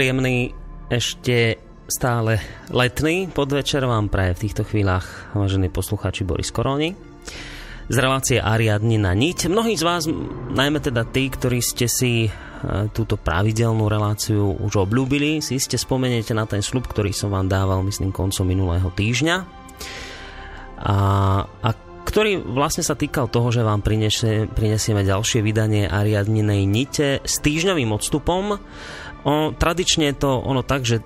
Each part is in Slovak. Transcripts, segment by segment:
Príjemný ešte stále letný podvečer vám praje v týchto chvíľach vážení poslucháči Boris Koroni z relácie Ariadni na niť. Mnohí z vás, najmä teda tí, ktorí ste si e, túto pravidelnú reláciu už obľúbili, si ste spomeniete na ten slub, ktorý som vám dával, myslím, koncom minulého týždňa. A, a ktorý vlastne sa týkal toho, že vám prinesie, prinesieme ďalšie vydanie Ariadninej nite s týždňovým odstupom O, tradične je to ono tak, že e,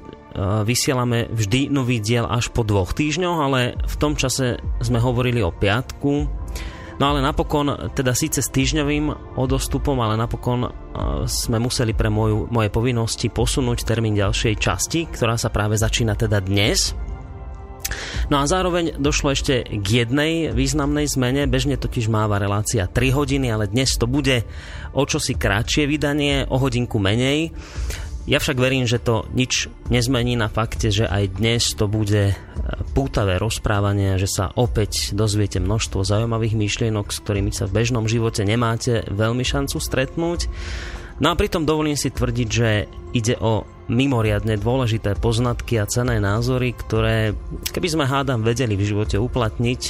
vysielame vždy nový diel až po dvoch týždňoch, ale v tom čase sme hovorili o piatku. No ale napokon, teda síce s týždňovým odostupom, ale napokon e, sme museli pre moju, moje povinnosti posunúť termín ďalšej časti, ktorá sa práve začína teda dnes. No a zároveň došlo ešte k jednej významnej zmene. Bežne totiž máva relácia 3 hodiny, ale dnes to bude o čosi kratšie vydanie, o hodinku menej. Ja však verím, že to nič nezmení na fakte, že aj dnes to bude e, pútavé rozprávanie, že sa opäť dozviete množstvo zaujímavých myšlienok, s ktorými sa v bežnom živote nemáte veľmi šancu stretnúť. No a pritom dovolím si tvrdiť, že ide o mimoriadne dôležité poznatky a cené názory, ktoré keby sme hádam vedeli v živote uplatniť,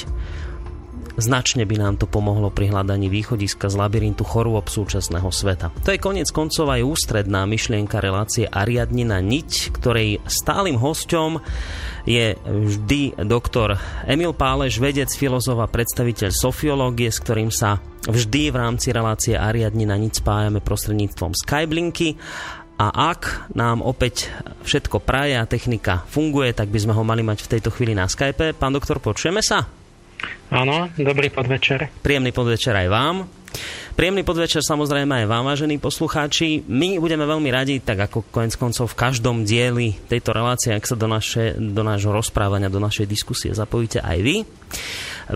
Značne by nám to pomohlo pri hľadaní východiska z labyrintu chorôb súčasného sveta. To je konec koncov aj ústredná myšlienka relácie Ariadnina Niť, ktorej stálym hosťom je vždy doktor Emil Páleš, vedec, filozof a predstaviteľ sofiológie, s ktorým sa vždy v rámci relácie Ariadnina Niť spájame prostredníctvom Skyblinky a ak nám opäť všetko praje a technika funguje, tak by sme ho mali mať v tejto chvíli na Skype. Pán doktor, počujeme sa? Áno, dobrý podvečer. Príjemný podvečer aj vám. Príjemný podvečer samozrejme aj vám, vážení poslucháči. My budeme veľmi radi, tak ako konec koncov v každom dieli tejto relácie, ak sa do, naše, do nášho rozprávania, do našej diskusie zapojíte aj vy.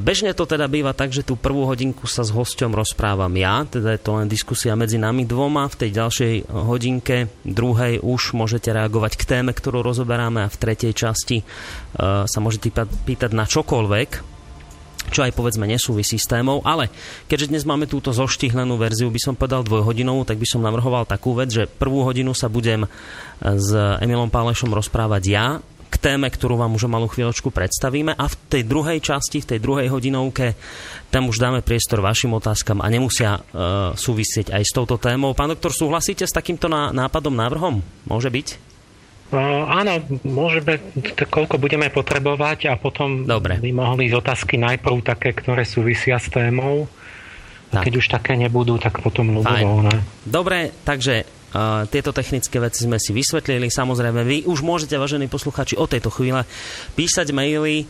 Bežne to teda býva tak, že tú prvú hodinku sa s hosťom rozprávam ja, teda je to len diskusia medzi nami dvoma. V tej ďalšej hodinke, druhej už môžete reagovať k téme, ktorú rozoberáme a v tretej časti uh, sa môžete pýtať na čokoľvek, čo aj povedzme nesúvisí s témou, ale keďže dnes máme túto zoštihlenú verziu, by som povedal dvojhodinovú, tak by som navrhoval takú vec, že prvú hodinu sa budem s Emilom Pálešom rozprávať ja k téme, ktorú vám už o malú chvíľočku predstavíme a v tej druhej časti, v tej druhej hodinovke tam už dáme priestor vašim otázkam a nemusia uh, súvisieť aj s touto témou. Pán doktor, súhlasíte s takýmto nápadom, návrhom? Môže byť? Áno, môžeme, koľko budeme potrebovať a potom Dobre. by mohli ísť otázky najprv také, ktoré súvisia s témou. Tak. Keď už také nebudú, tak potom ľubovoľné. Dobre, takže uh, tieto technické veci sme si vysvetlili. Samozrejme, vy už môžete, vážení posluchači, o tejto chvíle písať maily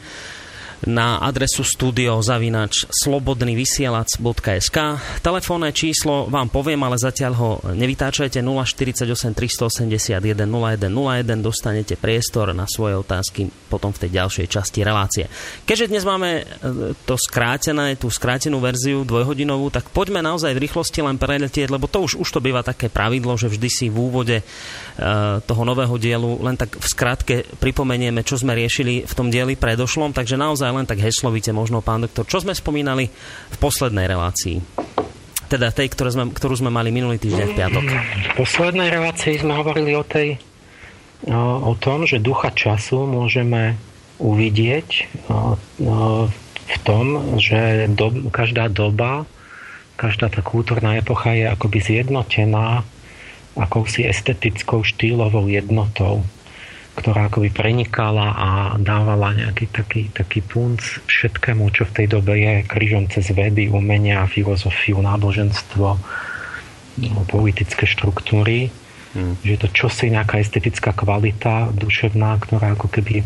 na adresu studiozavinač slobodnyvysielac.sk Telefónne číslo vám poviem, ale zatiaľ ho nevytáčajte. 048 381 0101 dostanete priestor na svoje otázky potom v tej ďalšej časti relácie. Keďže dnes máme e, to skrátené, tú skrátenú verziu dvojhodinovú, tak poďme naozaj v rýchlosti len preletieť, lebo to už, už to býva také pravidlo, že vždy si v úvode toho nového dielu len tak v skratke pripomenieme, čo sme riešili v tom dieli predošlom, takže naozaj len tak heslovite možno, pán doktor, čo sme spomínali v poslednej relácii? Teda tej, ktoré sme, ktorú sme mali minulý týždeň v piatok. V poslednej relácii sme hovorili o tej o, o tom, že ducha času môžeme uvidieť o, o, v tom, že do, každá doba, každá tá kultúrna epocha je akoby zjednotená akousi estetickou štýlovou jednotou ktorá akoby prenikala a dávala nejaký taký, taký punc všetkému, čo v tej dobe je križom cez vedy, umenia, filozofiu, náboženstvo, no, politické štruktúry. Hmm. Že je to čosi, nejaká estetická kvalita duševná, ktorá ako keby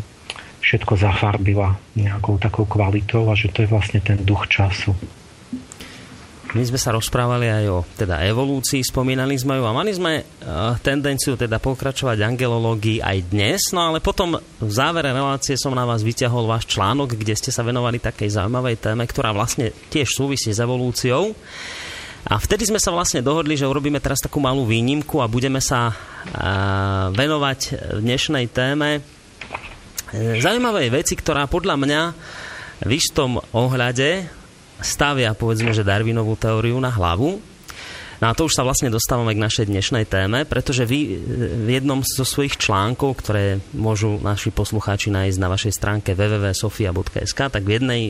všetko zafarbila nejakou takou kvalitou a že to je vlastne ten duch času. My sme sa rozprávali aj o teda evolúcii, spomínali sme ju a mali sme uh, tendenciu teda pokračovať angelológii aj dnes, no ale potom v závere relácie som na vás vyťahol váš článok, kde ste sa venovali takej zaujímavej téme, ktorá vlastne tiež súvisí s evolúciou. A vtedy sme sa vlastne dohodli, že urobíme teraz takú malú výnimku a budeme sa uh, venovať dnešnej téme zaujímavej veci, ktorá podľa mňa v istom ohľade stavia povedzme, že Darwinovú teóriu na hlavu. No a to už sa vlastne dostávame k našej dnešnej téme, pretože vy v jednom zo svojich článkov, ktoré môžu naši poslucháči nájsť na vašej stránke www.sofia.sk, tak v, jednej,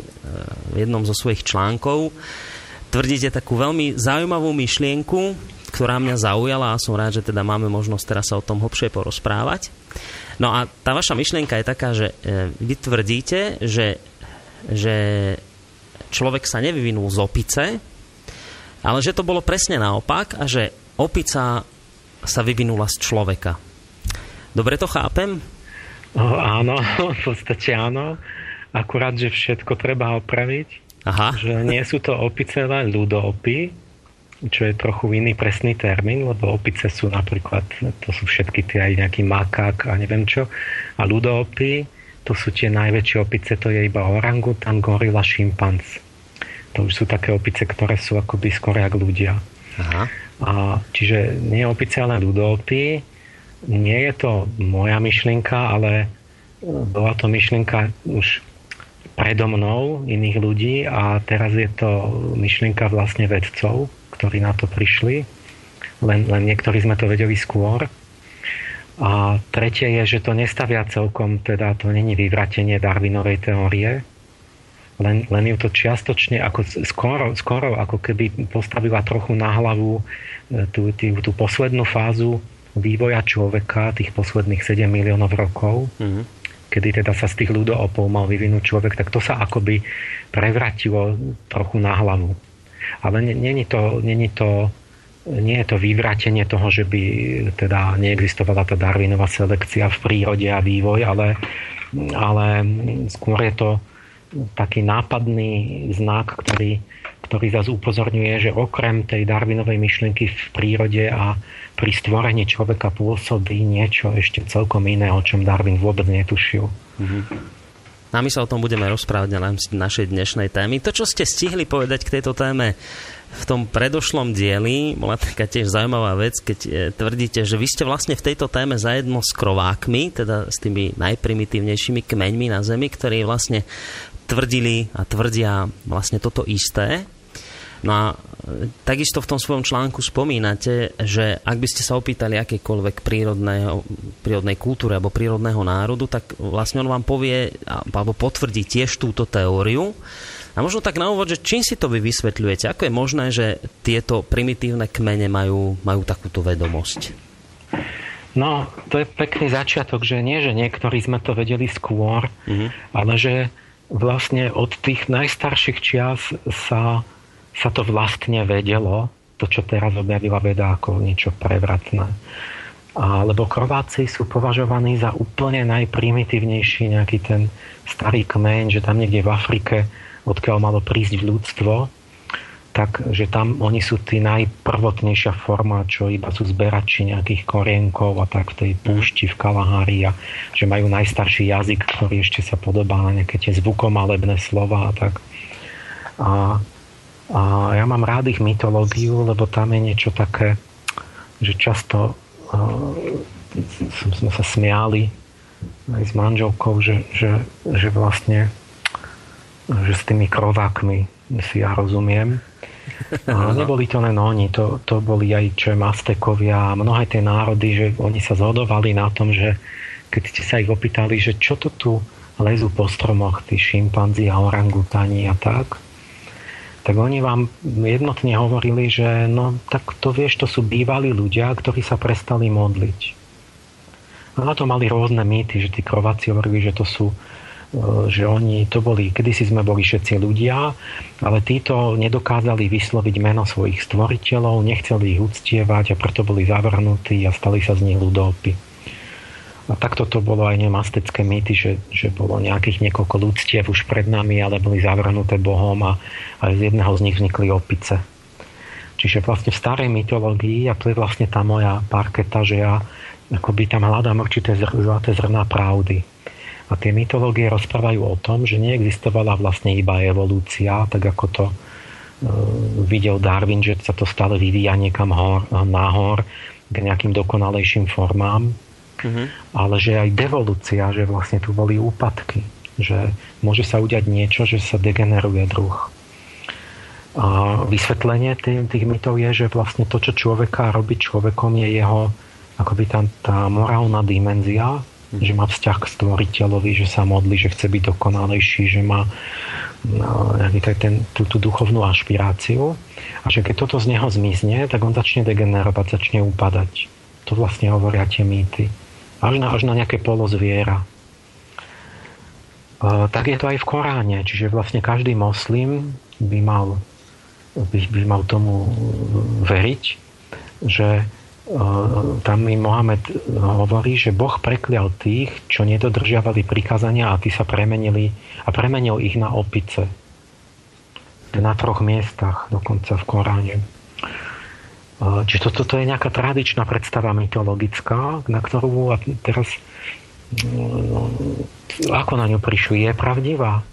v jednom zo svojich článkov tvrdíte takú veľmi zaujímavú myšlienku, ktorá mňa zaujala a som rád, že teda máme možnosť teraz sa o tom hlbšie porozprávať. No a tá vaša myšlienka je taká, že e, vy tvrdíte, že, že človek sa nevyvinul z opice, ale že to bolo presne naopak a že opica sa vyvinula z človeka. Dobre to chápem? O, áno, v podstate áno. Akurát, že všetko treba opraviť. Aha. Že nie sú to opice, ale ľudoopy, čo je trochu iný presný termín, lebo opice sú napríklad, to sú všetky tie aj nejaký makák a neviem čo. A ľudoopy, to sú tie najväčšie opice, to je iba orangutan, gorila, šimpanz. To už sú také opice, ktoré sú akoby skoro jak ľudia. Aha. A, čiže nie opice, ale ľudopy. Nie je to moja myšlienka, ale bola to myšlienka už predo mnou iných ľudí a teraz je to myšlienka vlastne vedcov, ktorí na to prišli. Len, len niektorí sme to vedeli skôr. A tretie je, že to nestavia celkom, teda to není vyvratenie Darwinovej teórie, len, len ju to čiastočne ako skoro, skoro ako keby postavila trochu na hlavu e, tú, tú, tú poslednú fázu vývoja človeka, tých posledných 7 miliónov rokov, mm-hmm. kedy teda sa z tých ľudoopov mal vyvinúť človek, tak to sa akoby prevratilo trochu na hlavu. Ale není to, není to nie je to vyvrátenie toho, že by teda neexistovala tá Darwinová selekcia v prírode a vývoj, ale, ale skôr je to taký nápadný znak, ktorý, ktorý zase upozorňuje, že okrem tej Darwinovej myšlienky v prírode a pri stvorení človeka pôsobí niečo ešte celkom iné, o čom Darwin vôbec netušil. Mm-hmm. A my sa o tom budeme rozprávať na našej dnešnej témy. To, čo ste stihli povedať k tejto téme v tom predošlom dieli, bola taká tiež zaujímavá vec, keď e, tvrdíte, že vy ste vlastne v tejto téme zajedno s krovákmi, teda s tými najprimitívnejšími kmeňmi na Zemi, ktorí vlastne tvrdili a tvrdia vlastne toto isté. No a e, takisto v tom svojom článku spomínate, že ak by ste sa opýtali akékoľvek prírodnej kultúry alebo prírodného národu, tak vlastne on vám povie alebo potvrdí tiež túto teóriu. A možno tak na úvod, že čím si to vy vysvetľujete? Ako je možné, že tieto primitívne kmene majú, majú takúto vedomosť? No, to je pekný začiatok, že nie, že niektorí sme to vedeli skôr, mm-hmm. ale že vlastne od tých najstarších čias sa, sa to vlastne vedelo, to, čo teraz objavila veda ako niečo prevratné. A, lebo Krováci sú považovaní za úplne najprimitívnejší nejaký ten starý kmeň, že tam niekde v Afrike, odkiaľ malo prísť ľudstvo, tak, že tam oni sú tí najprvotnejšia forma, čo iba sú zberači nejakých korienkov a tak v tej púšti v Kalahari a že majú najstarší jazyk, ktorý ešte sa podobá na nejaké tie zvukomalebné slova a tak. A, a ja mám rád ich mytológiu, lebo tam je niečo také, že často uh, sme sa smiali aj s manželkou, že, že, že vlastne že s tými krovákmi si ja rozumiem, a neboli to len oni, to, to boli aj čo Aztekovia a mnohé tie národy, že oni sa zhodovali na tom, že keď ste sa ich opýtali, že čo to tu lezú po stromoch, tí šimpanzi a orangutani a tak, tak oni vám jednotne hovorili, že no tak to vieš, to sú bývalí ľudia, ktorí sa prestali modliť. A na to mali rôzne mýty, že tí krováci hovorili, že to sú E, že oni to boli, kedysi sme boli všetci ľudia, ale títo nedokázali vysloviť meno svojich stvoriteľov, nechceli ich uctievať a preto boli zavrhnutí a stali sa z nich ľudopy. A takto to bolo aj nemastecké mýty, že, že bolo nejakých niekoľko ľudstiev už pred nami, ale boli zavrhnuté Bohom a, a z jedného z nich vznikli opice. Čiže vlastne v starej mytológii, a to je vlastne tá moja parketa, že ja akoby tam hľadám určité zlaté zrná pravdy a tie mytológie rozprávajú o tom, že neexistovala vlastne iba evolúcia, tak ako to e, videl Darwin, že sa to stále vyvíja niekam hor, nahor k nejakým dokonalejším formám, mm-hmm. ale že aj devolúcia, že vlastne tu boli úpadky, že môže sa udiať niečo, že sa degeneruje druh. A vysvetlenie tých, tých mytov je, že vlastne to, čo človeka robí človekom, je jeho akoby tá, tá morálna dimenzia, že má vzťah k stvoriteľovi, že sa modlí, že chce byť dokonalejší, že má no, ten, tú, tú duchovnú ašpiráciu a že keď toto z neho zmizne, tak on začne degenerovať, začne upadať. To vlastne hovoria tie mýty. Až na, až na nejaké polo zviera. E, tak je to aj v Koráne, čiže vlastne každý moslim by mal, by, by mal tomu veriť, že tam mi Mohamed hovorí, že Boh preklial tých, čo nedodržiavali prikázania a tí sa premenili a premenil ich na opice. Na troch miestach, dokonca v Koráne. Čiže toto to je nejaká tradičná predstava mytologická, na ktorú teraz no, ako na ňu prišli? Je pravdivá?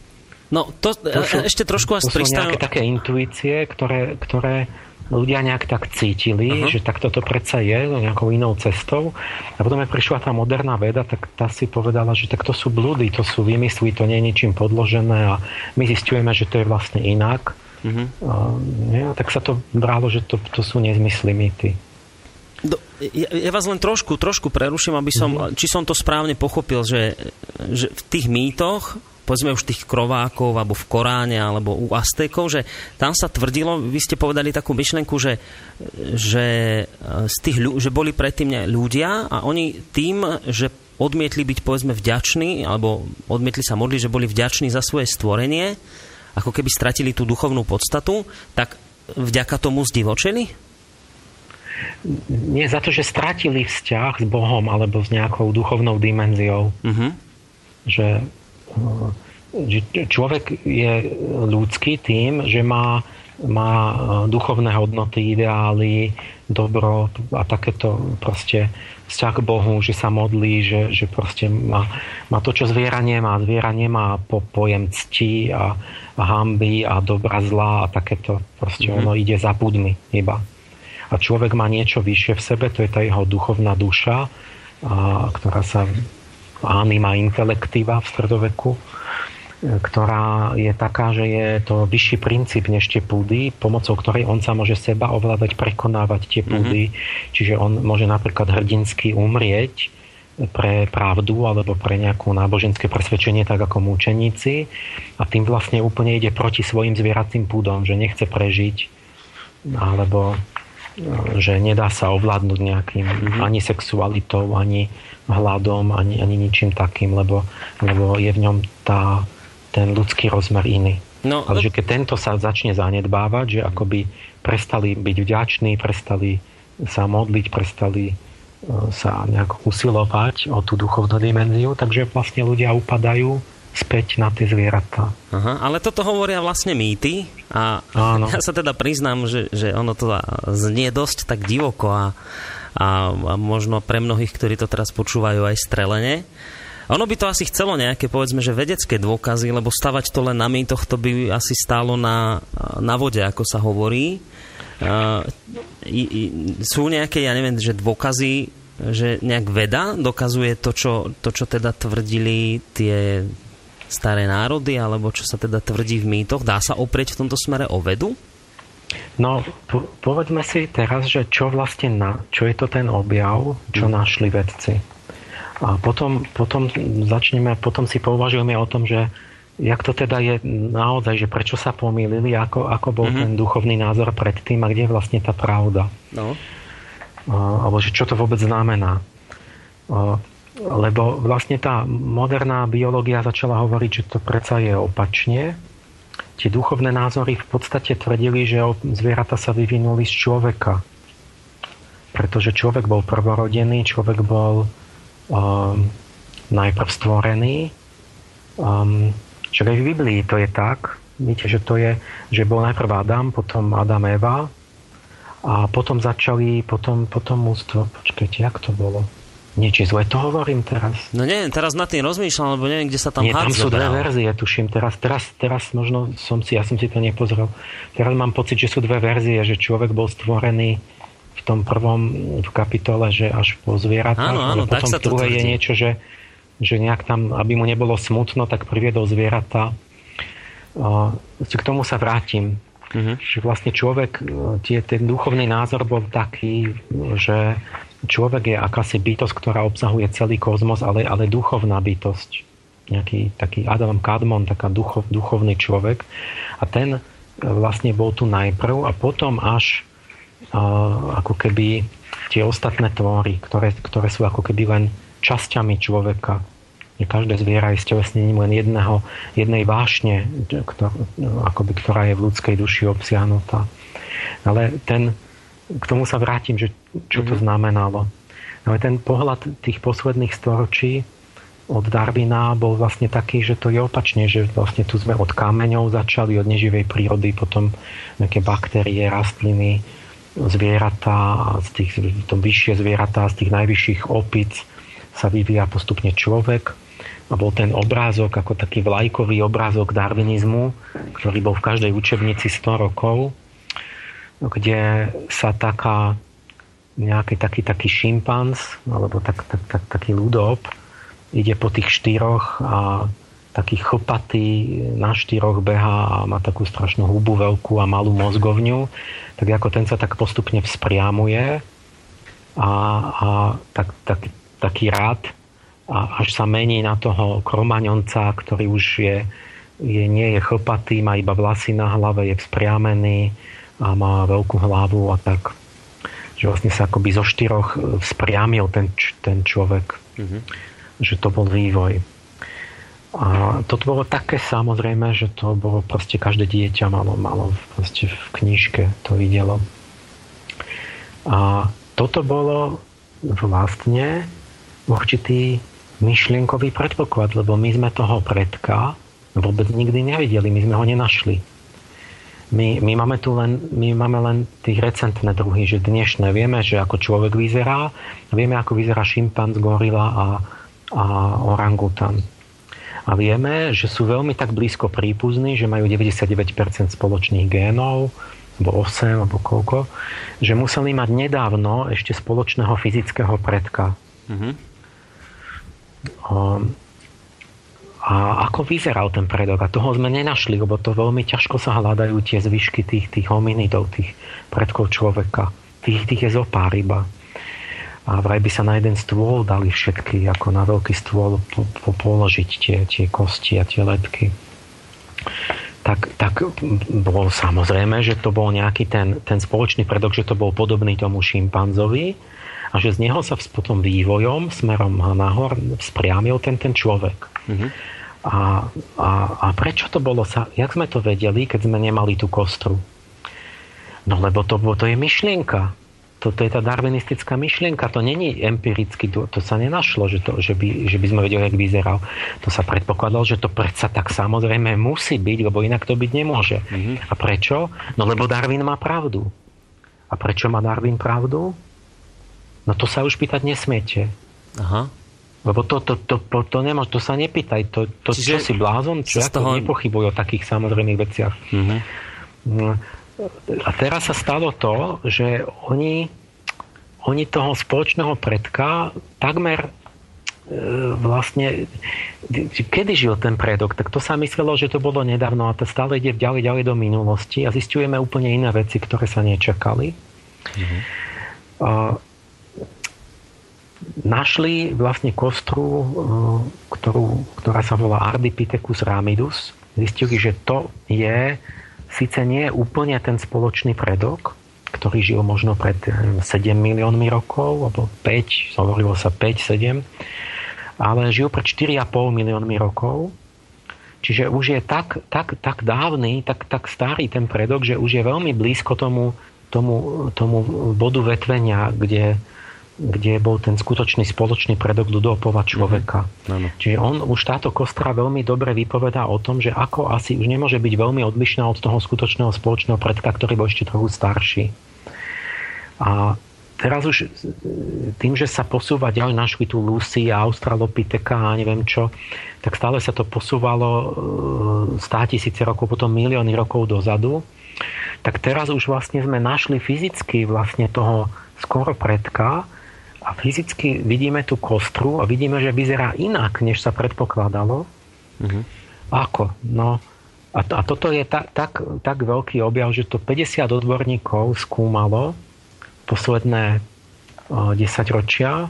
No, to, to sú, ešte trošku vás to nejaké také intuície, ktoré, ktoré ľudia nejak tak cítili, uh-huh. že tak toto predsa je nejakou inou cestou. A potom, keď prišla tá moderná veda, tak tá si povedala, že tak to sú blúdy, to sú vymysly, to nie je ničím podložené a my zistujeme, že to je vlastne inak. Uh-huh. A, nie, tak sa to bralo, že to, to sú nezmysly mýty. Do, ja, ja vás len trošku, trošku preruším, aby som, uh-huh. či som to správne pochopil, že, že v tých mýtoch povedzme už tých krovákov, alebo v Koráne, alebo u Aztékov, že tam sa tvrdilo, vy ste povedali takú myšlenku, že, že, z tých, že boli predtým ľudia a oni tým, že odmietli byť povedzme vďační, alebo odmietli sa modliť, že boli vďační za svoje stvorenie, ako keby stratili tú duchovnú podstatu, tak vďaka tomu zdivočeli? Nie za to, že stratili vzťah s Bohom alebo s nejakou duchovnou dimenziou. Uh-huh. Že že človek je ľudský tým, že má, má duchovné hodnoty, ideály, dobro a takéto proste vzťah k Bohu, že sa modlí, že, že proste má, má to, čo zviera nemá. Zviera nemá po, pojem cti a, a hamby a dobra zlá a takéto. Proste mm-hmm. ono ide za púdmi iba. A človek má niečo vyššie v sebe, to je tá jeho duchovná duša, a, ktorá sa anima intelektíva v stredoveku, ktorá je taká, že je to vyšší princíp než tie púdy, pomocou ktorej on sa môže seba ovládať, prekonávať tie púdy. Mm-hmm. Čiže on môže napríklad hrdinsky umrieť pre pravdu alebo pre nejakú náboženské presvedčenie, tak ako múčeníci. A tým vlastne úplne ide proti svojim zvieracím púdom, že nechce prežiť alebo že nedá sa ovládnuť nejakým mm-hmm. ani sexualitou, ani hľadom, ani, ani ničím takým, lebo, lebo je v ňom tá, ten ľudský rozmer iný. No, Ale že keď tento sa začne zanedbávať, že akoby prestali byť vďační, prestali sa modliť, prestali e, sa nejak usilovať o tú duchovnú dimenziu, takže vlastne ľudia upadajú späť na tie zvieratá. Aha, ale toto hovoria vlastne mýty a Áno. ja sa teda priznám, že, že ono to znie dosť tak divoko a, a, a možno pre mnohých, ktorí to teraz počúvajú aj strelene. Ono by to asi chcelo nejaké, povedzme, že vedecké dôkazy, lebo stavať to len na mýtoch, to by asi stálo na, na vode, ako sa hovorí. Uh, i, i, sú nejaké, ja neviem, že dôkazy, že nejak veda dokazuje to, čo, to, čo teda tvrdili tie staré národy, alebo čo sa teda tvrdí v mýtoch? Dá sa oprieť v tomto smere o vedu? No, po, povedzme si teraz, že čo vlastne, na, čo je to ten objav, čo hmm. našli vedci. A potom, potom začneme, potom si pouvažujeme o tom, že jak to teda je naozaj, že prečo sa pomýlili, ako, ako bol mm-hmm. ten duchovný názor predtým a kde je vlastne tá pravda. No. A, alebo že čo to vôbec znamená. A, lebo vlastne tá moderná biológia začala hovoriť, že to predsa je opačne. Tie duchovné názory v podstate tvrdili, že zvieratá sa vyvinuli z človeka. Pretože človek bol prvorodený, človek bol um, najprv stvorený. Um, čo aj v Biblii to je tak. Viete, že to je, že bol najprv Adam, potom Adam Eva a potom začali, potom, potom mústvo. Počkajte, jak to bolo? niečo zle to hovorím teraz? No neviem, teraz na tým rozmýšľam, lebo neviem, kde sa tam Nie, tam sú dve verzie, tuším. Teraz, teraz, teraz možno som si, ja som si to nepozrel. Teraz mám pocit, že sú dve verzie, že človek bol stvorený v tom prvom v kapitole, že až po zvieratách, áno, áno, potom v druhej je niečo, že, že nejak tam, aby mu nebolo smutno, tak priviedol zvieratá. K tomu sa vrátim. Uh-huh. Že vlastne človek, tie, ten duchovný názor bol taký, že človek je akási bytosť, ktorá obsahuje celý kozmos, ale, ale duchovná bytosť. Nejaký taký Adam Kadmon, taká duchov, duchovný človek. A ten e, vlastne bol tu najprv a potom až ako keby tie ostatné tvory, ktoré, ktoré sú ako keby len časťami človeka. Je každé zviera je stelesnením len jedného, jednej vášne, ktor, akoby, ktorá je v ľudskej duši obsiahnutá. Ale ten, k tomu sa vrátim, že čo to mhm. znamenalo. No ten pohľad tých posledných storočí od Darwina bol vlastne taký, že to je opačne, že vlastne tu sme od kameňov začali, od neživej prírody, potom nejaké baktérie, rastliny, zvieratá z tých, to vyššie zvieratá, z tých najvyšších opic sa vyvíja postupne človek. A bol ten obrázok ako taký vlajkový obrázok darwinizmu, ktorý bol v každej učebnici 100 rokov kde sa taká nejaký taký, taký šimpanz alebo tak, tak, tak, taký ľudob ide po tých štyroch a taký chlpatý na štyroch beha a má takú strašnú hubu veľkú a malú mozgovňu, tak ako ten sa tak postupne vzpriamuje a, a tak, tak, taký rád a až sa mení na toho kromaňonca, ktorý už je, je, nie je chlpatý, má iba vlasy na hlave, je vzpriamený, a má veľkú hlavu a tak. Že vlastne sa akoby zo štyroch spriamil ten, ten človek. Mm-hmm. Že to bol vývoj. A toto bolo také samozrejme, že to bolo proste každé dieťa malo, malo proste v knižke to videlo. A toto bolo vlastne určitý myšlienkový predpoklad, lebo my sme toho predka vôbec nikdy nevideli, my sme ho nenašli. My, my, máme tu len, my máme len tých recentné druhy, že dnešné. Vieme, že ako človek vyzerá, vieme, ako vyzerá šimpanz, gorila a, a orangutan. A vieme, že sú veľmi tak blízko prípuzní, že majú 99% spoločných génov, alebo 8, alebo koľko, že museli mať nedávno ešte spoločného fyzického predka. Mm-hmm. Um, a ako vyzeral ten predok. A toho sme nenašli, lebo to veľmi ťažko sa hľadajú tie zvyšky tých, tých hominidov, tých predkov človeka. Tých, tých je zopár iba. A vraj by sa na jeden stôl dali všetky, ako na veľký stôl po, po, položiť tie, tie kosti a tie letky. tak, tak bolo samozrejme, že to bol nejaký ten, ten spoločný predok, že to bol podobný tomu šimpanzovi a že z neho sa potom vývojom smerom nahor spriamil ten, ten človek. Mm-hmm. A, a, a prečo to bolo sa, jak sme to vedeli, keď sme nemali tú kostru? No lebo to, to je myšlienka toto je tá darwinistická myšlienka, to není empiricky, to, to sa nenašlo, že, to, že, by, že by sme vedeli, jak vyzeral. To sa predpokladalo, že to predsa tak samozrejme musí byť, lebo inak to byť nemôže. Mm-hmm. A prečo? No lebo Darwin má pravdu. A prečo má Darwin pravdu? No to sa už pýtať nesmiete. Aha. Lebo to, to, to, to, to, nemôž, to sa nepýtaj. To, to Čiže čo si blázon? Čo ja toho... nepochybujú o takých samozrejmých veciach. Mm-hmm. No, a teraz sa stalo to, že oni, oni toho spoločného predka takmer e, vlastne, kedy žil ten predok, tak to sa myslelo, že to bolo nedávno a to stále ide ďalej, ďalej do minulosti a zistujeme úplne iné veci, ktoré sa nečakali. Mm-hmm. našli vlastne kostru, e, ktorú, ktorá sa volá Ardipithecus ramidus. Zistili, že to je síce nie je úplne ten spoločný predok, ktorý žil možno pred 7 miliónmi rokov, alebo 5, hovorilo sa 5, 7, ale žil pred 4,5 miliónmi rokov. Čiže už je tak, tak, tak dávny, tak, tak starý ten predok, že už je veľmi blízko tomu, tomu, tomu bodu vetvenia, kde, kde bol ten skutočný spoločný predok ľudopova človeka. Mm-hmm. Čiže on už táto kostra veľmi dobre vypovedá o tom, že ako asi už nemôže byť veľmi odlišná od toho skutočného spoločného predka, ktorý bol ešte trochu starší. A teraz už tým, že sa posúva ďalej, našli tu Lucy a Australopitheka a neviem čo, tak stále sa to posúvalo 100 e, tisíce rokov, potom milióny rokov dozadu. Tak teraz už vlastne sme našli fyzicky vlastne toho skoro predka, a fyzicky vidíme tú kostru a vidíme, že vyzerá inak, než sa predpokladalo. Mm-hmm. Ako? No, a, a toto je ta, tak, tak veľký objav, že to 50 odborníkov skúmalo posledné 10 ročia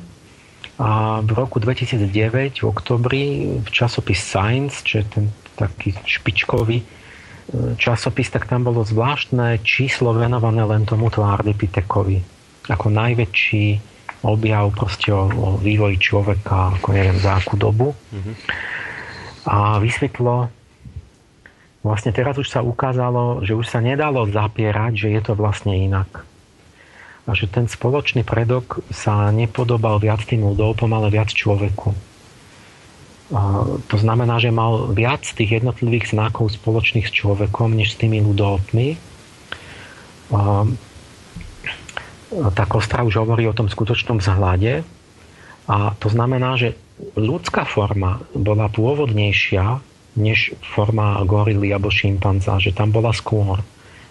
a v roku 2009 v oktobri v časopis Science, čo je ten taký špičkový e, časopis, tak tam bolo zvláštne číslo venované len tomuto Ardipitekovi ako najväčší objav proste o, o vývoji človeka, ako neviem za akú dobu. Mm-hmm. A vysvetlo, vlastne teraz už sa ukázalo, že už sa nedalo zapierať, že je to vlastne inak. A že ten spoločný predok sa nepodobal viac tým ľudovpom, ale viac človeku. A to znamená, že mal viac tých jednotlivých znakov spoločných s človekom, než s tými ľudovpmi. Tá kostra už hovorí o tom skutočnom vzhľade a to znamená, že ľudská forma bola pôvodnejšia než forma gorily alebo šimpanza, že tam bola skôr.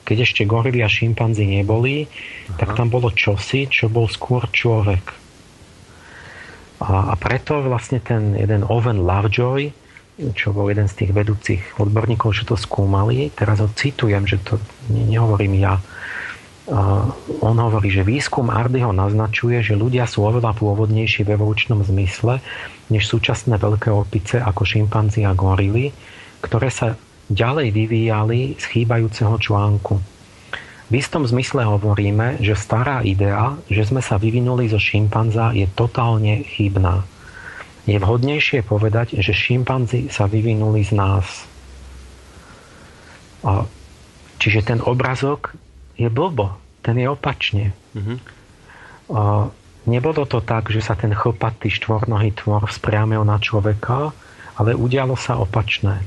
Keď ešte gorily a šimpanzi neboli, Aha. tak tam bolo čosi, čo bol skôr človek. A, a preto vlastne ten jeden Owen Lovejoy, čo bol jeden z tých vedúcich odborníkov, že to skúmali, teraz ho citujem, že to nehovorím ja, on hovorí, že výskum Ardyho naznačuje, že ľudia sú oveľa pôvodnejší v evolučnom zmysle než súčasné veľké opice ako šimpanzi a gorily, ktoré sa ďalej vyvíjali z chýbajúceho článku. V istom zmysle hovoríme, že stará idea, že sme sa vyvinuli zo šimpanza, je totálne chybná. Je vhodnejšie povedať, že šimpanzi sa vyvinuli z nás. Čiže ten obrazok je blbo. Ten je opačne. Mm-hmm. O, nebolo to tak, že sa ten chlpatý štvornohý tvor vzpriamil na človeka, ale udialo sa opačné.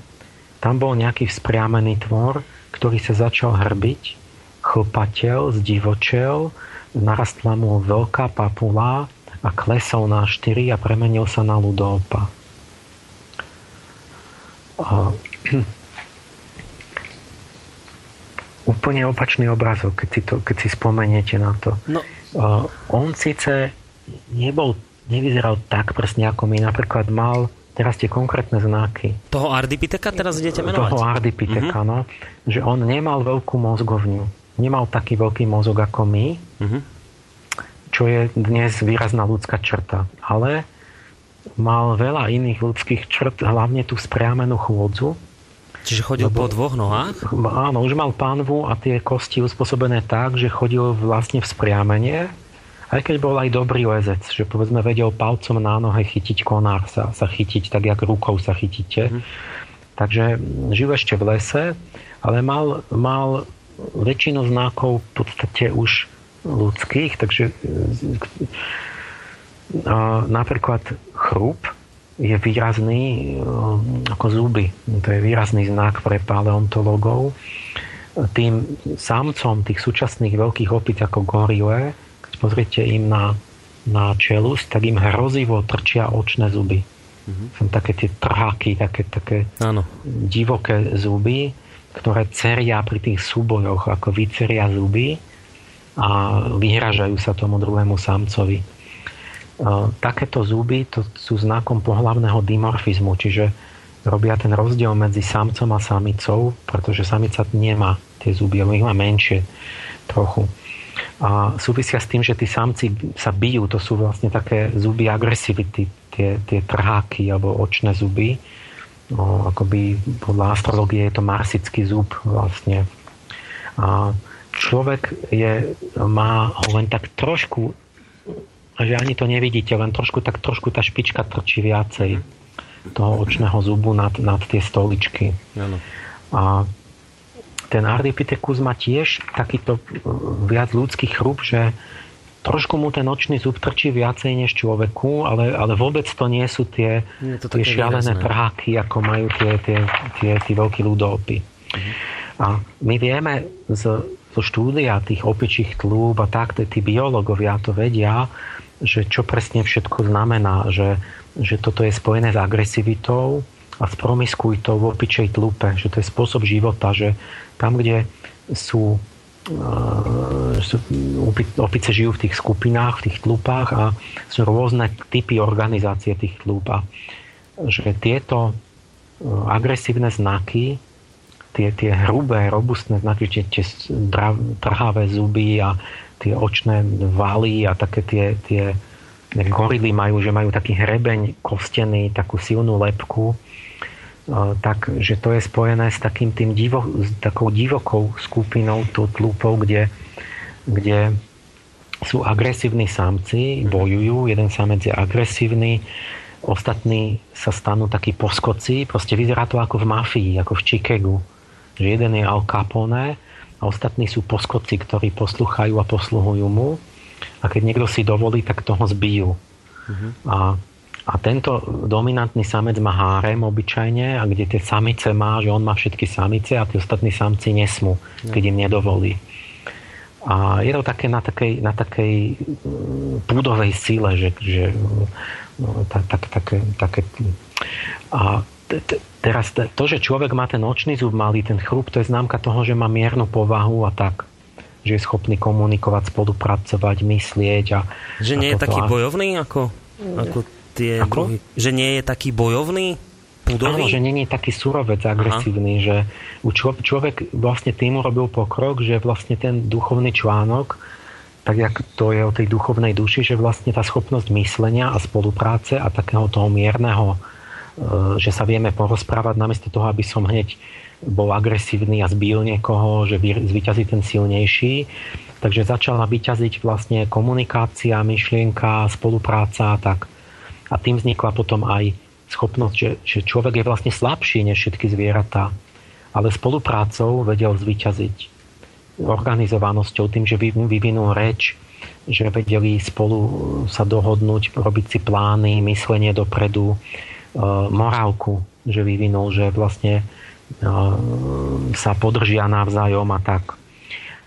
Tam bol nejaký vzpriamený tvor, ktorý sa začal hrbiť, chlpateľ, zdivočel, narastla mu veľká papula a klesol na štyri a premenil sa na ľudópa. Úplne opačný obrazok, keď si, to, keď si spomeniete na to. No. Uh, on síce nebol, nevyzeral tak presne ako my, napríklad mal teraz tie konkrétne znaky. Toho Ardipiteka teraz idete menovať? Toho Ardipiteka, uh-huh. no. Že on nemal veľkú mozgovňu. Nemal taký veľký mozog ako my, uh-huh. čo je dnes výrazná ľudská črta. Ale mal veľa iných ľudských črt, hlavne tú spriamenú chôdzu, Čiže chodil Lebo, po dvoch nohách? Áno, už mal pánvu a tie kosti uspôsobené tak, že chodil vlastne v spriamenie, aj keď bol aj dobrý lezec, že povedzme vedel palcom na nohe chytiť konár, sa, sa chytiť tak, jak rukou sa chytíte. Mm. Takže žil ešte v lese, ale mal, mal väčšinu znakov v podstate už ľudských, takže a napríklad chrup je výrazný e, ako zuby. To je výrazný znak pre paleontologov. Tým samcom tých súčasných veľkých opic ako gorile, keď pozriete im na, na čelus, tak im hrozivo trčia očné zuby. Mm-hmm. Sú také tie trháky, také, také Áno. divoké zuby, ktoré ceria pri tých súbojoch, ako vyceria zuby a vyhražajú sa tomu druhému samcovi takéto zuby to sú znakom pohlavného dimorfizmu, čiže robia ten rozdiel medzi samcom a samicou, pretože samica nemá tie zuby, alebo ich má menšie trochu. A súvisia s tým, že tí samci sa bijú, to sú vlastne také zuby agresivity, tie, tie trháky alebo očné zuby. No, akoby podľa astrologie je to marsický zub vlastne. A človek je, má ho len tak trošku že ani to nevidíte, len trošku, tak trošku tá špička trčí viacej toho očného zubu nad, nad tie stoličky. Ano. A ten Ardipithecus má tiež takýto e, viac ľudský chrup, že trošku mu ten očný zub trčí viacej než človeku, ale, ale vôbec to nie sú tie, to tie šialené trháky, ako majú tie, tie, tie, tie veľkí ľudopy. Mhm. A my vieme z, zo štúdia tých opičích tlúb a tak, tí biológovia to vedia, že čo presne všetko znamená, že, že toto je spojené s agresivitou a s promiskuitou v opičej tlupe, že to je spôsob života, že tam, kde sú, uh, opice žijú v tých skupinách, v tých tlupách a sú rôzne typy organizácie tých tlúp a že tieto uh, agresívne znaky tie, tie hrubé, robustné znaky, tie, tie trhavé zuby a tie očné valy a také tie, tie gorily majú, že majú taký hrebeň kostený, takú silnú lepku, tak, že to je spojené s takým tým divo, s takou divokou skupinou, tlúpou, kde, kde sú agresívni samci, bojujú, jeden samec je agresívny, ostatní sa stanú takí poskoci, proste vyzerá to ako v mafii, ako v Chicagu, že jeden je Al Capone, a ostatní sú poskoci, ktorí posluchajú a posluhujú mu a keď niekto si dovolí, tak toho zbijú. Uh-huh. A, a tento dominantný samec má hárem obyčajne a kde tie samice má, že on má všetky samice a tí ostatní samci nesmú, uh-huh. keď im nedovolí. A je to také na takej, na takej mm, púdovej sile, že, že no, tak, tak, také, také, a teraz to, že človek má ten očný zub malý, ten chrup, to je známka toho, že má miernu povahu a tak že je schopný komunikovať, spolupracovať, myslieť. A, že nie a je taký a... bojovný ako, ako tie ako? druhy? Že nie je taký bojovný? Pudový? Áno, že nie je taký surovec, agresívny, Aha. že člo, človek vlastne tým urobil pokrok, že vlastne ten duchovný článok, tak jak to je o tej duchovnej duši, že vlastne tá schopnosť myslenia a spolupráce a takého toho mierneho že sa vieme porozprávať namiesto toho, aby som hneď bol agresívny a zbil niekoho, že zvyťazí ten silnejší. Takže začala vyťaziť vlastne komunikácia, myšlienka, spolupráca tak. A tým vznikla potom aj schopnosť, že, že človek je vlastne slabší než všetky zvieratá, ale spoluprácou vedel zvyťaziť organizovanosťou, tým, že vyvinul reč, že vedeli spolu sa dohodnúť, robiť si plány, myslenie dopredu, E, morálku, že vyvinul, že vlastne e, sa podržia navzájom a tak.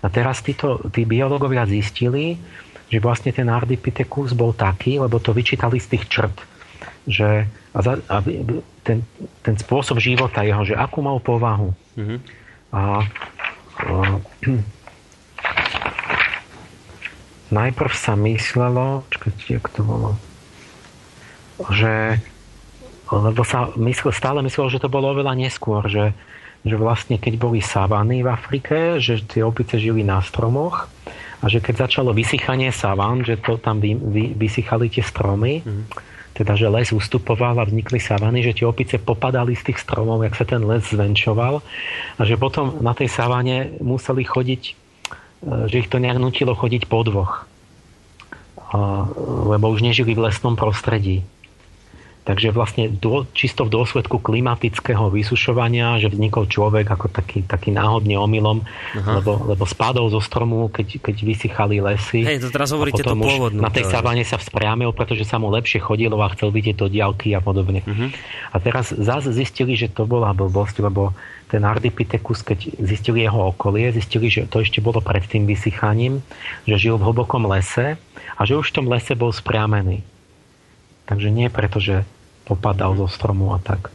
A teraz títo, tí biológovia zistili, že vlastne ten Ardipithecus bol taký, lebo to vyčítali z tých črt, že a za, a ten, ten spôsob života jeho, že akú mal povahu. Mm-hmm. A, a najprv sa myslelo, čakajte, jak to bolo, že lebo sa myslel, stále myslel, že to bolo oveľa neskôr, že, že vlastne keď boli savany v Afrike, že tie opice žili na stromoch a že keď začalo vysychanie savan, že to tam vy, vy, vysychali tie stromy, mm. teda že les ustupoval a vznikli savany, že tie opice popadali z tých stromov, jak sa ten les zvenčoval a že potom na tej savane museli chodiť, e, že ich to nejak nutilo chodiť po dvoch, lebo už nežili v lesnom prostredí. Takže vlastne dô, čisto v dôsledku klimatického vysušovania, že vznikol človek ako taký, taký náhodne omylom, lebo, lebo spadol zo stromu, keď, keď vysychali lesy. Hej, to teraz hovoríte to pôvodnú. Na tej savane sa vzpriamil, pretože sa mu lepšie chodilo a chcel vidieť to diálky a podobne. Uh-huh. A teraz zase zistili, že to bola blbosť, lebo ten Ardipithecus, keď zistili jeho okolie, zistili, že to ešte bolo pred tým vysychaním, že žil v hlbokom lese a že už v tom lese bol spriamený. Takže nie preto, že popadal zo stromu a tak.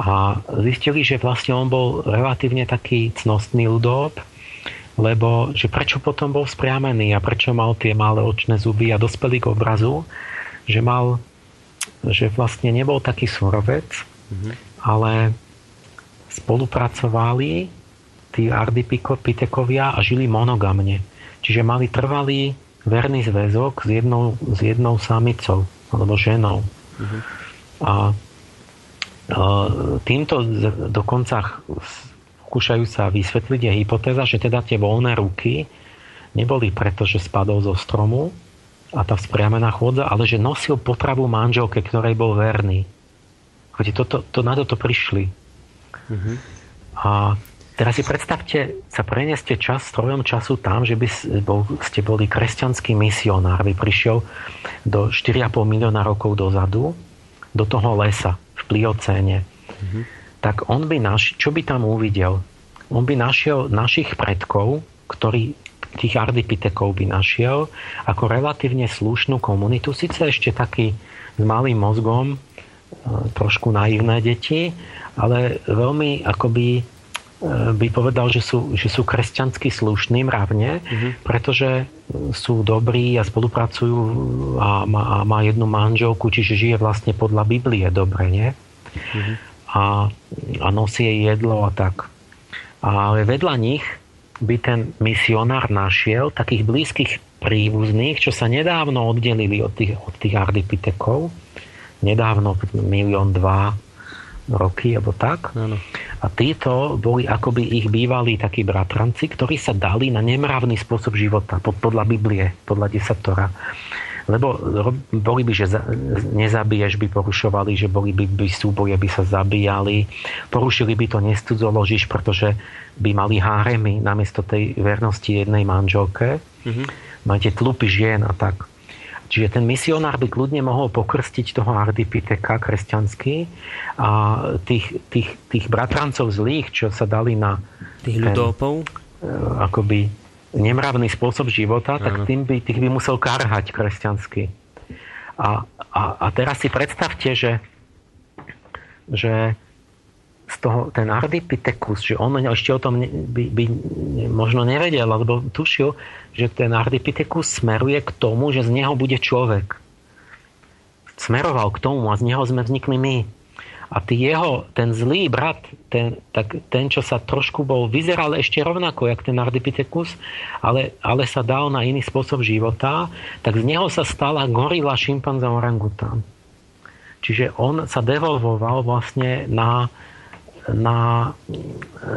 A zistili, že vlastne on bol relatívne taký cnostný ľudób, lebo že prečo potom bol spriamený a prečo mal tie malé očné zuby a dospeli k obrazu, že mal, že vlastne nebol taký surovec, mm-hmm. ale spolupracovali tí ardipitekovia a žili monogamne. Čiže mali trvalý verný zväzok s jednou, s jednou samicou alebo ženou. Mm-hmm. A týmto dokonca skúšajú sa vysvetliť je hypotéza, že teda tie voľné ruky neboli preto, že spadol zo stromu a tá vzpriamená chôdza, ale že nosil potravu manželke, ktorej bol verný. To, to, to, na toto prišli. Mm-hmm. A teraz si predstavte, sa prenieste čas strojom času tam, že by bol, ste boli kresťanský misionár, by prišiel do 4,5 milióna rokov dozadu do toho lesa v Pliocéne, mm-hmm. tak on by naš, čo by tam uvidel? On by našiel našich predkov, ktorí tých ardipitekov by našiel ako relatívne slušnú komunitu, síce ešte taký s malým mozgom, e, trošku naivné deti, ale veľmi akoby by povedal, že sú, že sú kresťansky slušní mravne, mm-hmm. pretože sú dobrí a spolupracujú a má, a má jednu manželku, čiže žije vlastne podľa Biblie dobre, nie? Mm-hmm. A, a nosí jej jedlo a tak. Ale vedľa nich by ten misionár našiel takých blízkych príbuzných, čo sa nedávno oddelili od tých, od tých ardipitekov. Nedávno, milión dva roky, alebo tak. Ano. A títo boli akoby ich bývalí takí bratranci, ktorí sa dali na nemravný spôsob života, podľa Biblie, podľa desatora. Lebo boli by, že nezabiješ, by porušovali, že boli by, by súboje, by sa zabíjali. Porušili by to nestudzoložíš, pretože by mali háremy namiesto tej vernosti jednej manželke. Mm-hmm. Máte tlupy žien a tak. Čiže ten misionár by kľudne mohol pokrstiť toho Ardipiteka kresťanský a tých, tých, tých bratrancov zlých, čo sa dali na tých ľudopov? E, akoby nemravný spôsob života, tak tým by, tých by musel karhať kresťanský. A, a, a teraz si predstavte, že, že z toho, ten Ardipithecus, že on ešte o tom by, by možno nevedel, alebo tušil, že ten Ardipithecus smeruje k tomu, že z neho bude človek. Smeroval k tomu a z neho sme vznikli my. A ty jeho, ten zlý brat, ten, tak, ten, čo sa trošku bol, vyzeral ešte rovnako, jak ten Ardipithecus, ale, ale sa dal na iný spôsob života, tak z neho sa stala gorila, šimpanza, orangután. Čiže on sa devolvoval vlastne na, na,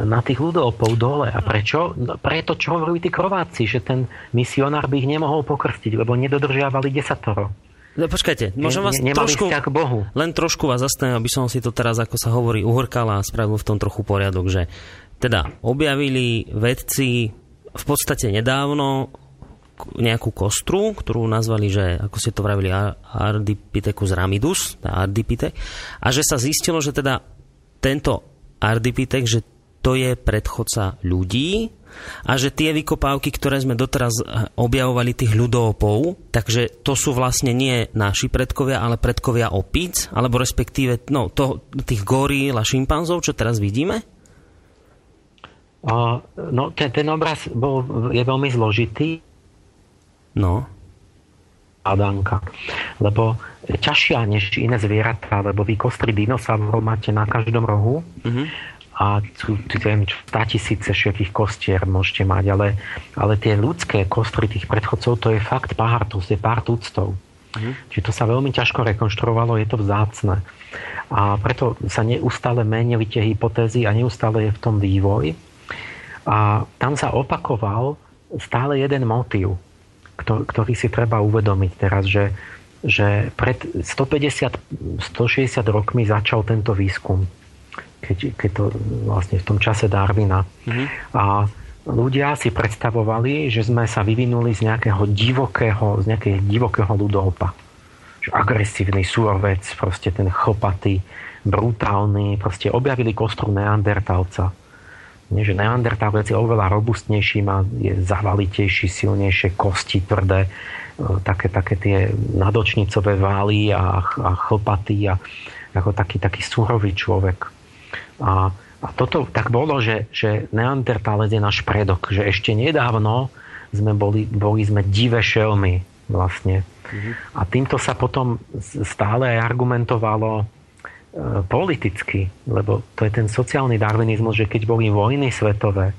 na tých ľudopov dole. A prečo? No, preto, čo hovorili tí krováci, že ten misionár by ich nemohol pokrstiť, lebo nedodržiavali desatoro. No, počkajte, môžem vás ne, trošku, k Bohu. len trošku vás zastavím, aby som si to teraz, ako sa hovorí, uhorkal a spravil v tom trochu poriadok, že teda objavili vedci v podstate nedávno nejakú kostru, ktorú nazvali, že ako ste to vravili, Ardipithecus ramidus, Ardipithec, a že sa zistilo, že teda tento Ardipitek, že to je predchodca ľudí a že tie vykopávky, ktoré sme doteraz eh, objavovali tých ľudopov, takže to sú vlastne nie naši predkovia, ale predkovia opíc, alebo respektíve no, to, tých goril a šimpanzov, čo teraz vidíme? Uh, no, ten, ten obraz bol, je veľmi zložitý. No. Adanka. Lebo ťažšia než iné zvieratá, lebo vy kostry dinosaurov máte na každom rohu mm-hmm. a sú, 100 tisíce všetkých kostier môžete mať, ale, ale tie ľudské kostry tých predchodcov, to je fakt pár, to je pár tuctov. Uh-huh. Čiže to sa veľmi ťažko rekonštruovalo, je to vzácne. A preto sa neustále menili tie hypotézy a neustále je v tom vývoj. A tam sa opakoval stále jeden motív, ktorý si treba uvedomiť teraz, že, že pred 150-160 rokmi začal tento výskum, keď, keď to vlastne v tom čase Darwina. Mm-hmm. A ľudia si predstavovali, že sme sa vyvinuli z nejakého divokého, z nejakého divokého ľudopa. Agresívny súrovec, proste ten chopatý, brutálny, proste objavili kostru neandertalca. Nie, že neandertalec je oveľa robustnejší, má, je zavalitejší, silnejšie kosti, tvrdé, e, také, také tie nadočnicové vály a, a chlpatý a ako taký, taký súrový človek. A a toto tak bolo, že, že neandertálec je náš predok, že ešte nedávno sme boli, boli sme divé šelmy vlastne. Mm-hmm. A týmto sa potom stále argumentovalo politicky, lebo to je ten sociálny darwinizmus, že keď boli vojny svetové,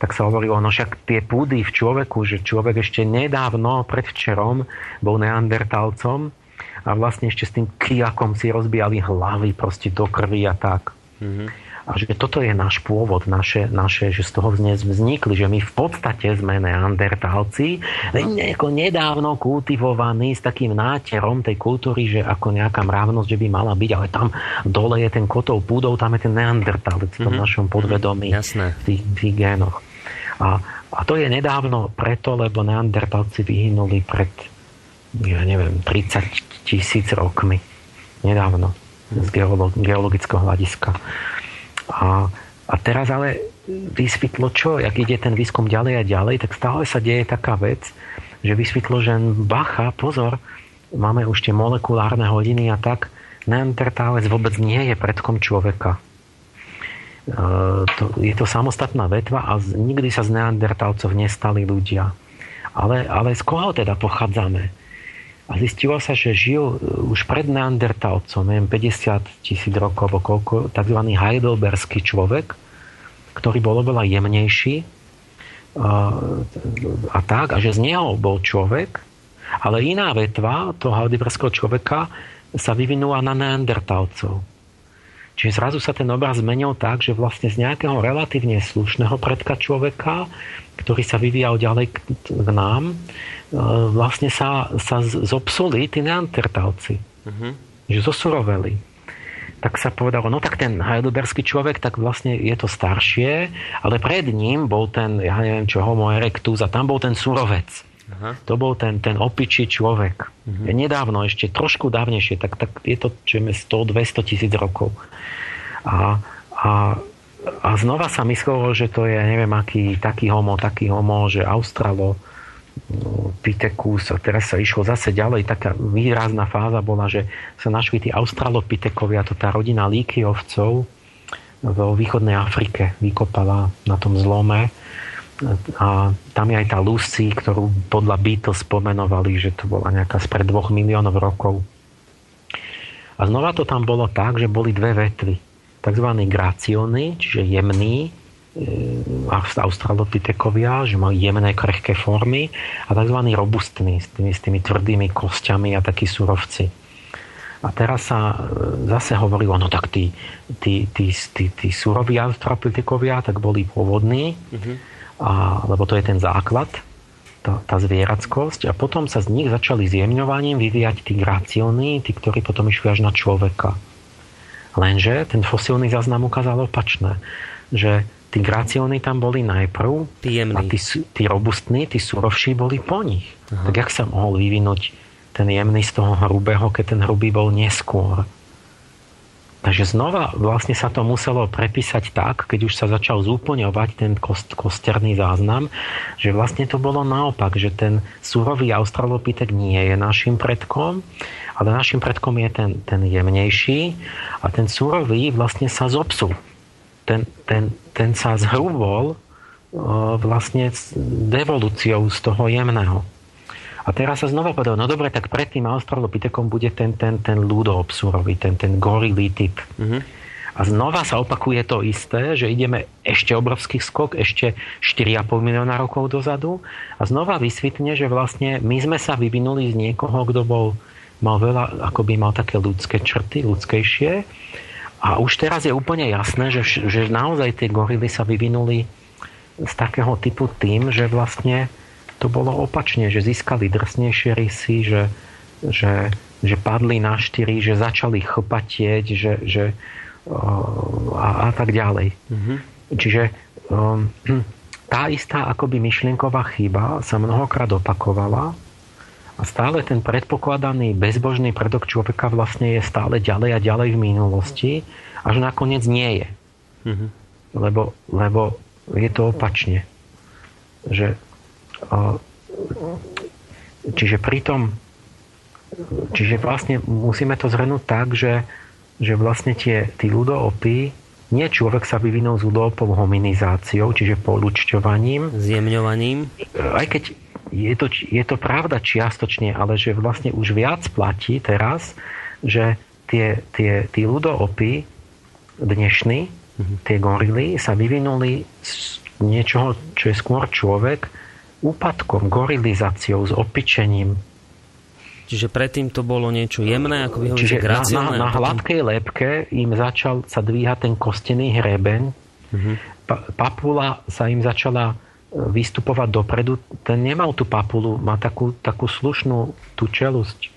tak sa hovorilo, no však tie púdy v človeku, že človek ešte nedávno, predvčerom, bol neandertálcom a vlastne ešte s tým kiakom si rozbijali hlavy proste do krvi a tak. Mm-hmm a že toto je náš pôvod, naše, naše, že z toho vznikli, že my v podstate sme neandertálci, nejako nedávno kultivovaní s takým náterom tej kultúry, že ako nejaká mravnosť, že by mala byť, ale tam dole je ten kotov púdov, tam je ten neandertálec v tom mm-hmm. našom podvedomí, Jasné. v tých, tých génoch. A, a to je nedávno preto, lebo neandertálci vyhynuli pred, ja neviem, 30 tisíc rokmi. Nedávno z geologického hľadiska. A, a teraz ale vysvetlo čo, jak ide ten výskum ďalej a ďalej, tak stále sa deje taká vec, že vysvetlo, že bacha, pozor, máme už tie molekulárne hodiny a tak, neandertálec vôbec nie je predkom človeka. E, to, je to samostatná vetva a nikdy sa z neandertálcov nestali ľudia. Ale, ale z koho teda pochádzame? A zistilo sa, že žil e, už pred neandertalcom, neviem, 50 tisíc rokov, alebo koľko, tzv. heidelberský človek, ktorý bol oveľa jemnejší a, a tak, a že z neho bol človek, ale iná vetva toho heidelberského človeka sa vyvinula na neandertalcov. Čiže zrazu sa ten obraz zmenil tak, že vlastne z nejakého relatívne slušného predka človeka, ktorý sa vyvíjal ďalej k, k nám, E, vlastne sa, sa zopsuli tí neandertálci. Uh-huh. Že zosuroveli. Tak sa povedalo, no tak ten heidelberský človek, tak vlastne je to staršie, ale pred ním bol ten, ja neviem čo, homo erectus a tam bol ten surovec. Aha. To bol ten, ten opičí človek. Uh-huh. Nedávno, ešte trošku dávnejšie, tak, tak je to čo 100-200 tisíc rokov. A, a, a znova sa myslelo, že to je neviem aký, taký homo, taký homo, že Australo, Pitekus a teraz sa išlo zase ďalej. Taká výrazná fáza bola, že sa našli tí australopitekovia, to tá rodina líkyovcov vo východnej Afrike vykopala na tom zlome a tam je aj tá Lucy, ktorú podľa Beatles spomenovali, že to bola nejaká spred dvoch miliónov rokov. A znova to tam bolo tak, že boli dve vetvy. Takzvaný graciony, čiže jemný, australopitekovia, že majú jemné, krehké formy a tzv. robustní, s tými, s tými tvrdými kostiami a takí surovci. A teraz sa e, zase hovorilo, no tak tí, tí, tí, tí, tí suroví australopitekovia tak boli pôvodní, mm-hmm. a, lebo to je ten základ, tá, tá zvierackosť a potom sa z nich začali zjemňovaním vyvíjať tí graciony, tí, ktorí potom išli až na človeka. Lenže ten fosílny záznam ukázal opačné, že tí gracióny tam boli najprv tí a tí, tí robustní, tí surovší boli po nich. Aha. Tak jak sa mohol vyvinúť ten jemný z toho hrubého, keď ten hrubý bol neskôr? Takže znova vlastne sa to muselo prepísať tak, keď už sa začal zúplňovať ten kost, kosterný záznam, že vlastne to bolo naopak, že ten surový australopitek nie je našim predkom, ale našim predkom je ten, ten jemnejší a ten surový vlastne sa zopsul ten, ten, ten sa zhrubol vlastne devolúciou z toho jemného. A teraz sa znova povedal, no dobre, tak pred tým australopitekom bude ten, ten, ten ľudoobsúrový, ten, ten gorilý typ. Mm-hmm. A znova sa opakuje to isté, že ideme ešte obrovský skok, ešte 4,5 milióna rokov dozadu a znova vysvetne, že vlastne my sme sa vyvinuli z niekoho, kto bol mal veľa, ako by mal také ľudské črty, ľudskejšie. A už teraz je úplne jasné, že, že naozaj tie gorily sa vyvinuli z takého typu tým, že vlastne to bolo opačne, že získali drsnejšie rysy, že, že, že padli na štyri, že začali chlpatieť, že, že, a, a tak ďalej. Mm-hmm. Čiže um, tá istá akoby myšlienková chyba sa mnohokrát opakovala a stále ten predpokladaný bezbožný predok človeka vlastne je stále ďalej a ďalej v minulosti, až nakoniec nie je. Mm-hmm. Lebo, lebo je to opačne. Že, čiže pritom čiže vlastne musíme to zhrnúť tak, že, že vlastne tie, tí ľudoopy nie človek sa vyvinul z ľudoopov hominizáciou, čiže polučťovaním. Zjemňovaním. Aj keď je to, je to pravda čiastočne, ale že vlastne už viac platí teraz, že tie, tie, tí ľudoopy dnešní, mm-hmm. tie gorily, sa vyvinuli z niečoho, čo je skôr človek, úpadkom, gorilizáciou, s opičením, Čiže predtým to bolo niečo jemné, ako hovoríte, graciálne. Na, na, na hladkej lepke im začal sa dvíhať ten kostený hrebeň. Uh-huh. Pa, papula sa im začala vystupovať dopredu. Ten nemal tú papulu, má takú, takú slušnú tú čelusť.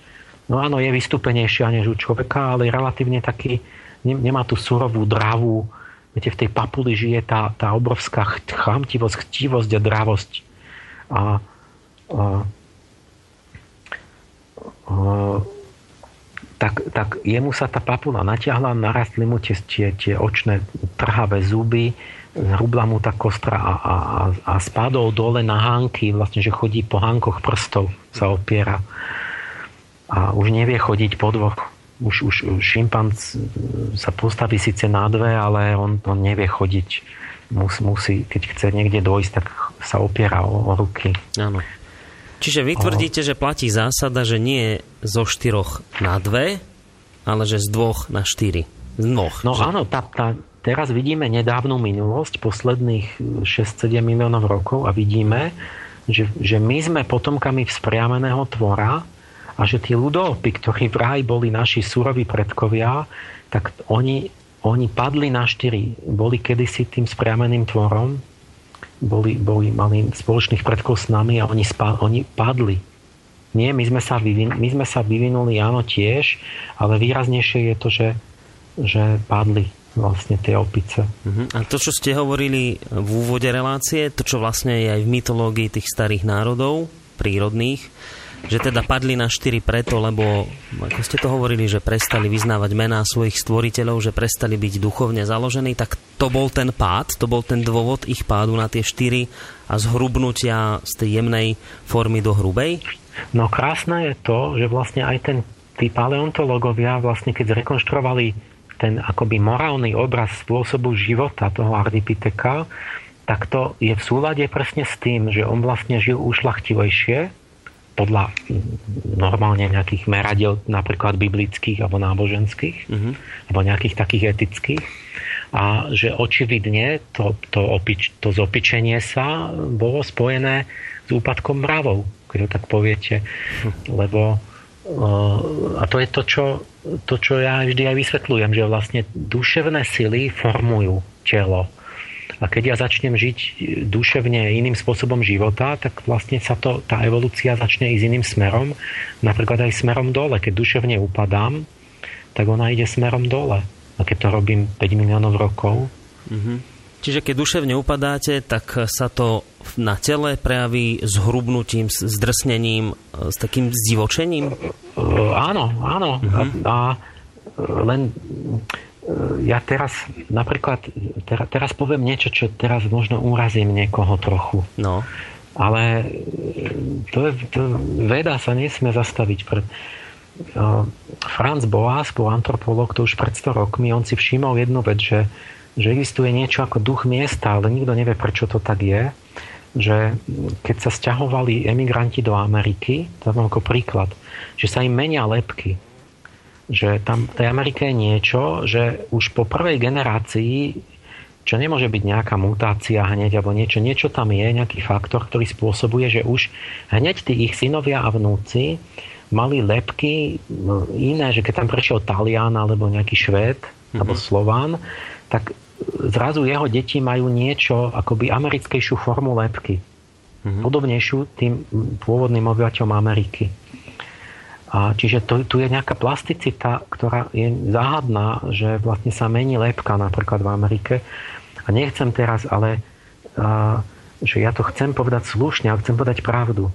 No áno, je vystúpenejšia než u človeka, ale relatívne taký, nemá tú surovú dravú. Viete, v tej papuli žije tá, tá obrovská chamtivosť, chtivosť a dravosť. A, a tak, tak jemu sa tá papula natiahla, narastli mu tie, tie, tie očné trhavé zuby, zhrubla mu tá kostra a, a, a spadol dole na hánky, vlastne, že chodí po hánkoch prstov, sa opiera. A už nevie chodiť po dvoch. Už, už šimpanz sa postaví síce na dve, ale on, on nevie chodiť. Mus, musí, keď chce niekde dojsť, tak sa opiera o, o ruky. Áno. Čiže vy tvrdíte, že platí zásada, že nie zo štyroch na dve, ale že z dvoch na štyri. Z dvoch. No že... áno, tá, tá, teraz vidíme nedávnu minulosť, posledných 6-7 miliónov rokov a vidíme, že, že my sme potomkami vzpriameného tvora a že tí ľudopy, ktorí vraj boli naši suroví predkovia, tak oni, oni padli na štyri. Boli kedysi tým vzpriameným tvorom boli, boli, mali spoločných predkov s nami a oni, spa, oni padli. Nie, my sme, sa vyvin, my sme sa vyvinuli, áno, tiež, ale výraznejšie je to, že, že padli vlastne tie opice. Uh-huh. A to, čo ste hovorili v úvode relácie, to, čo vlastne je aj v mytológii tých starých národov, prírodných, že teda padli na štyri preto, lebo ako ste to hovorili, že prestali vyznávať mená svojich stvoriteľov, že prestali byť duchovne založení, tak to bol ten pád, to bol ten dôvod ich pádu na tie štyri a zhrubnutia z tej jemnej formy do hrubej? No krásne je to, že vlastne aj ten, tí paleontológovia vlastne keď zrekonštruovali ten akoby morálny obraz spôsobu života toho Ardipiteka, tak to je v súlade presne s tým, že on vlastne žil ušlachtivejšie, podľa normálne nejakých meradiel, napríklad biblických alebo náboženských, mm-hmm. alebo nejakých takých etických. A že očividne to, to, opič, to zopičenie sa bolo spojené s úpadkom mravov, keď to tak poviete. Hm. Lebo a to je to čo, to, čo ja vždy aj vysvetľujem, že vlastne duševné sily formujú telo a keď ja začnem žiť duševne iným spôsobom života, tak vlastne sa to, tá evolúcia začne ísť iným smerom, napríklad aj smerom dole. Keď duševne upadám, tak ona ide smerom dole. A keď to robím 5 miliónov rokov. Mm-hmm. Čiže keď duševne upadáte, tak sa to na tele prejaví s hrubnutím, s drsnením, s takým zdivočením? Uh, áno, áno. Mm-hmm. A, a len ja teraz napríklad, teraz, teraz poviem niečo, čo teraz možno urazím niekoho trochu. No. Ale to je, to, veda sa nesmie zastaviť pred... Uh, Franz Boas, bol antropolog, to už pred 100 rokmi, on si všimol jednu vec, že, že existuje niečo ako duch miesta, ale nikto nevie, prečo to tak je že keď sa stiahovali emigranti do Ameriky, to mám ako príklad, že sa im menia lepky že tam v tej Amerike je niečo, že už po prvej generácii, čo nemôže byť nejaká mutácia hneď alebo niečo, niečo tam je, nejaký faktor, ktorý spôsobuje, že už hneď tí ich synovia a vnúci mali lepky iné, že keď tam prešiel Talian alebo nejaký Švéd mm-hmm. alebo Slován, tak zrazu jeho deti majú niečo akoby americkejšiu formu lepky. Mm-hmm. Podobnejšiu tým pôvodným obyvateľom Ameriky. A čiže to, tu je nejaká plasticita, ktorá je záhadná, že vlastne sa mení lepka napríklad v Amerike. A nechcem teraz, ale a, že ja to chcem povedať slušne, ale chcem povedať pravdu.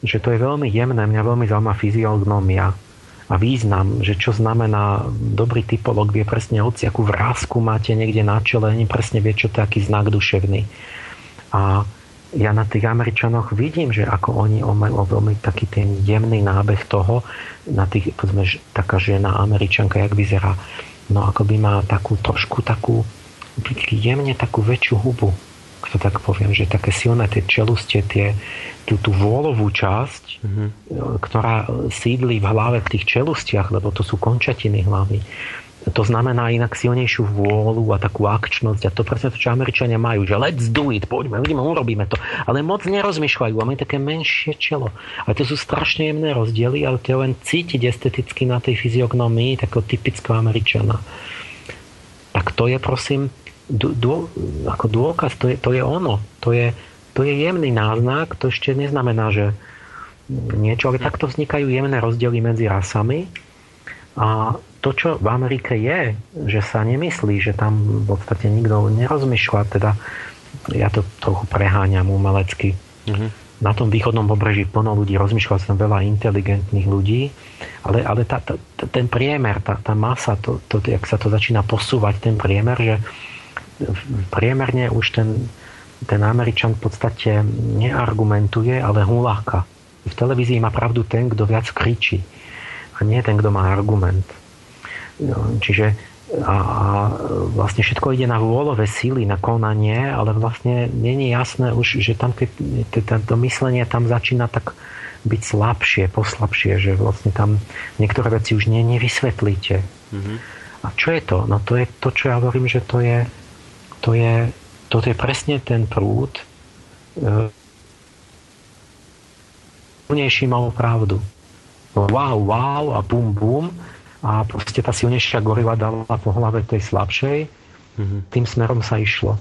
Že to je veľmi jemné, mňa veľmi zaujíma fyziognomia a význam, že čo znamená dobrý typolog, vie presne hoci akú vrázku máte niekde na čele, presne vie, čo to je aký znak duševný. A ja na tých Američanoch vidím, že ako oni majú veľmi taký ten jemný nábeh toho, na tých, povedzme, taká žena Američanka, jak vyzerá, no ako by má takú trošku takú, jemne takú väčšiu hubu, to tak poviem, že také silné tie čelustie, tie, tú, tú vôľovú časť, mm-hmm. ktorá sídli v hlave v tých čelustiach, lebo to sú končatiny hlavy, to znamená inak silnejšiu vôľu a takú akčnosť a to presne to, čo Američania majú, že let's do it, poďme, vidíme, urobíme to. Ale moc nerozmýšľajú a majú také menšie čelo. A to sú strašne jemné rozdiely, ale to je len cítiť esteticky na tej fyziognomii takého typického Američana. Tak to je prosím dô, dô, ako dôkaz, to je, to je ono. To je, to je jemný náznak, to ešte neznamená, že niečo, ale takto vznikajú jemné rozdiely medzi rasami a to, čo v Amerike je, že sa nemyslí, že tam v podstate nikto nerozmýšľa, teda ja to trochu preháňam umelecky. Mm-hmm. Na tom východnom pobreží plno ľudí, rozmýšľa sa veľa inteligentných ľudí, ale, ale tá, tá, ten priemer, tá, tá masa, to, to, jak sa to začína posúvať, ten priemer, že priemerne už ten, ten Američan v podstate neargumentuje, ale huláka. V televízii má pravdu ten, kto viac kričí a nie ten, kto má argument. No, čiže a, a vlastne všetko ide na vôľové síly, na konanie, ale vlastne není jasné už, že tam keď to myslenie tam začína tak byť slabšie, poslabšie, že vlastne tam niektoré veci už nie, nevysvetlíte. Mm-hmm. A čo je to? No to je to, čo ja hovorím, že to je to je, to je presne ten prúd silnejší mal pravdu. Wow, wow a bum, bum a proste tá silnejšia gorila dala po hlave tej slabšej, mm-hmm. tým smerom sa išlo.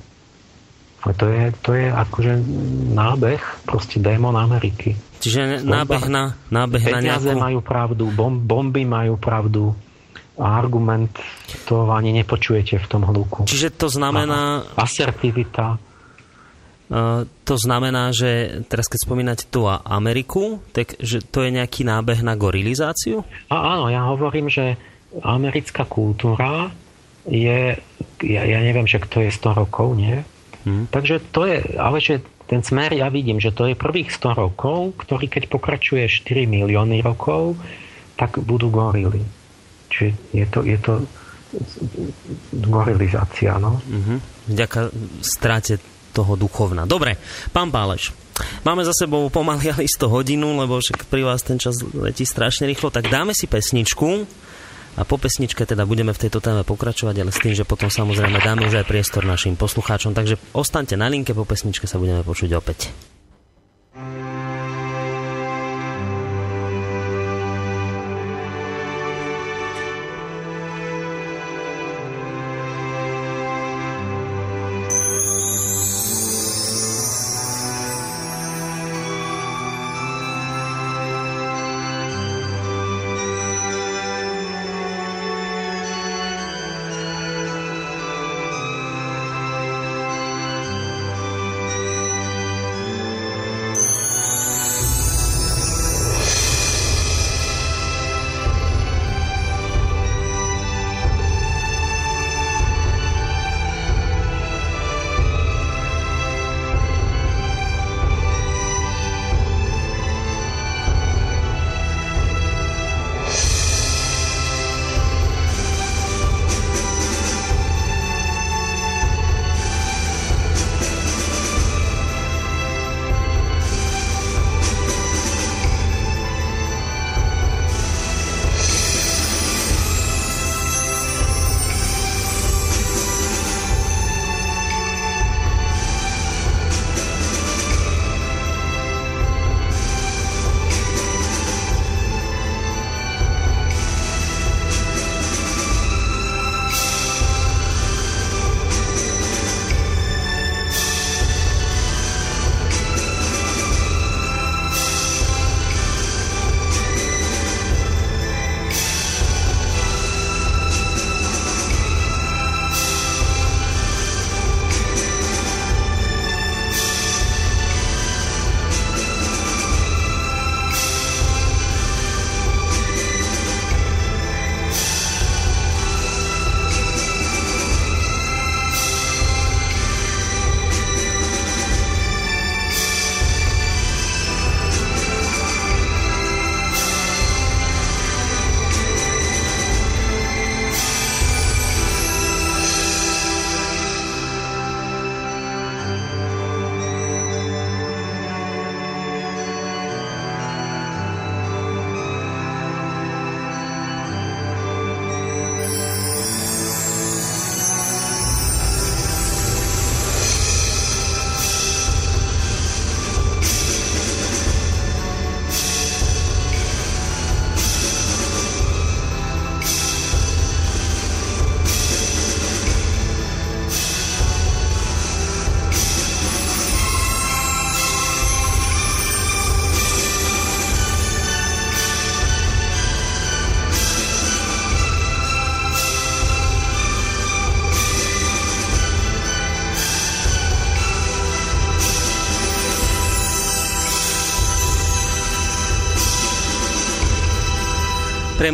A to je, to je akože nábeh, proste démon Ameriky. Čiže nábeh na, nábeh na nejakú... majú pravdu, bom, bomby majú pravdu, a argument to ani nepočujete v tom hluku. Čiže to znamená... Asertivita. Uh, to znamená, že teraz keď spomínate tu Ameriku, tak že to je nejaký nábeh na gorilizáciu? A, áno, ja hovorím, že americká kultúra je, ja, ja neviem, že kto je 100 rokov, nie? Hmm. Takže to je, ale že ten smer ja vidím, že to je prvých 100 rokov, ktorý keď pokračuje 4 milióny rokov, tak budú gorily. Čiže je to, je to gorilizácia, no. Uh-huh. Vďaka strate toho duchovna. Dobre, pán Páleš, máme za sebou pomaly ale 100 hodinu, lebo však pri vás ten čas letí strašne rýchlo, tak dáme si pesničku a po pesničke teda budeme v tejto téme pokračovať, ale s tým, že potom samozrejme dáme už aj priestor našim poslucháčom, takže ostaňte na linke, po pesničke sa budeme počuť opäť.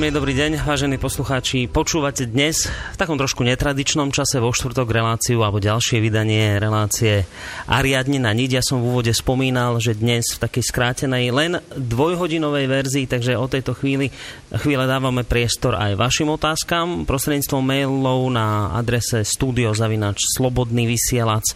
Príjemný dobrý deň, vážení poslucháči. Počúvate dnes v takom trošku netradičnom čase vo štvrtok reláciu alebo ďalšie vydanie relácie Ariadne na niť. Ja som v úvode spomínal, že dnes v takej skrátenej len dvojhodinovej verzii, takže o tejto chvíli chvíle dávame priestor aj vašim otázkam prostredníctvom mailov na adrese studiozavinač slobodný vysielač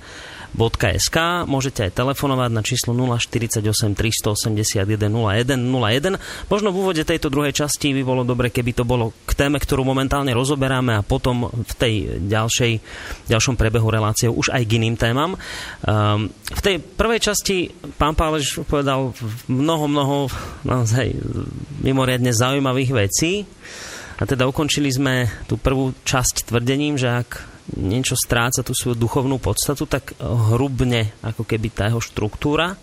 www.slobodnyvysielac.sk. Môžete aj telefonovať na číslo 048 381 0101. Možno v úvode tejto druhej časti by bolo dobre, keby to bolo k téme, ktorú momentálne rozoberáme a potom v tej ďalšej, ďalšom prebehu relácie už aj k iným témam. Um, v tej prvej časti pán Pálež povedal mnoho, mnoho naozaj mimoriadne zaujímavých vecí. A teda ukončili sme tú prvú časť tvrdením, že ak niečo stráca tú svoju duchovnú podstatu, tak hrubne ako keby tá jeho štruktúra.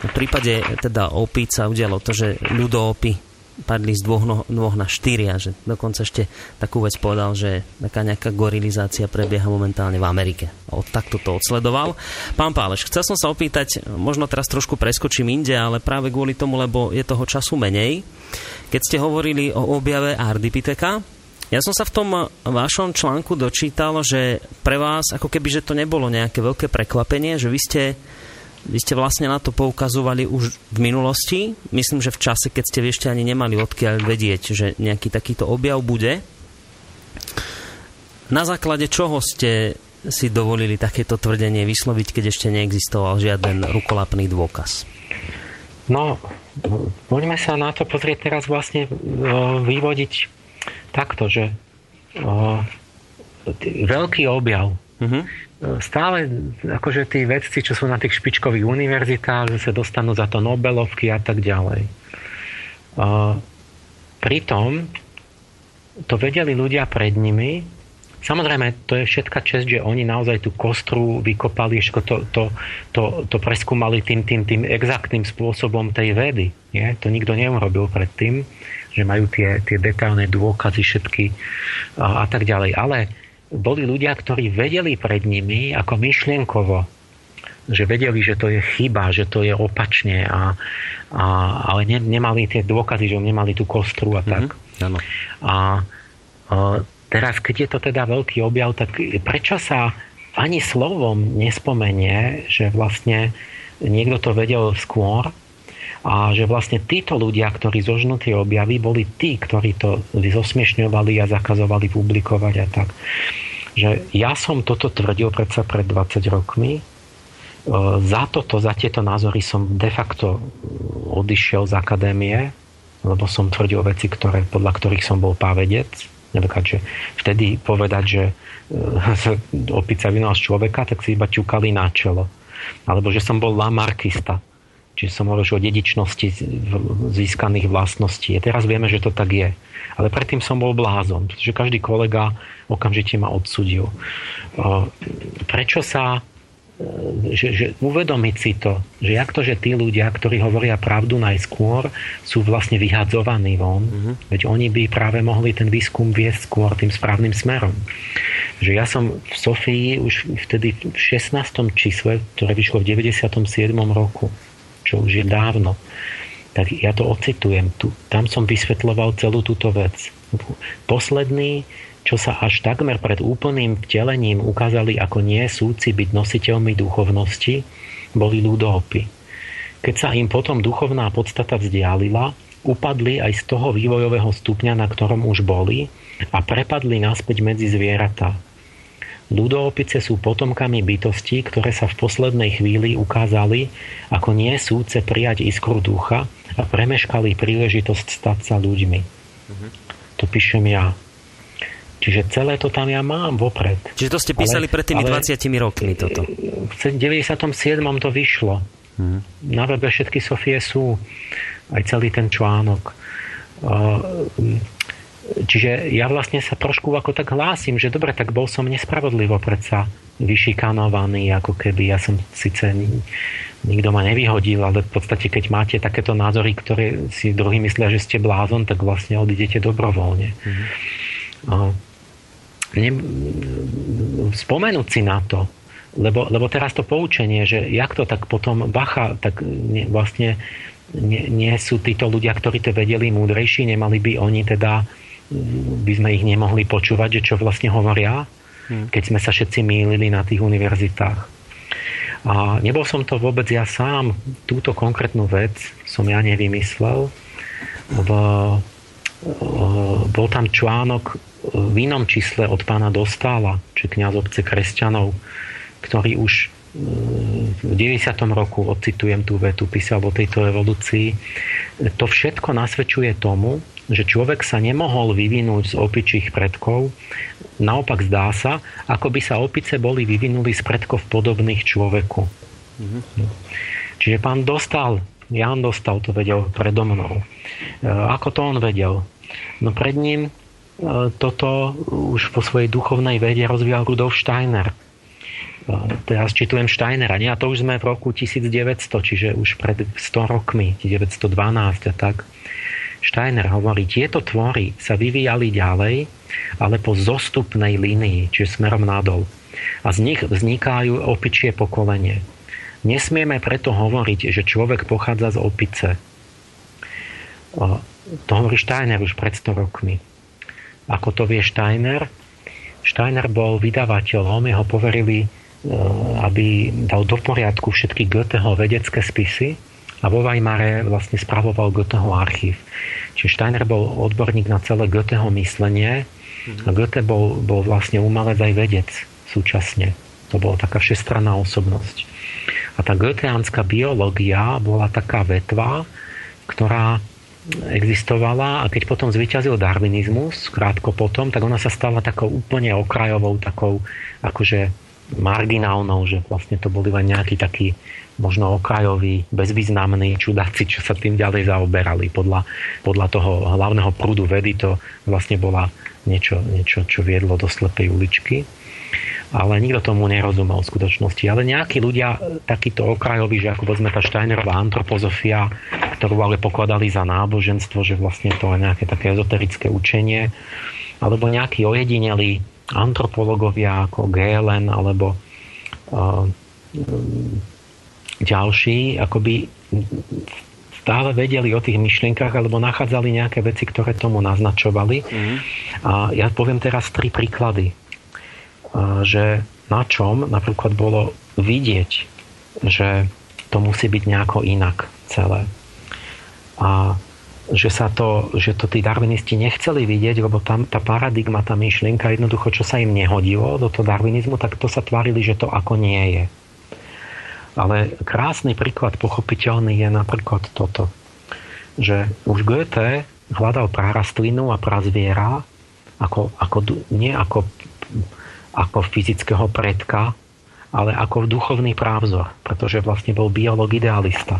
V prípade teda opíc sa udialo to, že ľudoopy padli z dvoch, no, dvoch na štyri a že dokonca ešte takú vec povedal, že taká nejaká gorilizácia prebieha momentálne v Amerike. O, takto to odsledoval. Pán Páleš, chcel som sa opýtať, možno teraz trošku preskočím inde, ale práve kvôli tomu, lebo je toho času menej. Keď ste hovorili o objave Ardipiteka, ja som sa v tom vašom článku dočítal, že pre vás ako keby, že to nebolo nejaké veľké prekvapenie, že vy ste, vy ste vlastne na to poukazovali už v minulosti. Myslím, že v čase, keď ste ešte ani nemali odkiaľ vedieť, že nejaký takýto objav bude. Na základe čoho ste si dovolili takéto tvrdenie vysloviť, keď ešte neexistoval žiaden rukolapný dôkaz? No, poďme sa na to pozrieť teraz vlastne vyvodiť takto, že o, veľký objav. Uh-huh. Stále akože tí vedci, čo sú na tých špičkových univerzitách, že sa dostanú za to Nobelovky a tak ďalej. O, pritom to vedeli ľudia pred nimi. Samozrejme, to je všetka čest, že oni naozaj tú kostru vykopali, to, to, to, to preskúmali tým, tým, tým exaktným spôsobom tej vedy. Nie? To nikto neurobil predtým že majú tie, tie detailné dôkazy všetky a, a tak ďalej. Ale boli ľudia, ktorí vedeli pred nimi ako myšlienkovo, že vedeli, že to je chyba, že to je opačne, a, a, ale ne, nemali tie dôkazy, že nemali tú kostru a tak. Mm-hmm, a, a teraz, keď je to teda veľký objav, tak prečo sa ani slovom nespomenie, že vlastne niekto to vedel skôr a že vlastne títo ľudia, ktorí zožnú tie objavy, boli tí, ktorí to zosmiešňovali a zakazovali publikovať a tak. Že ja som toto tvrdil predsa pred 20 rokmi, e, za toto, za tieto názory som de facto odišiel z akadémie, lebo som tvrdil veci, ktoré, podľa ktorých som bol pávedec. Napríklad, že vtedy povedať, že e, opica vynal z človeka, tak si iba ťukali na čelo. Alebo že som bol lamarkista Čiže som hovoril o dedičnosti získaných vlastností. A teraz vieme, že to tak je. Ale predtým som bol blázon, pretože každý kolega okamžite ma odsudil. Prečo sa e, že, že uvedomiť si to, že jak to, že tí ľudia, ktorí hovoria pravdu najskôr, sú vlastne vyhadzovaní von, mm-hmm. veď oni by práve mohli ten výskum viesť skôr tým správnym smerom. Že ja som v Sofii už vtedy v 16. čísle, ktoré vyšlo v 97. roku, čo už je dávno, tak ja to ocitujem. Tu, tam som vysvetloval celú túto vec. Posledný, čo sa až takmer pred úplným vtelením ukázali ako nie súci byť nositeľmi duchovnosti, boli ľudopy. Keď sa im potom duchovná podstata vzdialila, upadli aj z toho vývojového stupňa, na ktorom už boli a prepadli naspäť medzi zvieratá Ľudoopice sú potomkami bytostí, ktoré sa v poslednej chvíli ukázali ako nie súce prijať iskru ducha a premeškali príležitosť stať sa ľuďmi. Mm-hmm. To píšem ja. Čiže celé to tam ja mám vopred. Čiže to ste písali ale, pred tými ale 20 rokmi toto? V 97. to vyšlo. Mm. Na webe všetky Sofie sú. Aj celý ten článok. Uh, Čiže ja vlastne sa trošku ako tak hlásim, že dobre, tak bol som nespravodlivo predsa vyšikanovaný, ako keby ja som síce nikto ma nevyhodil, ale v podstate keď máte takéto názory, ktoré si druhý myslia, že ste blázon, tak vlastne odidete dobrovoľne. Mm-hmm. Ne, spomenúť si na to, lebo, lebo teraz to poučenie, že jak to tak potom bacha, tak ne, vlastne nie, nie sú títo ľudia, ktorí to vedeli múdrejší, nemali by oni teda, by sme ich nemohli počúvať, že čo vlastne hovoria, hmm. keď sme sa všetci mýlili na tých univerzitách. A nebol som to vôbec ja sám. Túto konkrétnu vec som ja nevymyslel. V, bol tam článok v inom čísle od pána Dostála, či kniaz obce kresťanov, ktorý už v 90. roku, odcitujem tú vetu, písal o tejto evolúcii, to všetko nasvedčuje tomu, že človek sa nemohol vyvinúť z opičích predkov. Naopak zdá sa, ako by sa opice boli vyvinuli z predkov podobných človeku. Mm-hmm. Čiže pán dostal, Jan dostal to vedel predo mnou. E, ako to on vedel? No pred ním e, toto už po svojej duchovnej vede rozvíjal Rudolf Steiner teraz čitujem Steinera, nie? a to už sme v roku 1900, čiže už pred 100 rokmi, 1912 a tak. Steiner hovorí, tieto tvory sa vyvíjali ďalej, ale po zostupnej línii, čiže smerom nadol. A z nich vznikajú opičie pokolenie. Nesmieme preto hovoriť, že človek pochádza z opice. To hovorí Steiner už pred 100 rokmi. Ako to vie Steiner? Steiner bol vydavateľom, jeho poverili Eh, aby dal do poriadku všetky Goetheho vedecké spisy a vo Weimare vlastne spravoval Goetheho archív. Čiže Steiner bol odborník na celé Goetheho myslenie a Goethe bol, bol vlastne umelec aj vedec súčasne. To bola taká všestranná osobnosť. A tá goetheánska biológia bola taká vetva, ktorá existovala a keď potom zvyťazil darwinizmus, krátko potom, tak ona sa stala takou úplne okrajovou, takou akože marginálnou, že vlastne to boli len nejakí takí možno okrajoví, bezvýznamní čudáci, čo sa tým ďalej zaoberali. Podľa, podľa toho hlavného prúdu vedy to vlastne bola niečo, niečo, čo viedlo do slepej uličky. Ale nikto tomu nerozumel v skutočnosti. Ale nejakí ľudia, takíto okrajoví, že ako povedzme tá Steinerová antropozofia, ktorú ale pokladali za náboženstvo, že vlastne to je nejaké také ezoterické učenie, alebo nejakí ojedineli antropológovia ako Gehlen alebo uh, ďalší akoby stále vedeli o tých myšlienkach alebo nachádzali nejaké veci, ktoré tomu naznačovali. Mm. A ja poviem teraz tri príklady, uh, že na čom napríklad bolo vidieť, že to musí byť nejako inak celé. A že, sa to, že to tí darwinisti nechceli vidieť, lebo tam tá paradigma, tá myšlienka, jednoducho, čo sa im nehodilo do toho darwinizmu, tak to sa tvárili, že to ako nie je. Ale krásny príklad pochopiteľný je napríklad toto, že už Goethe hľadal prarastlinu a prazviera ako, ako, nie ako, ako fyzického predka, ale ako duchovný právzor, pretože vlastne bol biolog idealista.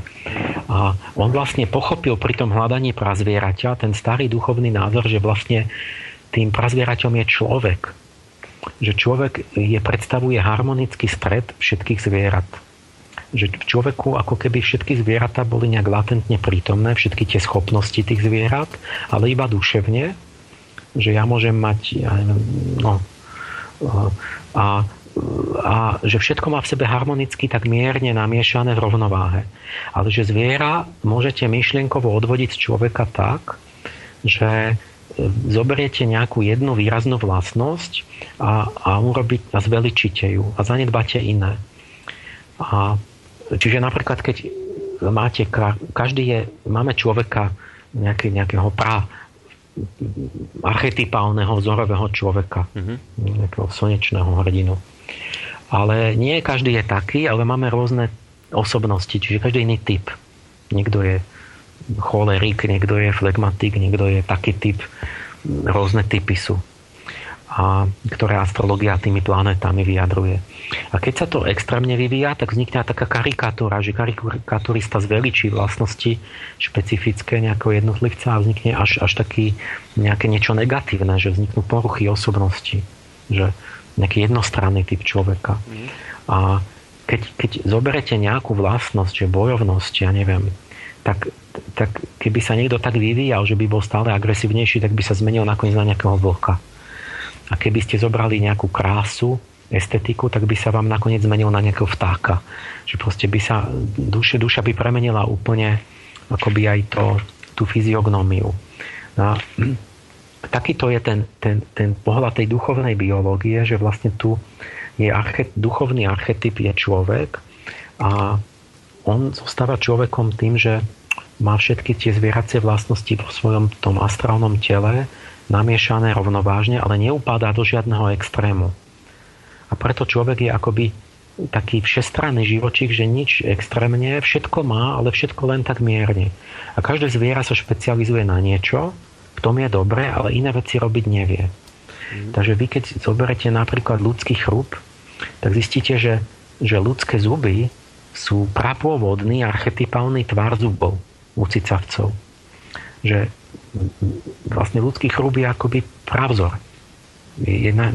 A on vlastne pochopil pri tom hľadaní prazvieraťa ten starý duchovný názor, že vlastne tým prazvieraťom je človek. Že človek je, predstavuje harmonický stred všetkých zvierat. Že v človeku ako keby všetky zvieratá boli nejak latentne prítomné, všetky tie schopnosti tých zvierat, ale iba duševne, že ja môžem mať ja neviem, no, a a že všetko má v sebe harmonicky tak mierne namiešané v rovnováhe. Ale že zviera môžete myšlienkovo odvodiť z človeka tak, že e, zoberiete nejakú jednu výraznú vlastnosť a, a, urobiť, a zveličíte ju a zanedbáte iné. A, čiže napríklad, keď máte, každý je, máme človeka nejaký, nejakého pra, archetypálneho vzorového človeka, mm-hmm. nejakého slnečného hrdinu. Ale nie každý je taký, ale máme rôzne osobnosti, čiže každý iný typ. Niekto je cholerik, niekto je flegmatik, niekto je taký typ, rôzne typy sú a ktoré astrologia tými planetami vyjadruje. A keď sa to extrémne vyvíja, tak vznikne taká karikatúra, že karikaturista zveličí vlastnosti špecifické nejakého jednotlivca a vznikne až, až taký nejaké niečo negatívne, že vzniknú poruchy osobnosti. Že nejaký jednostranný typ človeka. A keď, keď zoberete nejakú vlastnosť, že bojovnosť, ja neviem, tak, tak keby sa niekto tak vyvíjal, že by bol stále agresívnejší, tak by sa zmenil nakoniec na nejakého vlka. A keby ste zobrali nejakú krásu, estetiku, tak by sa vám nakoniec zmenil na nejakého vtáka. Že proste by sa duše, duša by premenila úplne akoby aj to, tú fyziognómiu. No, takýto je ten, ten, ten pohľad tej duchovnej biológie, že vlastne tu je archet, duchovný archetyp je človek a on zostáva človekom tým, že má všetky tie zvieracie vlastnosti vo svojom tom astrálnom tele namiešané rovnovážne, ale neupadá do žiadneho extrému. A preto človek je akoby taký všestranný živočík, že nič extrémne, všetko má, ale všetko len tak mierne. A každé zviera sa špecializuje na niečo, v tom je dobre, ale iné veci robiť nevie. Mm. Takže vy keď zoberete napríklad ľudský chrup, tak zistíte, že, že ľudské zuby sú prapôvodný archetypálny tvar zubov u cicavcov. Že vlastne ľudský chrúb je akoby pravzor. Je, na,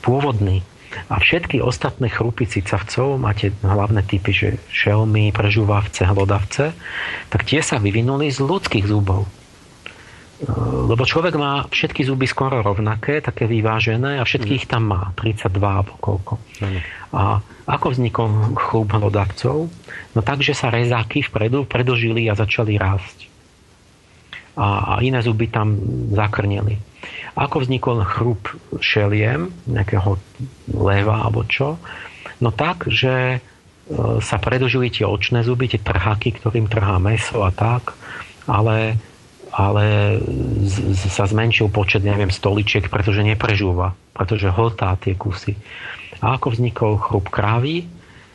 pôvodný. A všetky ostatné chrupy cicavcov, máte hlavné typy, že šelmy, prežúvavce, hlodavce, tak tie sa vyvinuli z ľudských zubov. Lebo človek má všetky zuby skoro rovnaké, také vyvážené a všetkých tam má, 32 alebo koľko. A ako vznikol chrúb hlodavcov? No tak, že sa rezáky vpredu predlžili a začali rásť. A, a iné zuby tam zakrnili. Ako vznikol chrúb šeliem, nejakého leva alebo čo? No tak, že e, sa predlžili tie očné zuby, tie trháky, ktorým trhá meso a tak, ale, ale z, z, sa zmenšil počet, neviem, stoličiek, pretože neprežúva, pretože hltá tie kusy. A ako vznikol chrup krávy?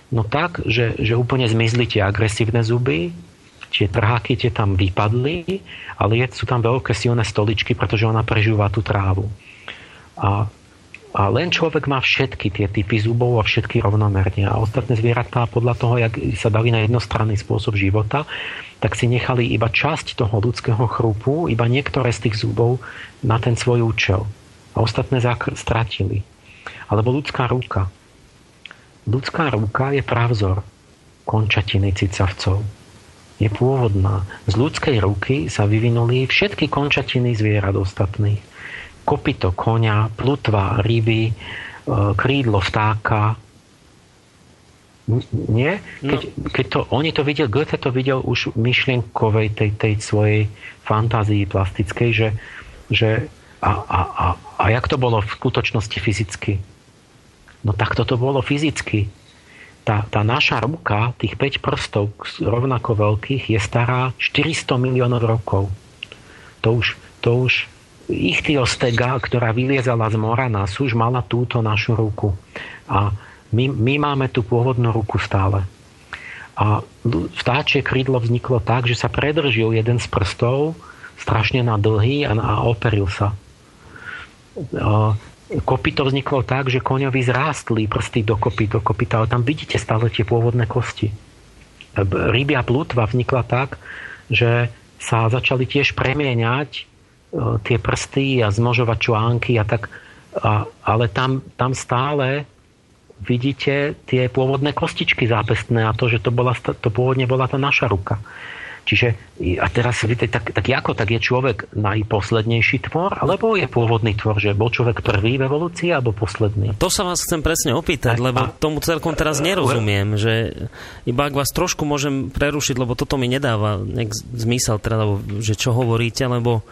No tak, že, že úplne zmizli tie agresívne zuby, tie trháky tie tam vypadli, ale je, sú tam veľké silné stoličky, pretože ona prežúva tú trávu. A, a len človek má všetky tie typy zubov a všetky rovnomerne. A ostatné zvieratá podľa toho, jak sa dali na jednostranný spôsob života, tak si nechali iba časť toho ľudského chrupu, iba niektoré z tých zubov na ten svoj účel. A ostatné zakr- stratili. Alebo ľudská ruka. Ľudská ruka je pravzor končatiny cicavcov je pôvodná. Z ľudskej ruky sa vyvinuli všetky končatiny zvierat ostatných. Kopito konia, plutva ryby, e, krídlo vtáka. Nie? No. Keď, keď to, oni to videl, Goethe to videl už v myšlienkovej tej, tej svojej fantázii plastickej, že, že a, a, a, a jak to bolo v skutočnosti fyzicky? No tak toto bolo fyzicky tá, tá naša ruka, tých 5 prstov rovnako veľkých, je stará 400 miliónov rokov. To už, to už ichtiostega, ktorá vyliezala z mora nás, už mala túto našu ruku. A my, my máme tú pôvodnú ruku stále. A vtáčie krídlo vzniklo tak, že sa predržil jeden z prstov strašne na dlhý a, a operil sa kopito vzniklo tak, že koňovi zrástli prsty do kopy, do kopita, ale tam vidíte stále tie pôvodné kosti. Rybia plutva vznikla tak, že sa začali tiež premieňať e, tie prsty a zmožovať články a tak, a, ale tam, tam stále vidíte tie pôvodné kostičky zápestné a to, že to, bola, to pôvodne bola tá naša ruka. Čiže a teraz tak, tak ako, tak je človek najposlednejší tvor, alebo je pôvodný tvor, že bol človek prvý v evolúcii, alebo posledný? To sa vás chcem presne opýtať, a, lebo tomu celkom teraz nerozumiem, že iba ak vás trošku môžem prerušiť, lebo toto mi nedáva zmysel, teda, že čo hovoríte, lebo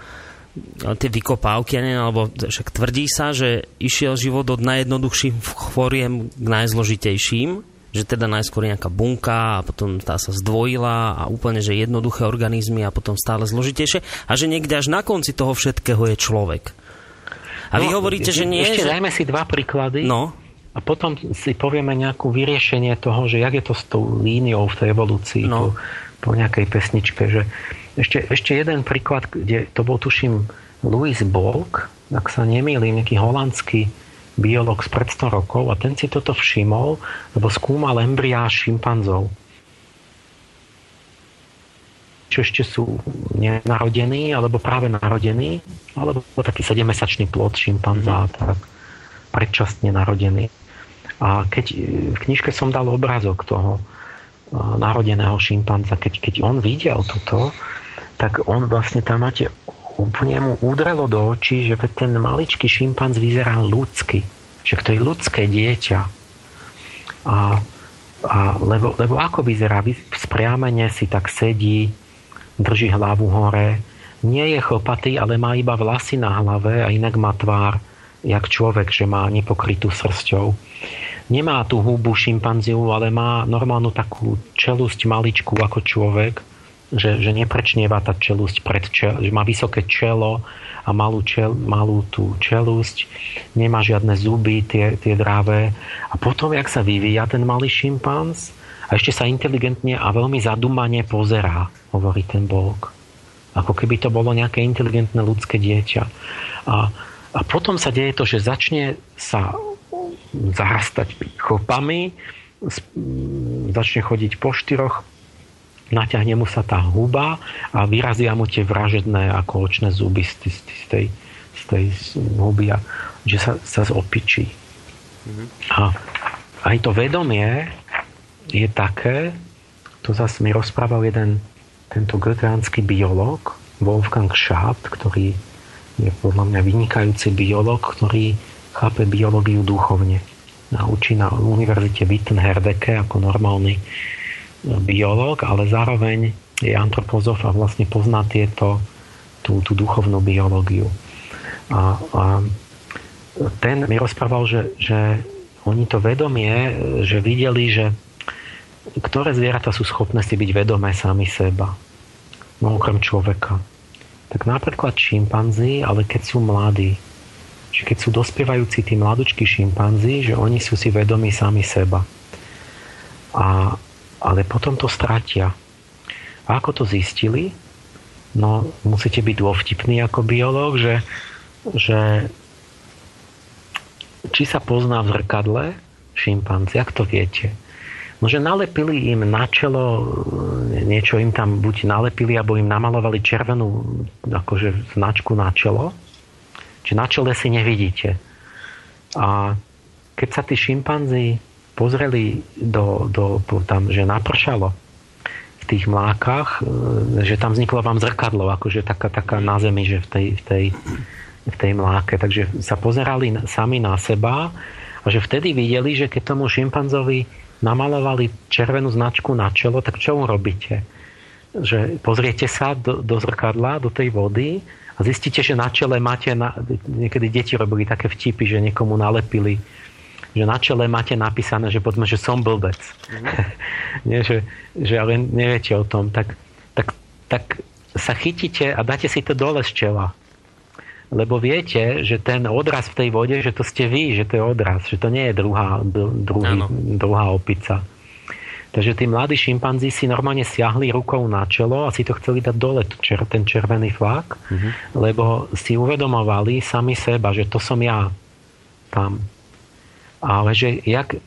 tie vykopávky, alebo však tvrdí sa, že išiel život od najjednoduchších chvoriem k najzložitejším že teda najskôr nejaká bunka a potom tá sa zdvojila a úplne, že jednoduché organizmy a potom stále zložitejšie a že niekde až na konci toho všetkého je človek. A no, vy hovoríte, že nie... Ešte že... dajme si dva príklady. No. A potom si povieme nejakú vyriešenie toho, že jak je to s tou líniou v tej evolúcii no. po, po nejakej pesničke. Že ešte, ešte jeden príklad, kde to bol tuším Louis Bolk, ak sa nemýlim, nejaký holandský biolog z pred 100 rokov a ten si toto všimol, lebo skúmal embryá šimpanzov čo ešte sú nenarodení, alebo práve narodení, alebo taký 7-mesačný plod šimpanza, tak predčasne narodený. A keď v knižke som dal obrázok toho narodeného šimpanza, keď, keď on videl toto, tak on vlastne tam máte úplne mu udrelo do očí, že ten maličký šimpanz vyzerá ľudsky. Že to je ľudské dieťa. A, a lebo, lebo ako vyzerá? Spriamene si tak sedí, drží hlavu hore, nie je chlpatý, ale má iba vlasy na hlave a inak má tvár jak človek, že má nepokrytú srsťou. Nemá tú hubu šimpanziu, ale má normálnu takú čelusť maličku ako človek, že, že neprečnieva tá čelusť pred čel, že má vysoké čelo a malú, čel, malú tú čelusť, nemá žiadne zuby, tie, tie dráve. A potom, jak sa vyvíja ten malý šimpanz, a ešte sa inteligentne a veľmi zadumane pozerá, hovorí ten Bók. Ako keby to bolo nejaké inteligentné ľudské dieťa. A, a potom sa deje to, že začne sa zarastať chopami, začne chodiť po štyroch, naťahne mu sa tá huba a vyrazia mu tie vražedné ako očné zuby z, z, z tej, z tej huby a že sa, sa zopičí. Mm-hmm. A aj to vedomie je také, to zase mi rozprával jeden tento goetheánsky biológ Wolfgang Schaap, ktorý je podľa mňa vynikajúci biológ, ktorý chápe biológiu duchovne. A učí na univerzite Wittenherdecke ako normálny biológ, ale zároveň je antropozof a vlastne pozná tieto, tú, tú duchovnú biológiu. A, a ten mi rozprával, že, že oni to vedomie, že videli, že ktoré zvieratá sú schopné si byť vedomé sami seba no okrem človeka. Tak napríklad šimpanzi, ale keď sú mladí, že keď sú dospievajúci tí mladučky šimpanzi, že oni sú si vedomí sami seba. A, ale potom to stratia. A ako to zistili? No, musíte byť dôvtipný ako biológ, že, že či sa pozná v zrkadle šimpanzi, ak to viete. No, že nalepili im na čelo, e, niečo im tam buď nalepili, alebo im namalovali červenú akože značku na čelo. Čiže na čele si nevidíte. A keď sa tí šimpanzi pozreli do, do, tam, že napršalo v tých mlákach, e, že tam vzniklo vám zrkadlo, akože taká, taká na zemi, že v tej, v tej, v tej mláke. Takže sa pozerali sami na seba a že vtedy videli, že keď tomu šimpanzovi namalovali červenú značku na čelo, tak čo urobíte? Že pozriete sa do, do zrkadla, do tej vody a zistíte, že na čele máte, na, niekedy deti robili také vtipy, že niekomu nalepili, že na čele máte napísané, že poďme, že som blbec. Mm-hmm. Nie, že, že ale neviete o tom. Tak, tak, tak sa chytíte a dáte si to dole z čela lebo viete, že ten odraz v tej vode, že to ste vy, že to je odraz, že to nie je druhá, druhý, druhá opica. Takže tí mladí šimpanzi si normálne siahli rukou na čelo a si to chceli dať dole, ten červený flak, mm-hmm. lebo si uvedomovali sami seba, že to som ja tam. Ale že jak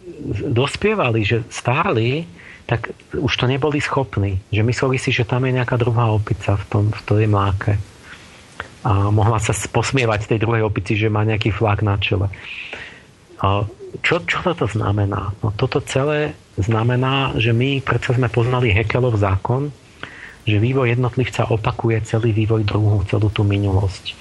dospievali, že stáli, tak už to neboli schopní. Že mysleli si, že tam je nejaká druhá opica v, tom, v tej mláke a mohla sa posmievať tej druhej opici, že má nejaký flak na čele. A čo, čo toto znamená? No toto celé znamená, že my predsa sme poznali Hekelov zákon, že vývoj jednotlivca opakuje celý vývoj druhu, celú tú minulosť.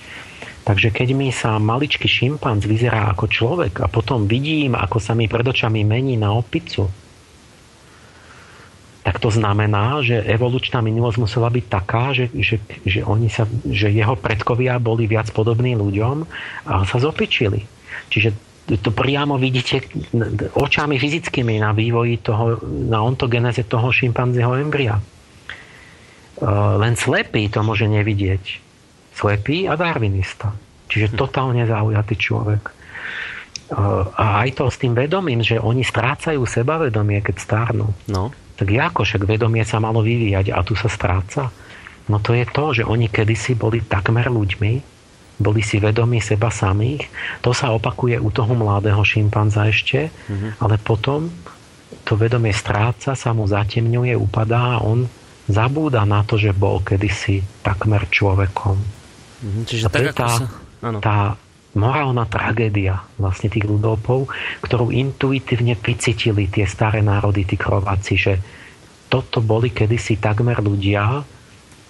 Takže keď mi sa maličký šimpanz vyzerá ako človek a potom vidím, ako sa mi pred očami mení na opicu, tak to znamená, že evolučná minulosť musela byť taká, že, že, že, oni sa, že jeho predkovia boli viac podobní ľuďom a sa zopičili. Čiže to priamo vidíte očami fyzickými na vývoji toho, na ontogeneze toho šimpanzieho embria. Len slepý to môže nevidieť. Slepý a darwinista. Čiže totálne zaujatý človek. A aj to s tým vedomím, že oni strácajú sebavedomie, keď stárnu. No tak ako však vedomie sa malo vyvíjať a tu sa stráca? No to je to, že oni kedysi boli takmer ľuďmi, boli si vedomí seba samých. To sa opakuje u toho mladého šimpanza ešte, mm-hmm. ale potom to vedomie stráca, sa mu zatemňuje, upadá a on zabúda na to, že bol kedysi takmer človekom. Mm-hmm, čiže a tak, tá, sa... tá morálna tragédia vlastne tých ľudopov, ktorú intuitívne vycítili tie staré národy, tí krováci, že toto boli kedysi takmer ľudia,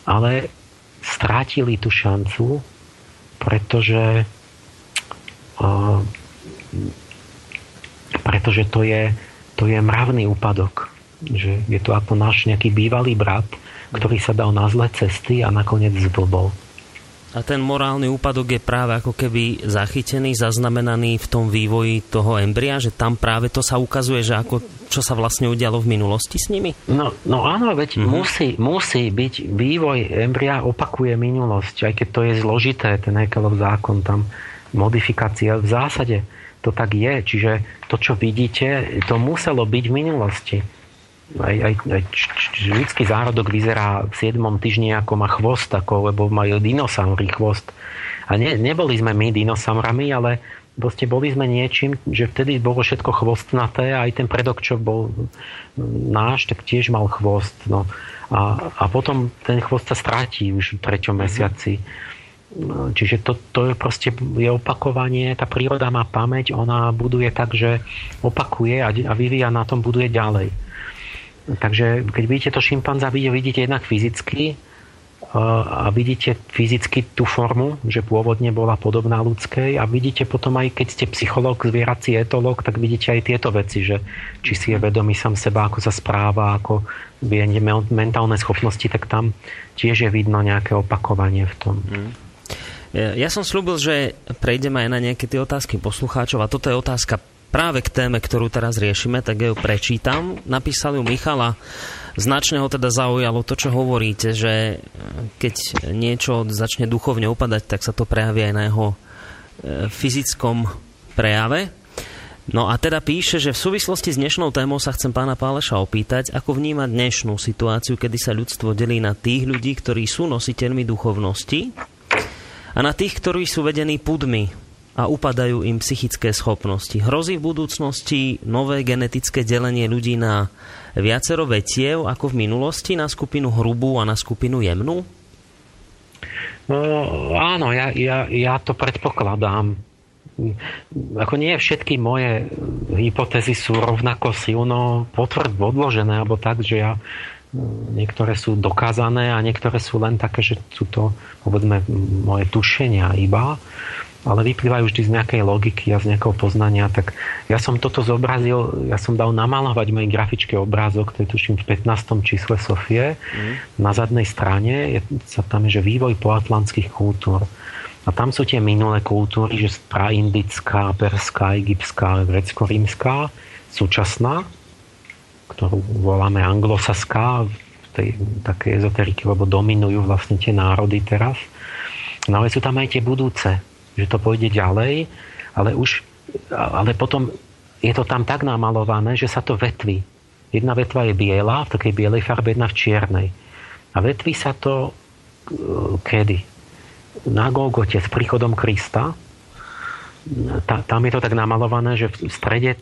ale strátili tú šancu, pretože uh, pretože to je, to je mravný úpadok. Že je to ako náš nejaký bývalý brat, ktorý sa dal na zlé cesty a nakoniec zblbol. A ten morálny úpadok je práve ako keby zachytený, zaznamenaný v tom vývoji toho embria, že tam práve to sa ukazuje, že ako, čo sa vlastne udialo v minulosti s nimi? No, no áno, veď mm-hmm. musí, musí byť vývoj embria opakuje minulosť, aj keď to je zložité, ten Hekelov zákon, tam modifikácia v zásade to tak je. Čiže to, čo vidíte, to muselo byť v minulosti aj, aj, aj ľudský zárodok vyzerá v 7. týždni ako má chvost, ako, lebo majú dinosaury chvost. A ne, neboli sme my dinosaurami, ale proste boli sme niečím, že vtedy bolo všetko chvostnaté a aj ten predok, čo bol náš, tak tiež mal chvost. No. A, a potom ten chvost sa stratí už v treťom mhm. mesiaci. No, čiže to, to je proste je opakovanie, tá príroda má pamäť, ona buduje tak, že opakuje a, a vyvíja na tom, buduje ďalej. Takže keď vidíte to šimpanza, vidíte jednak fyzicky a vidíte fyzicky tú formu, že pôvodne bola podobná ľudskej a vidíte potom aj, keď ste psychológ, zvierací etológ, tak vidíte aj tieto veci, že či si je vedomý sám seba, ako sa správa, ako vie mentálne schopnosti, tak tam tiež je vidno nejaké opakovanie v tom. Mm. Ja som slúbil, že prejdeme aj na nejaké tie otázky poslucháčov a toto je otázka práve k téme, ktorú teraz riešime, tak ju prečítam. Napísal ju Michala. Značne ho teda zaujalo to, čo hovoríte, že keď niečo začne duchovne upadať, tak sa to prejaví aj na jeho e, fyzickom prejave. No a teda píše, že v súvislosti s dnešnou témou sa chcem pána Páleša opýtať, ako vníma dnešnú situáciu, kedy sa ľudstvo delí na tých ľudí, ktorí sú nositeľmi duchovnosti a na tých, ktorí sú vedení pudmi, a upadajú im psychické schopnosti. Hrozí v budúcnosti nové genetické delenie ľudí na viacero vetiev ako v minulosti, na skupinu hrubú a na skupinu jemnú? No, áno, ja, ja, ja to predpokladám. Ako nie všetky moje hypotézy sú rovnako silno potvrd podložené, alebo tak, že ja niektoré sú dokázané a niektoré sú len také, že sú to povedzme moje tušenia iba ale vyplývajú vždy z nejakej logiky a z nejakého poznania. Tak ja som toto zobrazil, ja som dal namalovať mojej grafičke obrázok, to je tuším v 15. čísle Sofie. Mm. Na zadnej strane je, sa tam je, že vývoj poatlantských kultúr. A tam sú tie minulé kultúry, že praindická, perská, egyptská, grecko-rímska, súčasná, ktorú voláme anglosaská, v tej také ezoteriky, lebo dominujú vlastne tie národy teraz. No ale sú tam aj tie budúce že to pôjde ďalej, ale už ale potom je to tam tak namalované, že sa to vetví. Jedna vetva je biela, v takej bielej farbe, jedna v čiernej. A vetví sa to e, kedy? Na Golgote s príchodom Krista. Ta, tam je to tak namalované, že v strede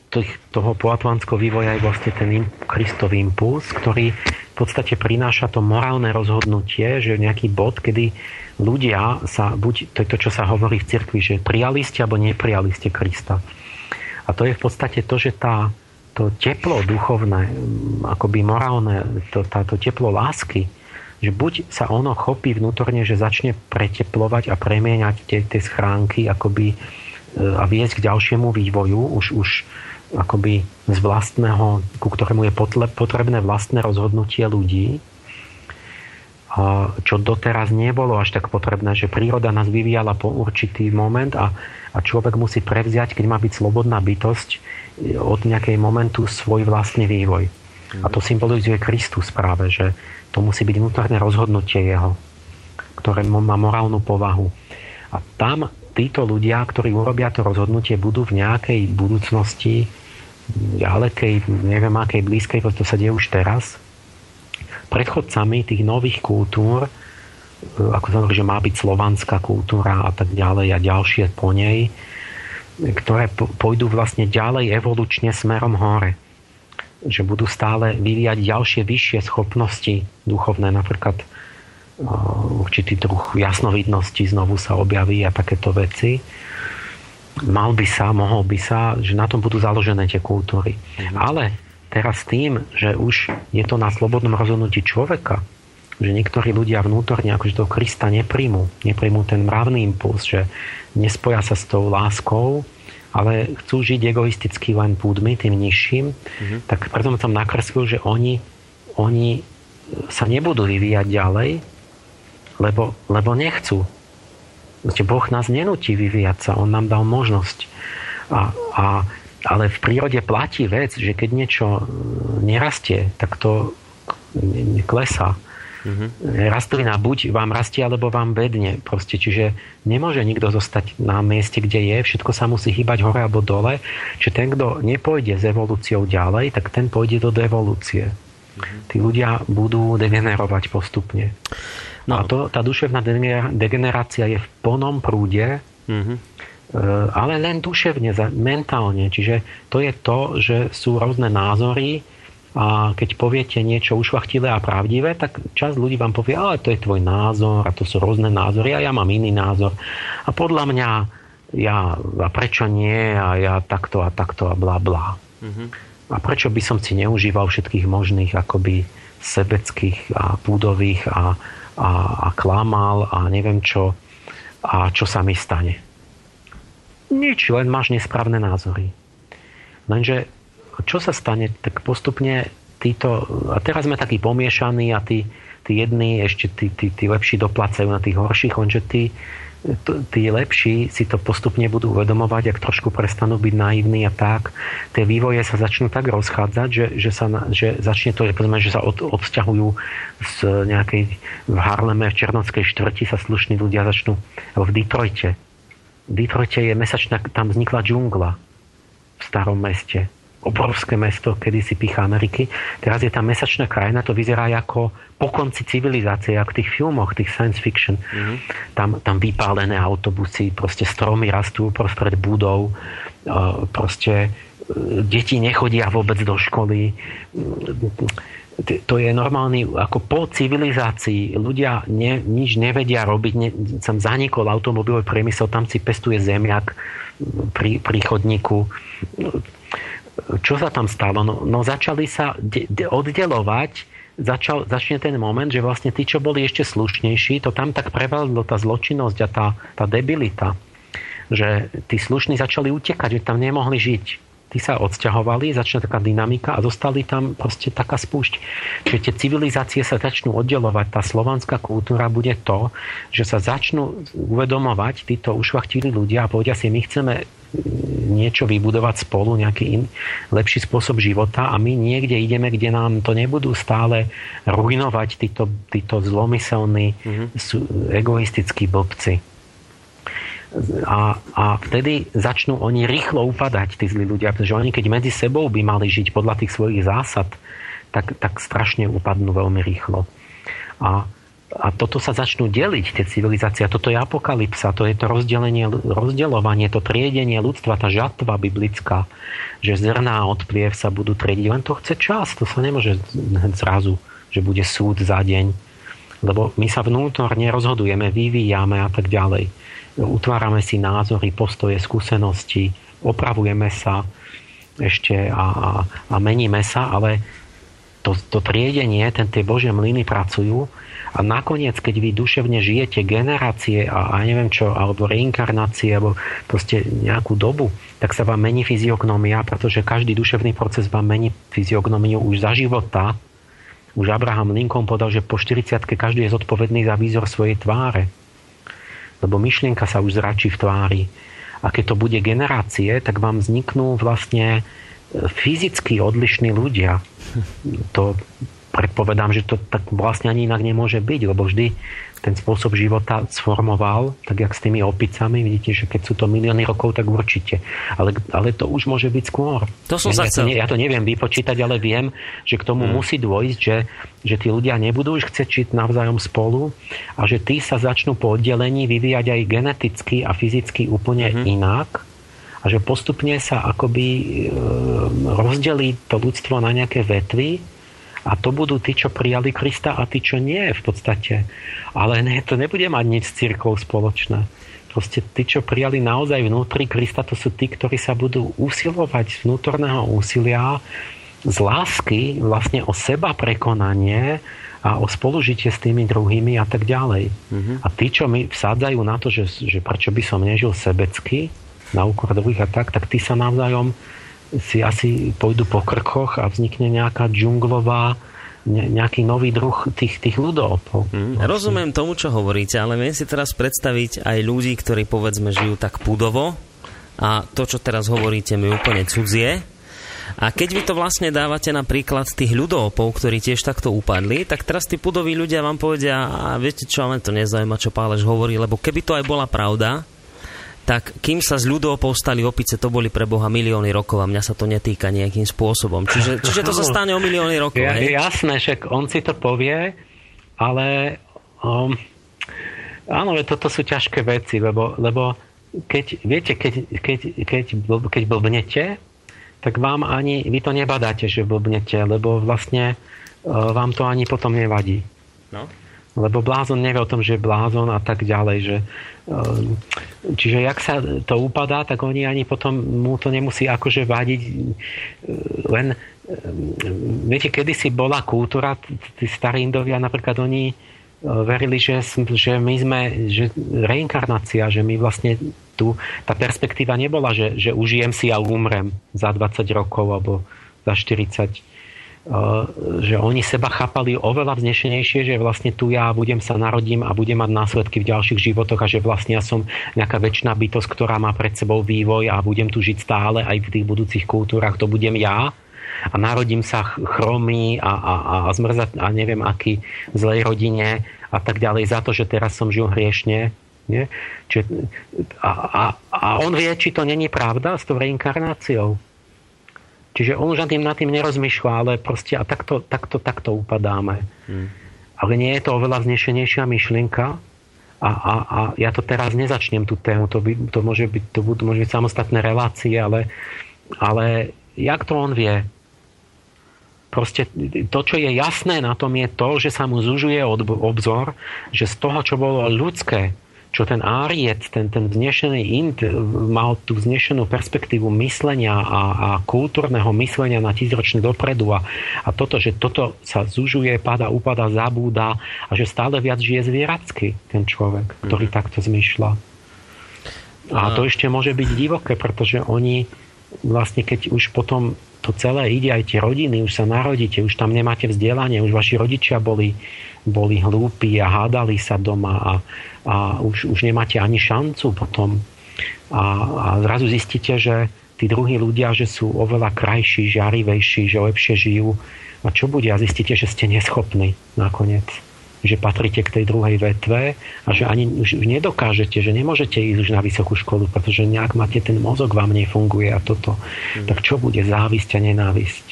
toho poatlanského vývoja je vlastne ten Kristový impuls, ktorý v podstate prináša to morálne rozhodnutie, že nejaký bod, kedy ľudia sa, buď to je to, čo sa hovorí v cirkvi, že prijali ste alebo neprijali ste Krista. A to je v podstate to, že tá, to teplo duchovné, akoby morálne, to, táto teplo lásky, že buď sa ono chopí vnútorne, že začne preteplovať a premieňať tie, tie schránky akoby, e, a viesť k ďalšiemu vývoju, už, už akoby z vlastného, ku ktorému je potrebné vlastné rozhodnutie ľudí, čo doteraz nebolo až tak potrebné, že príroda nás vyvíjala po určitý moment a, a človek musí prevziať, keď má byť slobodná bytosť, e, od nejakej momentu svoj vlastný vývoj. A to symbolizuje Kristus práve, že to musí byť vnútorné rozhodnutie jeho, ktoré má morálnu povahu. A tam títo ľudia, ktorí urobia to rozhodnutie, budú v nejakej budúcnosti, ďalekej, neviem akej blízkej, to sa deje už teraz, predchodcami tých nových kultúr, e, ako sa hovorí, že má byť slovanská kultúra a tak ďalej a ďalšie po nej, ktoré pôjdu vlastne ďalej evolučne smerom hore. Že budú stále vyvíjať ďalšie vyššie schopnosti duchovné, napríklad určitý druh jasnovidnosti znovu sa objaví a takéto veci. Mal by sa, mohol by sa, že na tom budú založené tie kultúry. Mhm. Ale teraz tým, že už je to na slobodnom rozhodnutí človeka, že niektorí ľudia vnútorne akože toho Krista nepríjmu, nepríjmu ten mravný impuls, že nespoja sa s tou láskou, ale chcú žiť egoisticky len púdmi, tým nižším, mm-hmm. tak preto som nakreslil, že oni, oni sa nebudú vyvíjať ďalej, lebo, lebo nechcú. Boh nás nenutí vyvíjať sa, On nám dal možnosť. A, a, ale v prírode platí vec, že keď niečo nerastie, tak to klesá. Mm-hmm. Rastlina buď vám rastie, alebo vám vedne. Proste, čiže nemôže nikto zostať na mieste, kde je. Všetko sa musí hýbať hore alebo dole. Čiže ten, kto nepôjde s evolúciou ďalej, tak ten pôjde do devolúcie. Mm-hmm. Tí ľudia budú degenerovať postupne. No. A to, tá duševná degenerácia je v plnom prúde, mm-hmm. ale len duševne, mentálne. Čiže to je to, že sú rôzne názory, a keď poviete niečo ušvachtilé a pravdivé, tak čas ľudí vám povie, ale to je tvoj názor a to sú rôzne názory a ja mám iný názor. A podľa mňa ja, a prečo nie a ja takto a takto a bla bla. Mm-hmm. A prečo by som si neužíval všetkých možných akoby sebeckých a púdových a, a, a klamal a neviem čo a čo sa mi stane. Nič, len máš nesprávne názory. Lenže čo sa stane, tak postupne títo, a teraz sme takí pomiešaní a tí, tí jedni ešte tí, tí, tí lepší doplacajú na tých horších, lenže tí, tí lepší si to postupne budú uvedomovať, ak trošku prestanú byť naivní a tak, tie vývoje sa začnú tak rozchádzať, že, že, sa, že začne to, že sa od, odsťahujú z nejakej v Harleme, v Černockej štvrti sa slušní ľudia začnú, alebo v Detroite. V Detroite je mesačná, tam vznikla džungla v starom meste obrovské mesto, kedysi picha Ameriky. Teraz je tam mesačná krajina, to vyzerá ako po konci civilizácie, ako v tých filmoch, tých science fiction. Mm-hmm. Tam, tam vypálené autobusy, proste stromy rastú prostred budov, proste e, deti nechodia vôbec do školy. To je normálny, ako po civilizácii ľudia ne, nič nevedia robiť, ne, sam zanikol automobilový priemysel, tam si pestuje zemiak pri, pri chodníku čo sa tam stalo? No, no začali sa de- de- oddelovať, začal, začne ten moment, že vlastne tí, čo boli ešte slušnejší, to tam tak prevalilo tá zločinnosť a tá, tá debilita, že tí slušní začali utekať, že tam nemohli žiť tí sa odsťahovali, začne taká dynamika a zostali tam proste taká spúšť. Čiže tie civilizácie sa začnú oddelovať. Tá slovanská kultúra bude to, že sa začnú uvedomovať títo ušvachtilí ľudia a povedia si, my chceme niečo vybudovať spolu, nejaký in, lepší spôsob života a my niekde ideme, kde nám to nebudú stále ruinovať títo, títo zlomyselní, mm-hmm. egoistickí blbci a, a vtedy začnú oni rýchlo upadať, tí zlí ľudia, pretože oni keď medzi sebou by mali žiť podľa tých svojich zásad, tak, tak strašne upadnú veľmi rýchlo. A, a toto sa začnú deliť, tie civilizácie. Toto je apokalypsa, to je to rozdelenie, rozdeľovanie, to triedenie ľudstva, tá žatva biblická, že zrná od pliev sa budú triediť. Len to chce čas, to sa nemôže zrazu, že bude súd za deň. Lebo my sa vnútorne rozhodujeme, vyvíjame a tak ďalej utvárame si názory, postoje, skúsenosti, opravujeme sa ešte a, a, a meníme sa, ale to, to triedenie, ten, tie Božie mlyny pracujú a nakoniec, keď vy duševne žijete generácie a, a neviem čo, alebo reinkarnácie, alebo proste nejakú dobu, tak sa vám mení fyziognomia, pretože každý duševný proces vám mení fyziognomiu už za života. Už Abraham Lincoln povedal, že po 40 každý je zodpovedný za výzor svojej tváre lebo myšlienka sa už zračí v tvári. A keď to bude generácie, tak vám vzniknú vlastne e, fyzicky odlišní ľudia. To predpovedám, že to tak vlastne ani inak nemôže byť, lebo vždy ten spôsob života sformoval, tak jak s tými opicami, vidíte, že keď sú to milióny rokov, tak určite. Ale, ale to už môže byť skôr. To som ja, ja, to, ne, ja to neviem vypočítať, ale viem, že k tomu hmm. musí dôjsť, že, že tí ľudia nebudú už chcieť žiť navzájom spolu a že tí sa začnú po oddelení vyvíjať aj geneticky a fyzicky úplne hmm. inak a že postupne sa akoby e, rozdelí to ľudstvo na nejaké vetvy a to budú tí, čo prijali Krista a tí, čo nie v podstate. Ale ne, to nebude mať nič s církou spoločné. Proste tí, čo prijali naozaj vnútri Krista, to sú tí, ktorí sa budú usilovať z vnútorného úsilia z lásky vlastne o seba prekonanie a o spolužitie s tými druhými a tak ďalej. Mm-hmm. A tí, čo mi vsádzajú na to, že, že prečo by som nežil sebecky na úkor druhých a tak, tak tí sa navzájom si asi pôjdu po krkoch a vznikne nejaká džunglová nejaký nový druh tých, tých ľudopov. Mm, rozumiem tomu, čo hovoríte, ale viem si teraz predstaviť aj ľudí, ktorí povedzme žijú tak pudovo a to, čo teraz hovoríte, mi úplne cudzie. A keď vy to vlastne dávate na príklad tých ľudopov, ktorí tiež takto upadli, tak teraz tí pudoví ľudia vám povedia, a viete čo, ale to nezaujíma, čo Pálež hovorí, lebo keby to aj bola pravda, tak kým sa z ľudov povstali opice, to boli pre Boha milióny rokov a mňa sa to netýka nejakým spôsobom. Čiže, čiže to sa stane o milióny rokov. Ja, hej? Jasné, však on si to povie, ale um, áno, toto sú ťažké veci, lebo, lebo keď, viete, keď, keď, keď, keď blbnete, tak vám ani, vy to nebadáte, že blbnete, lebo vlastne uh, vám to ani potom nevadí. No. Lebo blázon nevie o tom, že je blázon a tak ďalej. Že, ehm, čiže jak sa to upadá, tak oni ani potom mu to nemusí akože vadiť. Len, ehm, viete, kedysi bola kultúra, tí starí Indovia napríklad oni e, verili, že, že my sme, že reinkarnácia, že my vlastne tu, tá perspektíva nebola, že, že užijem si a umrem za 20 rokov alebo za 40 Eh, že oni seba chápali oveľa vznešenejšie, že vlastne tu ja budem sa narodím a budem mať následky v ďalších životoch a že vlastne ja som nejaká väčšiná bytosť, ktorá má pred sebou vývoj a budem tu žiť stále aj v tých budúcich kultúrach, to budem ja a narodím sa chromý a, a, a zmrzať a neviem aký zlej rodine a tak ďalej za to, že teraz som žil hriešne. Nie? Čiže, a, a, a on vie, či to není pravda s tou reinkarnáciou. Čiže on už nad tým, nad tým nerozmýšľa, ale proste a takto, takto, takto upadáme. Hmm. Ale nie je to oveľa vznešenejšia myšlienka a, a, a ja to teraz nezačnem tú tému, to, by, to môže byť, to budú, môže byť samostatné relácie, ale, ale jak to on vie? Proste to, čo je jasné na tom, je to, že sa mu zužuje obzor, že z toho, čo bolo ľudské, čo ten Áriet, ten, ten vznešený Ind mal tú vznešenú perspektívu myslenia a, a kultúrneho myslenia na tisícročne dopredu a, a toto, že toto sa zužuje, pada, upada, zabúda a že stále viac žije zvieracky ten človek, ktorý mm. takto zmyšľa. A to ešte môže byť divoké, pretože oni vlastne keď už potom to celé ide, aj tie rodiny, už sa narodíte, už tam nemáte vzdelanie, už vaši rodičia boli, boli hlúpi a hádali sa doma a, a už, už nemáte ani šancu potom. A, a zrazu zistíte, že tí druhí ľudia, že sú oveľa krajší, žiarivejší, že lepšie žijú. A čo bude? A zistíte, že ste neschopní nakoniec. Že patríte k tej druhej vetve a že ani už nedokážete, že nemôžete ísť už na vysokú školu, pretože nejak máte ten mozog vám nefunguje a toto. Mm. Tak čo bude? Závisť a nenávisť.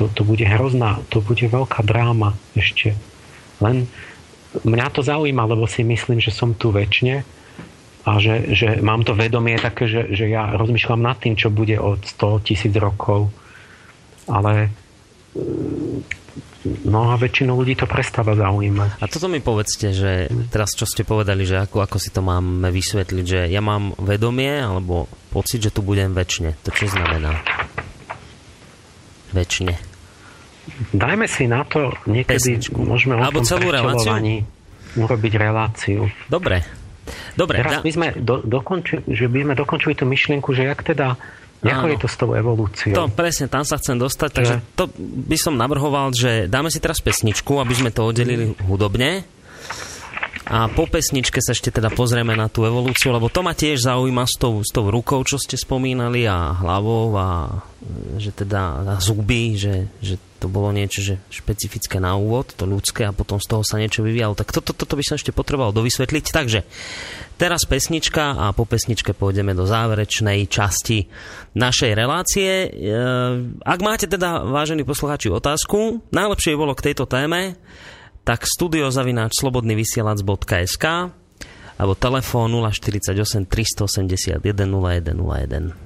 To, to bude hrozná, to bude veľká dráma ešte. Len mňa to zaujíma, lebo si myslím, že som tu väčšine a že, že mám to vedomie také, že, že ja rozmýšľam nad tým, čo bude od 100 tisíc rokov. Ale no a väčšinu ľudí to prestáva zaujímať. A toto mi povedzte, že teraz čo ste povedali, že ako, ako si to máme vysvetliť, že ja mám vedomie alebo pocit, že tu budem väčšine. To čo znamená? Väčšine. Dajme si na to niekedy, Pesničku. môžeme o Alebo tom celú reláciu? urobiť reláciu. Dobre. Dobre. Teraz da... my sme do, dokončili, že by sme dokončili tú myšlienku, že jak teda ako je to s tou evolúciou? To, presne, tam sa chcem dostať, že... takže to by som navrhoval, že dáme si teraz pesničku, aby sme to oddelili hudobne a po pesničke sa ešte teda pozrieme na tú evolúciu, lebo to ma tiež zaujíma s tou, s tou rukou, čo ste spomínali a hlavou a že teda a zuby, že, že to bolo niečo že špecifické na úvod, to ľudské a potom z toho sa niečo vyvíjalo. Tak toto, toto by som ešte potreboval dovysvetliť. Takže teraz pesnička a po pesničke pôjdeme do záverečnej časti našej relácie. E, ak máte teda, vážení poslucháči, otázku, najlepšie bolo k tejto téme tak studiozavináč slobodnyvysielac.sk alebo telefón 048 381 0101.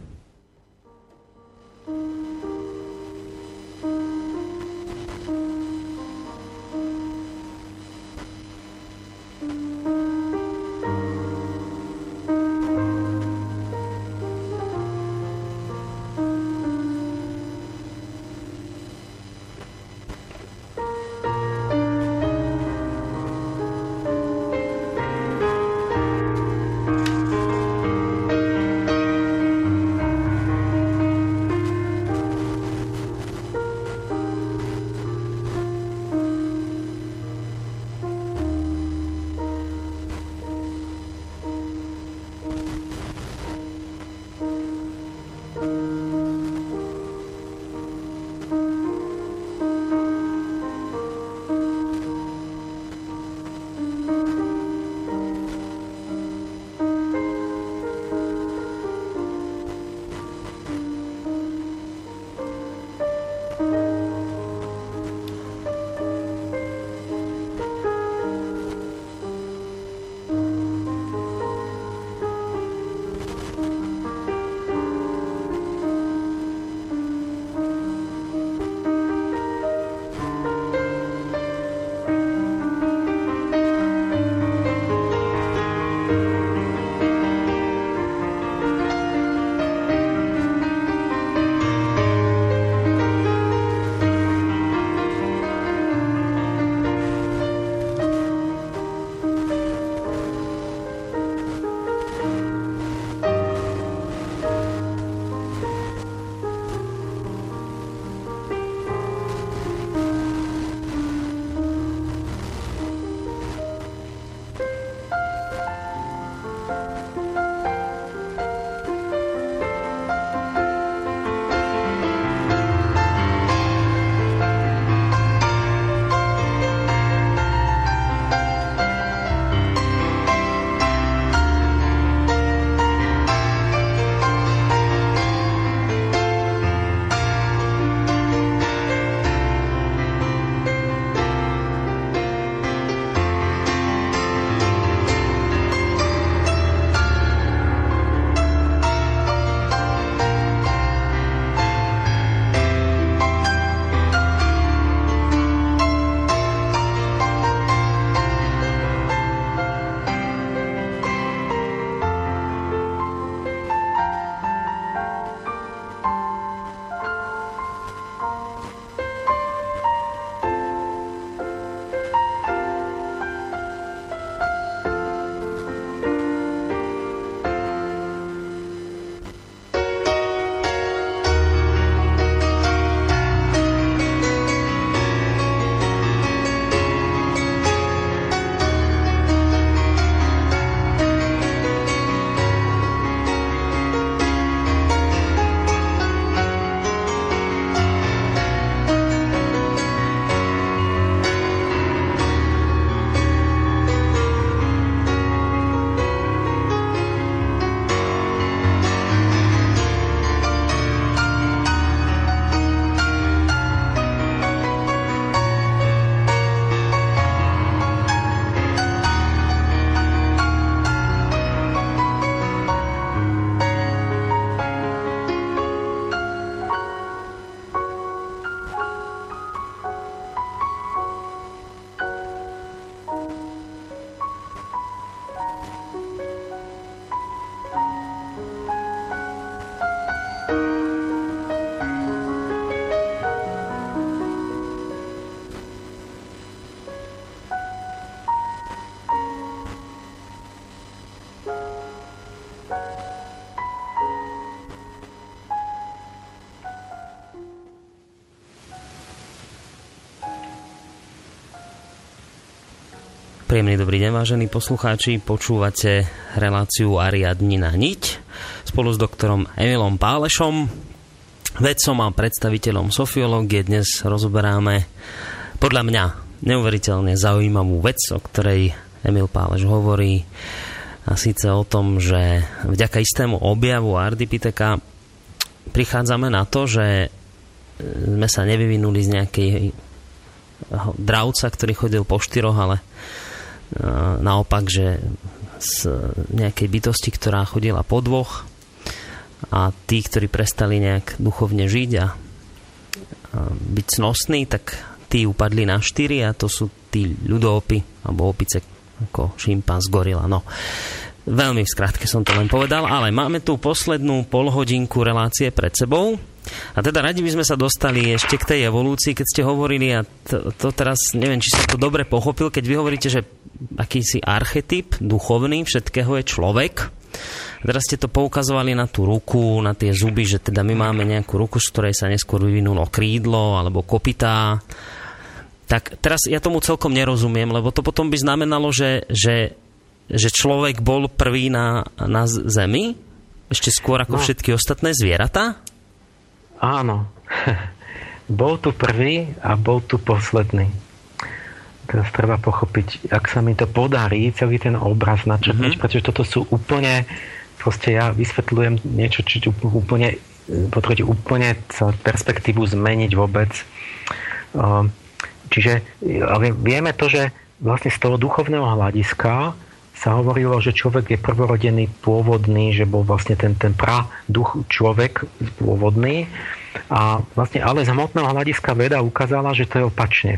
Príjemný dobrý deň, vážení poslucháči. Počúvate reláciu Ariadni na niť spolu s doktorom Emilom Pálešom, vedcom a predstaviteľom sofiológie. Dnes rozoberáme podľa mňa neuveriteľne zaujímavú vec, o ktorej Emil Páleš hovorí a síce o tom, že vďaka istému objavu Ardipiteka prichádzame na to, že sme sa nevyvinuli z nejakej dravca, ktorý chodil po štyroch, ale naopak, že z nejakej bytosti, ktorá chodila po dvoch a tí, ktorí prestali nejak duchovne žiť a byť snosní, tak tí upadli na štyri a to sú tí ľudopy alebo opice ako šimpanz, gorila. No. Veľmi v skratke som to len povedal, ale máme tu poslednú polhodinku relácie pred sebou. A teda radi by sme sa dostali ešte k tej evolúcii, keď ste hovorili, a to, to teraz neviem, či som to dobre pochopil, keď vy hovoríte, že akýsi archetyp duchovný všetkého je človek. A teraz ste to poukazovali na tú ruku, na tie zuby, že teda my máme nejakú ruku, z ktorej sa neskôr vyvinulo krídlo alebo kopitá. Tak teraz ja tomu celkom nerozumiem, lebo to potom by znamenalo, že, že, že človek bol prvý na, na Zemi, ešte skôr ako no. všetky ostatné zvieratá? Áno. bol tu prvý a bol tu posledný teraz treba pochopiť, ak sa mi to podarí, celý ten obraz načrtnúť, mm-hmm. pretože toto sú úplne, proste ja vysvetľujem niečo, čo úplne, potrebujete úplne perspektívu zmeniť vôbec. Ehm, čiže ale vieme to, že vlastne z toho duchovného hľadiska sa hovorilo, že človek je prvorodený, pôvodný, že bol vlastne ten, ten pra duch človek pôvodný. A vlastne ale z hmotného hľadiska veda ukázala, že to je opačne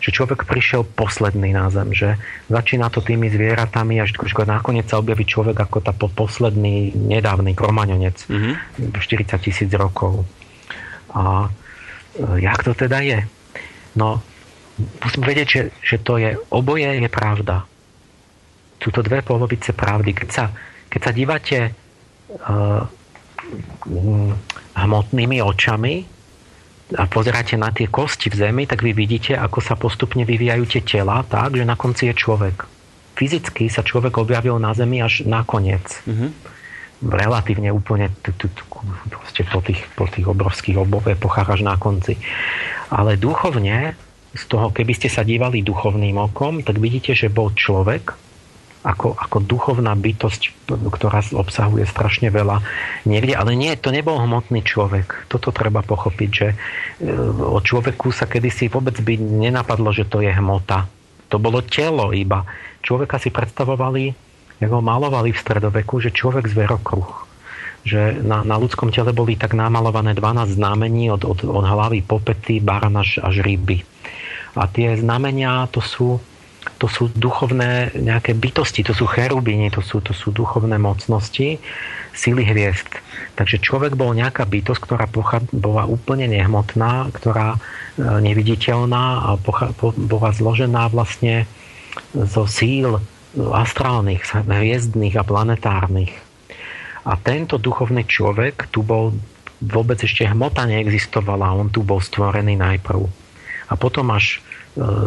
že človek prišiel posledný na zem, že začína to tými zvieratami až nakoniec sa objaví človek ako tá posledný nedávny kromaňonec mm-hmm. 40 tisíc rokov. A e, jak to teda je? No, musím vedieť, že, že to je, oboje je pravda. Sú to dve polovice pravdy. Keď sa, keď sa dívate uh, hmotnými očami, a pozeráte na tie kosti v zemi, tak vy vidíte, ako sa postupne vyvíjajú tie tela tak, že na konci je človek. Fyzicky sa človek objavil na zemi až nakoniec. Mm-hmm. Relatívne úplne po tých, po tých obrovských epochách až na konci. Ale duchovne, z toho, keby ste sa dívali duchovným okom, tak vidíte, že bol človek, ako, ako duchovná bytosť, ktorá obsahuje strašne veľa niekde. Ale nie, to nebol hmotný človek. Toto treba pochopiť, že e, o človeku sa kedysi vôbec by nenapadlo, že to je hmota. To bolo telo iba. Človeka si predstavovali, ako malovali v stredoveku, že človek zverokruh že na, na ľudskom tele boli tak namalované 12 znamení od, od, od hlavy popety, baran až, až ryby. A tie znamenia to sú to sú duchovné nejaké bytosti, to sú cherubíni, to sú, to sú duchovné mocnosti, síly hviezd. Takže človek bol nejaká bytosť, ktorá bola úplne nehmotná, ktorá e, neviditeľná a bola zložená vlastne zo síl astrálnych, hviezdnych a planetárnych. A tento duchovný človek tu bol, vôbec ešte hmota neexistovala, on tu bol stvorený najprv. A potom až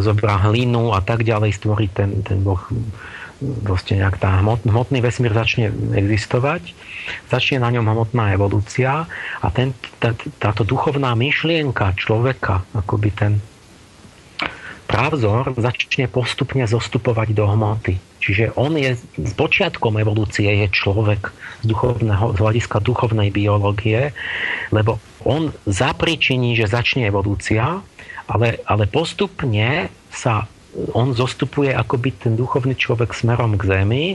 zobrá hlinu a tak ďalej, stvorí ten, ten boh vlastne nejak tá hmot, hmotný vesmír začne existovať, začne na ňom hmotná evolúcia a ten, tá, táto duchovná myšlienka človeka, akoby ten právzor začne postupne zostupovať do hmoty. Čiže on je s počiatkom evolúcie je človek z, duchovného, z hľadiska duchovnej biológie, lebo on zapričiní, že začne evolúcia ale, ale postupne sa on zostupuje akoby ten duchovný človek smerom k zemi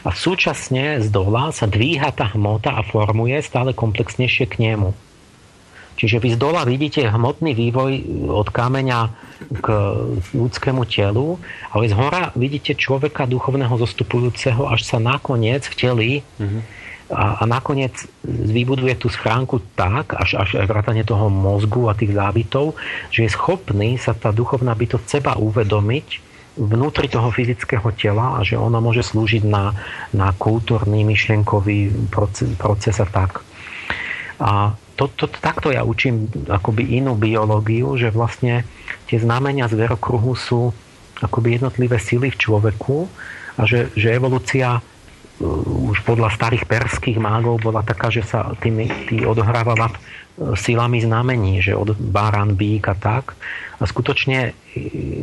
a súčasne z dola sa dvíha tá hmota a formuje stále komplexnejšie k nemu. Čiže vy z dola vidíte hmotný vývoj od kameňa k ľudskému telu, ale z hora vidíte človeka duchovného zostupujúceho, až sa nakoniec v teli mm-hmm a, a nakoniec vybuduje tú schránku tak, až, až vrátane toho mozgu a tých zábitov, že je schopný sa tá duchovná bytosť seba uvedomiť vnútri toho fyzického tela a že ona môže slúžiť na, na kultúrny, myšlienkový proces, proces a tak. A to, to, takto ja učím akoby inú biológiu, že vlastne tie znamenia zverokruhu sú akoby jednotlivé síly v človeku a že, že evolúcia už podľa starých perských mágov bola taká, že sa tými, tý odohrávala uh, silami znamení, že od barán, bík a tak. A skutočne,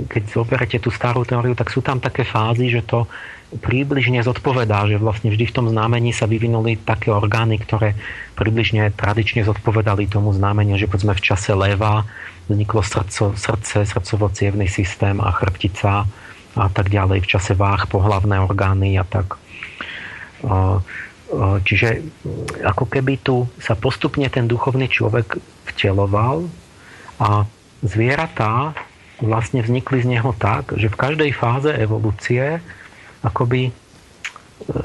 keď zoberete tú starú teóriu, tak sú tam také fázy, že to približne zodpovedá, že vlastne vždy v tom znamení sa vyvinuli také orgány, ktoré približne tradične zodpovedali tomu znameniu, že povedzme v čase leva vzniklo srdco, srdce, srdcovo systém a chrbtica a tak ďalej, v čase váh pohlavné orgány a tak. Čiže ako keby tu sa postupne ten duchovný človek vteloval a zvieratá vlastne vznikli z neho tak, že v každej fáze evolúcie akoby e,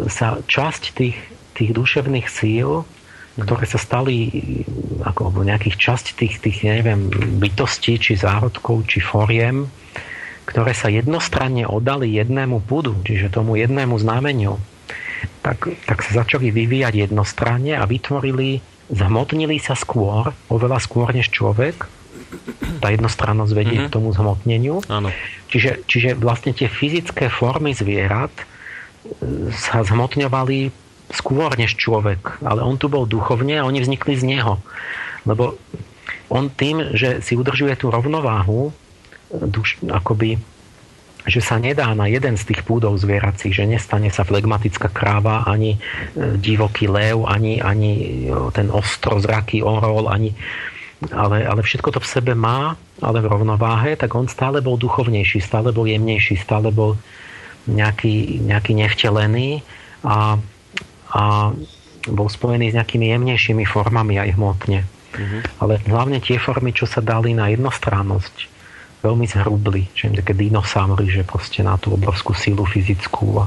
sa časť tých, tých duševných síl, ktoré sa stali ako nejakých časť tých, tých neviem, bytostí, či zárodkov, či foriem, ktoré sa jednostranne oddali jednému pudu, čiže tomu jednému znameniu, tak, tak sa začali vyvíjať jednostranne a vytvorili, zhmotnili sa skôr, oveľa skôr než človek. Tá jednostrannosť vedie mm-hmm. k tomu zhmotneniu. Áno. Čiže, čiže vlastne tie fyzické formy zvierat e, sa zhmotňovali skôr než človek. Ale on tu bol duchovne a oni vznikli z neho. Lebo on tým, že si udržuje tú rovnováhu, e, duš, akoby, že sa nedá na jeden z tých púdov zvieracích, že nestane sa flegmatická kráva, ani e, divoký lev, ani, ani ten ostrozraký orol, ani ale, ale všetko to v sebe má, ale v rovnováhe, tak on stále bol duchovnejší, stále bol jemnejší, stále bol nejaký, nejaký nevtelený a, a bol spojený s nejakými jemnejšími formami aj hmotne. Mm-hmm. Ale hlavne tie formy, čo sa dali na jednostrannosť, veľmi zhrubli, že také dinosaury, že proste na tú obrovskú sílu fyzickú. A,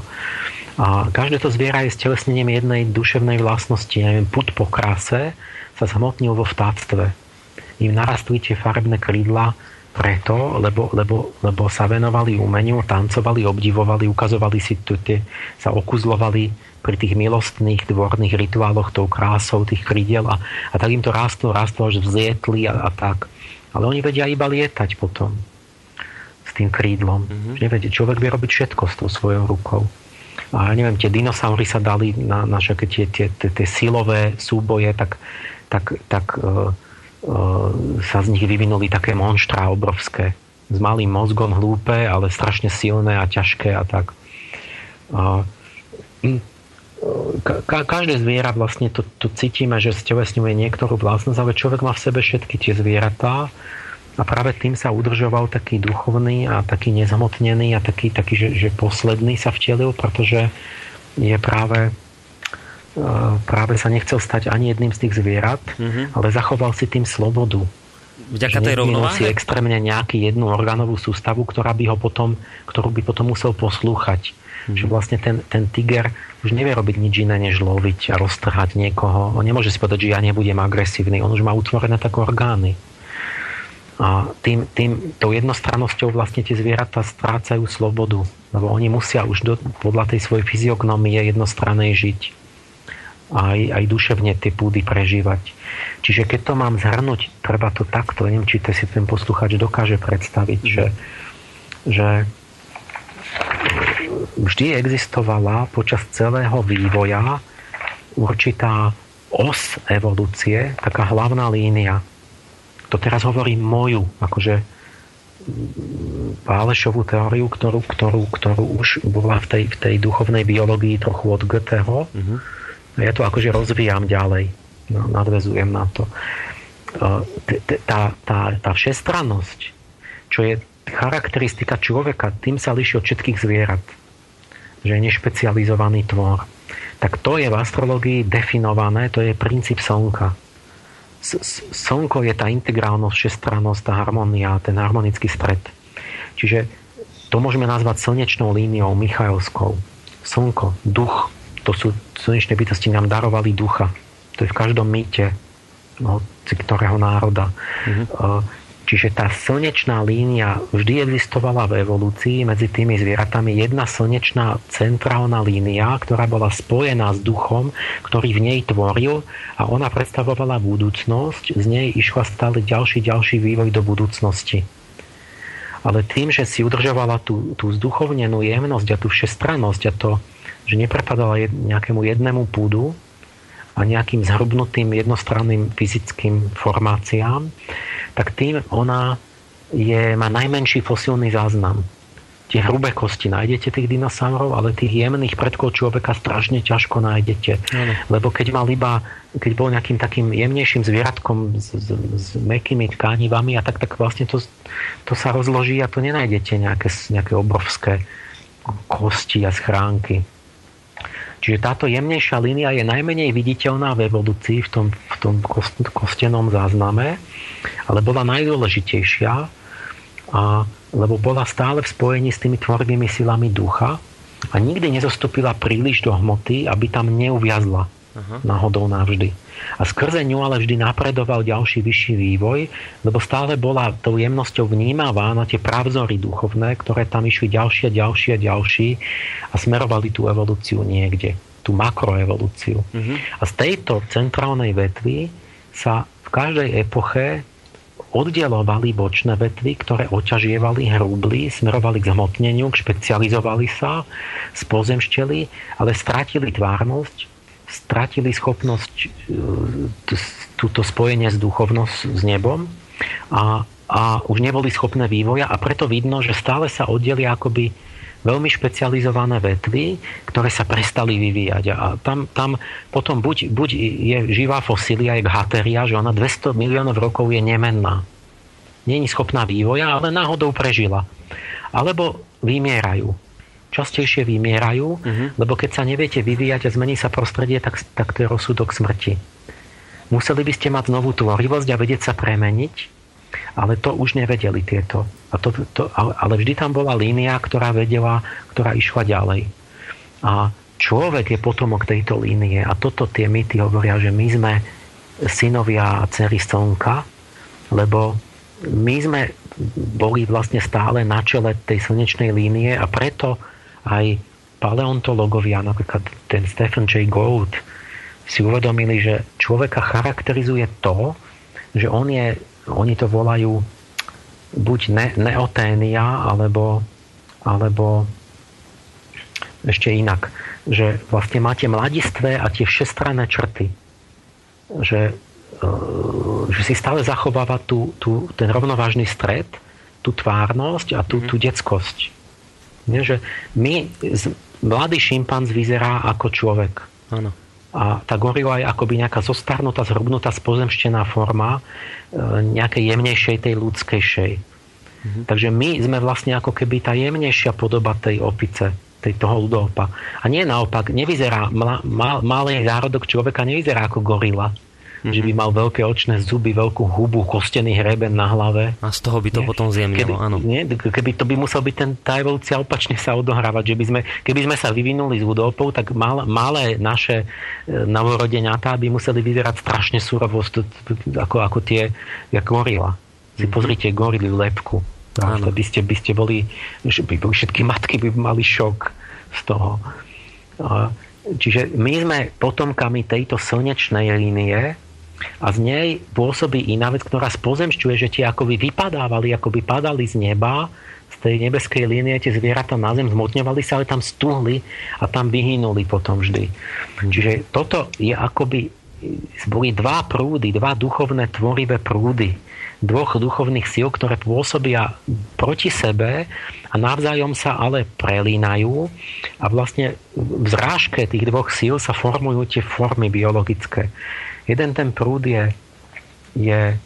a každé to zviera je stelesnením jednej duševnej vlastnosti. Neviem, put po kráse sa zhmotnil vo vtáctve im narastli tie farebné krídla preto, lebo, lebo, lebo sa venovali umeniu, tancovali, obdivovali, ukazovali si, tie, sa okuzlovali pri tých milostných dvorných rituáloch tou krásou tých krídel a, a tak im to rástlo, rástlo, až vzlietli a, a tak. Ale oni vedia iba lietať potom s tým krídlom. Mm-hmm. Nevedie, človek vie robiť všetko s tou svojou rukou. A ja neviem, tie dinosaury sa dali na, na tie, tie, tie, tie silové súboje, tak, tak, tak uh, sa z nich vyvinuli také monštra obrovské. S malým mozgom hlúpe, ale strašne silné a ťažké a tak. Ka- každé zviera vlastne to, to cítime, že stelesňuje niektorú vlastnosť, ale človek má v sebe všetky tie zvieratá a práve tým sa udržoval taký duchovný a taký nezhmotnený a taký, taký že, že posledný sa vtelil, pretože je práve práve sa nechcel stať ani jedným z tých zvierat, mm-hmm. ale zachoval si tým slobodu. Vďaka tej rovnováhe? si extrémne nejaký jednu orgánovú sústavu, ktorá by ho potom, ktorú by potom musel poslúchať. Mm-hmm. Že vlastne ten, ten tiger už nevie robiť nič iné, než loviť a roztrhať niekoho. On nemôže si povedať, že ja nebudem agresívny. On už má utvorené tak orgány. A tým, tým, tou jednostrannosťou vlastne tie zvieratá strácajú slobodu. Lebo oni musia už do, podľa tej svojej fyziognomie jednostranej žiť aj, aj duševne tie púdy prežívať. Čiže keď to mám zhrnúť, treba to takto, neviem, či to si ten posluchač dokáže predstaviť, že, že vždy existovala počas celého vývoja určitá os evolúcie, taká hlavná línia. To teraz hovorím moju, akože Pálešovú teóriu, ktorú, ktorú, ktorú už bola v tej, v tej duchovnej biológii trochu od Goetheho. Mm-hmm ja to akože rozvíjam ďalej. No, nadvezujem na to. Tá, tá, tá všestrannosť, čo je charakteristika človeka, tým sa líši od všetkých zvierat. Že je nešpecializovaný tvor. Tak to je v astrologii definované, to je princíp slnka. Slnko je tá integrálnosť, všestrannosť, tá harmonia, ten harmonický stred. Čiže to môžeme nazvať slnečnou líniou Michaelskou. Slnko, duch, to sú slnečné bytosti nám darovali ducha. To je v každom mýte no, ktorého národa. Mm-hmm. Čiže tá slnečná línia vždy existovala v evolúcii medzi tými zvieratami. Jedna slnečná centrálna línia, ktorá bola spojená s duchom, ktorý v nej tvoril a ona predstavovala budúcnosť. Z nej išla stále ďalší, ďalší vývoj do budúcnosti. Ale tým, že si udržovala tú, tú zduchovnenú jemnosť a tú všestrannosť a to, že neprepadala jed, nejakému jednému púdu a nejakým zhrubnutým jednostranným fyzickým formáciám, tak tým ona je, má najmenší fosílny záznam tie hrubé kosti nájdete tých dinosaurov, ale tých jemných predkov človeka strašne ťažko nájdete. Ano. Lebo keď mal iba, keď bol nejakým takým jemnejším zvieratkom s, s, s mekými tkanivami a tak, tak vlastne to, to sa rozloží a to nenájdete nejaké, nejaké obrovské kosti a schránky. Čiže táto jemnejšia línia je najmenej viditeľná v evolúcii, v tom, v tom kost, kostenom zázname, ale bola najdôležitejšia a lebo bola stále v spojení s tými tvornými silami ducha a nikdy nezostúpila príliš do hmoty, aby tam neuviazla uh-huh. náhodou navždy. A skrze ňu ale vždy napredoval ďalší vyšší vývoj, lebo stále bola tou jemnosťou vnímavá na tie pravzory duchovné, ktoré tam išli ďalšie, ďalšie, ďalší a smerovali tú evolúciu niekde, tú makroevolúciu. Uh-huh. A z tejto centrálnej vetvy sa v každej epoche oddelovali bočné vetvy, ktoré oťažievali, hrúbli, smerovali k zhmotneniu, špecializovali sa, spozemšteli, ale stratili tvárnosť, stratili schopnosť e, túto spojenie s duchovnosť s nebom a, a už neboli schopné vývoja a preto vidno, že stále sa oddelia akoby veľmi špecializované vetvy, ktoré sa prestali vyvíjať. A tam, tam potom buď, buď je živá fosília, je hateria, že ona 200 miliónov rokov je nemenná. Není schopná vývoja, ale náhodou prežila. Alebo vymierajú. Častejšie vymierajú, uh-huh. lebo keď sa neviete vyvíjať a zmení sa prostredie, tak, tak to je rozsudok smrti. Museli by ste mať novú tvorivosť a vedieť sa premeniť, ale to už nevedeli tieto. A to, to, ale vždy tam bola línia, ktorá vedela, ktorá išla ďalej. A človek je potomok tejto línie a toto tie mýty hovoria, že my sme synovia a dcery slnka, lebo my sme boli vlastne stále na čele tej slnečnej línie a preto aj paleontológovia, napríklad ten Stephen J. Gould, si uvedomili, že človeka charakterizuje to, že on je oni to volajú buď ne, neoténia, alebo, alebo ešte inak, že vlastne máte mladistvé a tie všestranné črty. Že, e, že si stále zachováva tú, tú, ten rovnovážny stred, tú tvárnosť a tú, mm. tú detskosť. Nie, že my, mladý šimpanz vyzerá ako človek. Áno a tá gorila je akoby nejaká zostarnutá, zhrubnutá, spozemštená forma e, nejakej jemnejšej, tej ľudskejšej. Mm-hmm. Takže my sme vlastne ako keby tá jemnejšia podoba tej opice, tej toho ľudopa. A nie naopak, nevyzerá, mal, malý zárodok človeka nevyzerá ako gorila mm-hmm. že by mal veľké očné zuby, veľkú hubu, kostený hreben na hlave. A z toho by to nie? potom zjemnilo, áno. Nie? Keby to by musel byť ten, tá evolúcia opačne sa odohrávať, že by sme, keby sme sa vyvinuli z hudopov, tak mal, malé naše e, novorodenatá by museli vyzerať strašne surovo, ako, ako tie, gorila. Si mm-hmm. pozrite gorily lepku. Áno. By ste, by ste boli, by boli, všetky matky by mali šok z toho. Čiže my sme potomkami tejto slnečnej línie, a z nej pôsobí iná vec, ktorá spozemšťuje, že tie akoby vypadávali, akoby padali z neba, z tej nebeskej línie tie zvieratá na zem zmotňovali sa, ale tam stuhli a tam vyhynuli potom vždy. Čiže toto je akoby, boli dva prúdy, dva duchovné tvorivé prúdy dvoch duchovných síl, ktoré pôsobia proti sebe a navzájom sa ale prelínajú a vlastne v zrážke tých dvoch síl sa formujú tie formy biologické. Jeden ten prúd je, je e,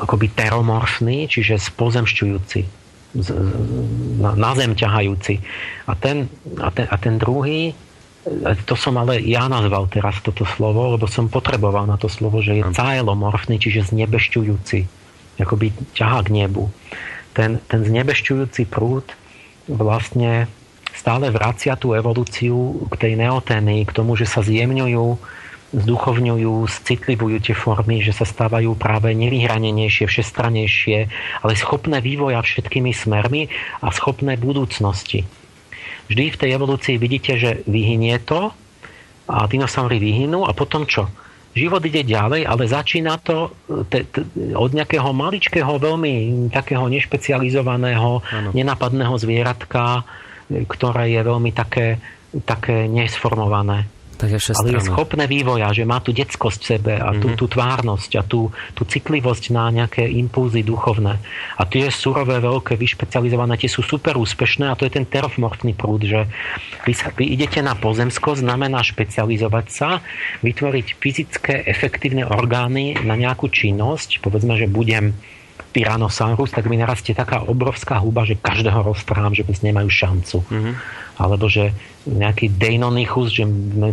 akoby teromorfný, čiže spozemšťujúci, z, na, na zem ťahajúci. A ten, a, ten, a ten druhý, e, to som ale ja nazval teraz toto slovo, lebo som potreboval na to slovo, že je caelomorfný, čiže znebešťujúci. Akoby ťahá k nebu. Ten, ten znebešťujúci prúd vlastne stále vracia tú evolúciu k tej neoténii, k tomu, že sa zjemňujú zduchovňujú, citlivujú tie formy, že sa stávajú práve nevyhranenejšie, všestranejšie, ale schopné vývoja všetkými smermi a schopné budúcnosti. Vždy v tej evolúcii vidíte, že vyhynie to a dinosaury vyhynú a potom čo? život ide ďalej, ale začína to te, te, od nejakého maličkého, veľmi takého nešpecializovaného, ano. nenapadného zvieratka, ktoré je veľmi také, také nesformované tak je ale je schopné vývoja, že má tu detskosť v sebe a tú, mm-hmm. tú tvárnosť a tú, tú citlivosť na nejaké impulzy duchovné. A tie surové, veľké, vyšpecializované, tie sú super úspešné a to je ten terofmorfný prúd, že vy, sa, vy idete na pozemsko, znamená špecializovať sa, vytvoriť fyzické, efektívne orgány na nejakú činnosť, povedzme, že budem Tyrannosaurus, tak mi narastie taká obrovská huba, že každého roztrhám, že vôbec nemajú šancu. Mm-hmm. Alebo že nejaký Deinonychus, že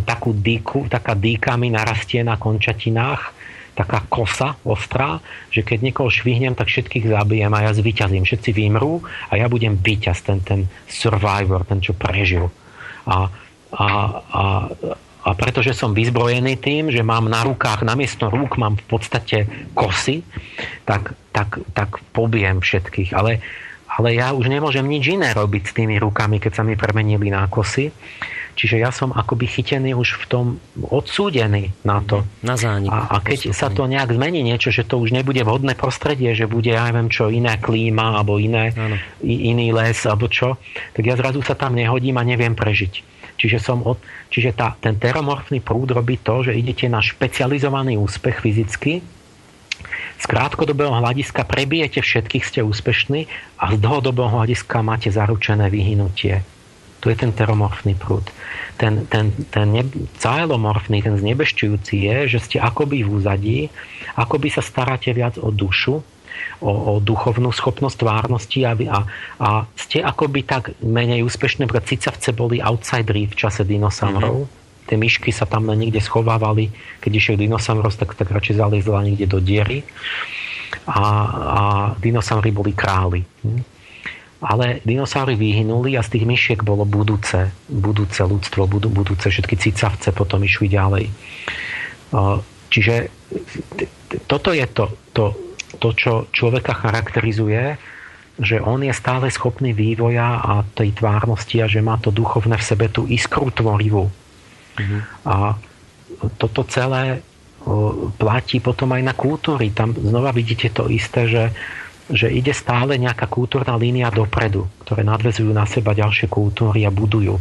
takú dýku, taká dýka mi narastie na končatinách, taká kosa ostrá, že keď niekoho švihnem, tak všetkých zabijem a ja zvyťazím. Všetci vymrú a ja budem víťaz, ten, ten survivor, ten, čo prežil. A, a, a, a pretože som vyzbrojený tým, že mám na rukách, namiesto rúk mám v podstate kosy, tak, tak, tak pobiem všetkých. Ale, ale ja už nemôžem nič iné robiť s tými rukami, keď sa mi premenili na kosy. Čiže ja som akoby chytený už v tom odsúdený na to. Na zánik. A, a keď postupný. sa to nejak zmení niečo, že to už nebude vhodné prostredie, že bude, ja neviem čo, iná klíma, alebo iné, iný les, alebo čo, tak ja zrazu sa tam nehodím a neviem prežiť. Čiže, som od, čiže tá, ten teromorfný prúd robí to, že idete na špecializovaný úspech fyzicky, z krátkodobého hľadiska prebijete všetkých, ste úspešní a z dlhodobého hľadiska máte zaručené vyhnutie. To je ten teromorfný prúd. Ten, ten, ten ne, caelomorfný, ten znebešťujúci je, že ste akoby v úzadí, akoby sa staráte viac o dušu, o, o duchovnú schopnosť tvárnosti a, a, a ste akoby tak menej úspešné, pretože cicavce boli outsidery v čase dinosaurov. Mm-hmm. Tie myšky sa tam niekde schovávali, keď išiel dinosaurus, tak, tak radšej zaliezla niekde do diery. A, a dinosaury boli králi. Hm? Ale dinosaury vyhynuli a z tých myšiek bolo budúce, budúce ľudstvo, budú, budúce všetky cicavce potom išli ďalej. Čiže toto je to, to to, čo človeka charakterizuje, že on je stále schopný vývoja a tej tvárnosti a že má to duchovné v sebe tú iskru tvorivú. Mm-hmm. A toto celé platí potom aj na kultúry. Tam znova vidíte to isté, že, že ide stále nejaká kultúrna línia dopredu, ktoré nadvezujú na seba ďalšie kultúry a budujú.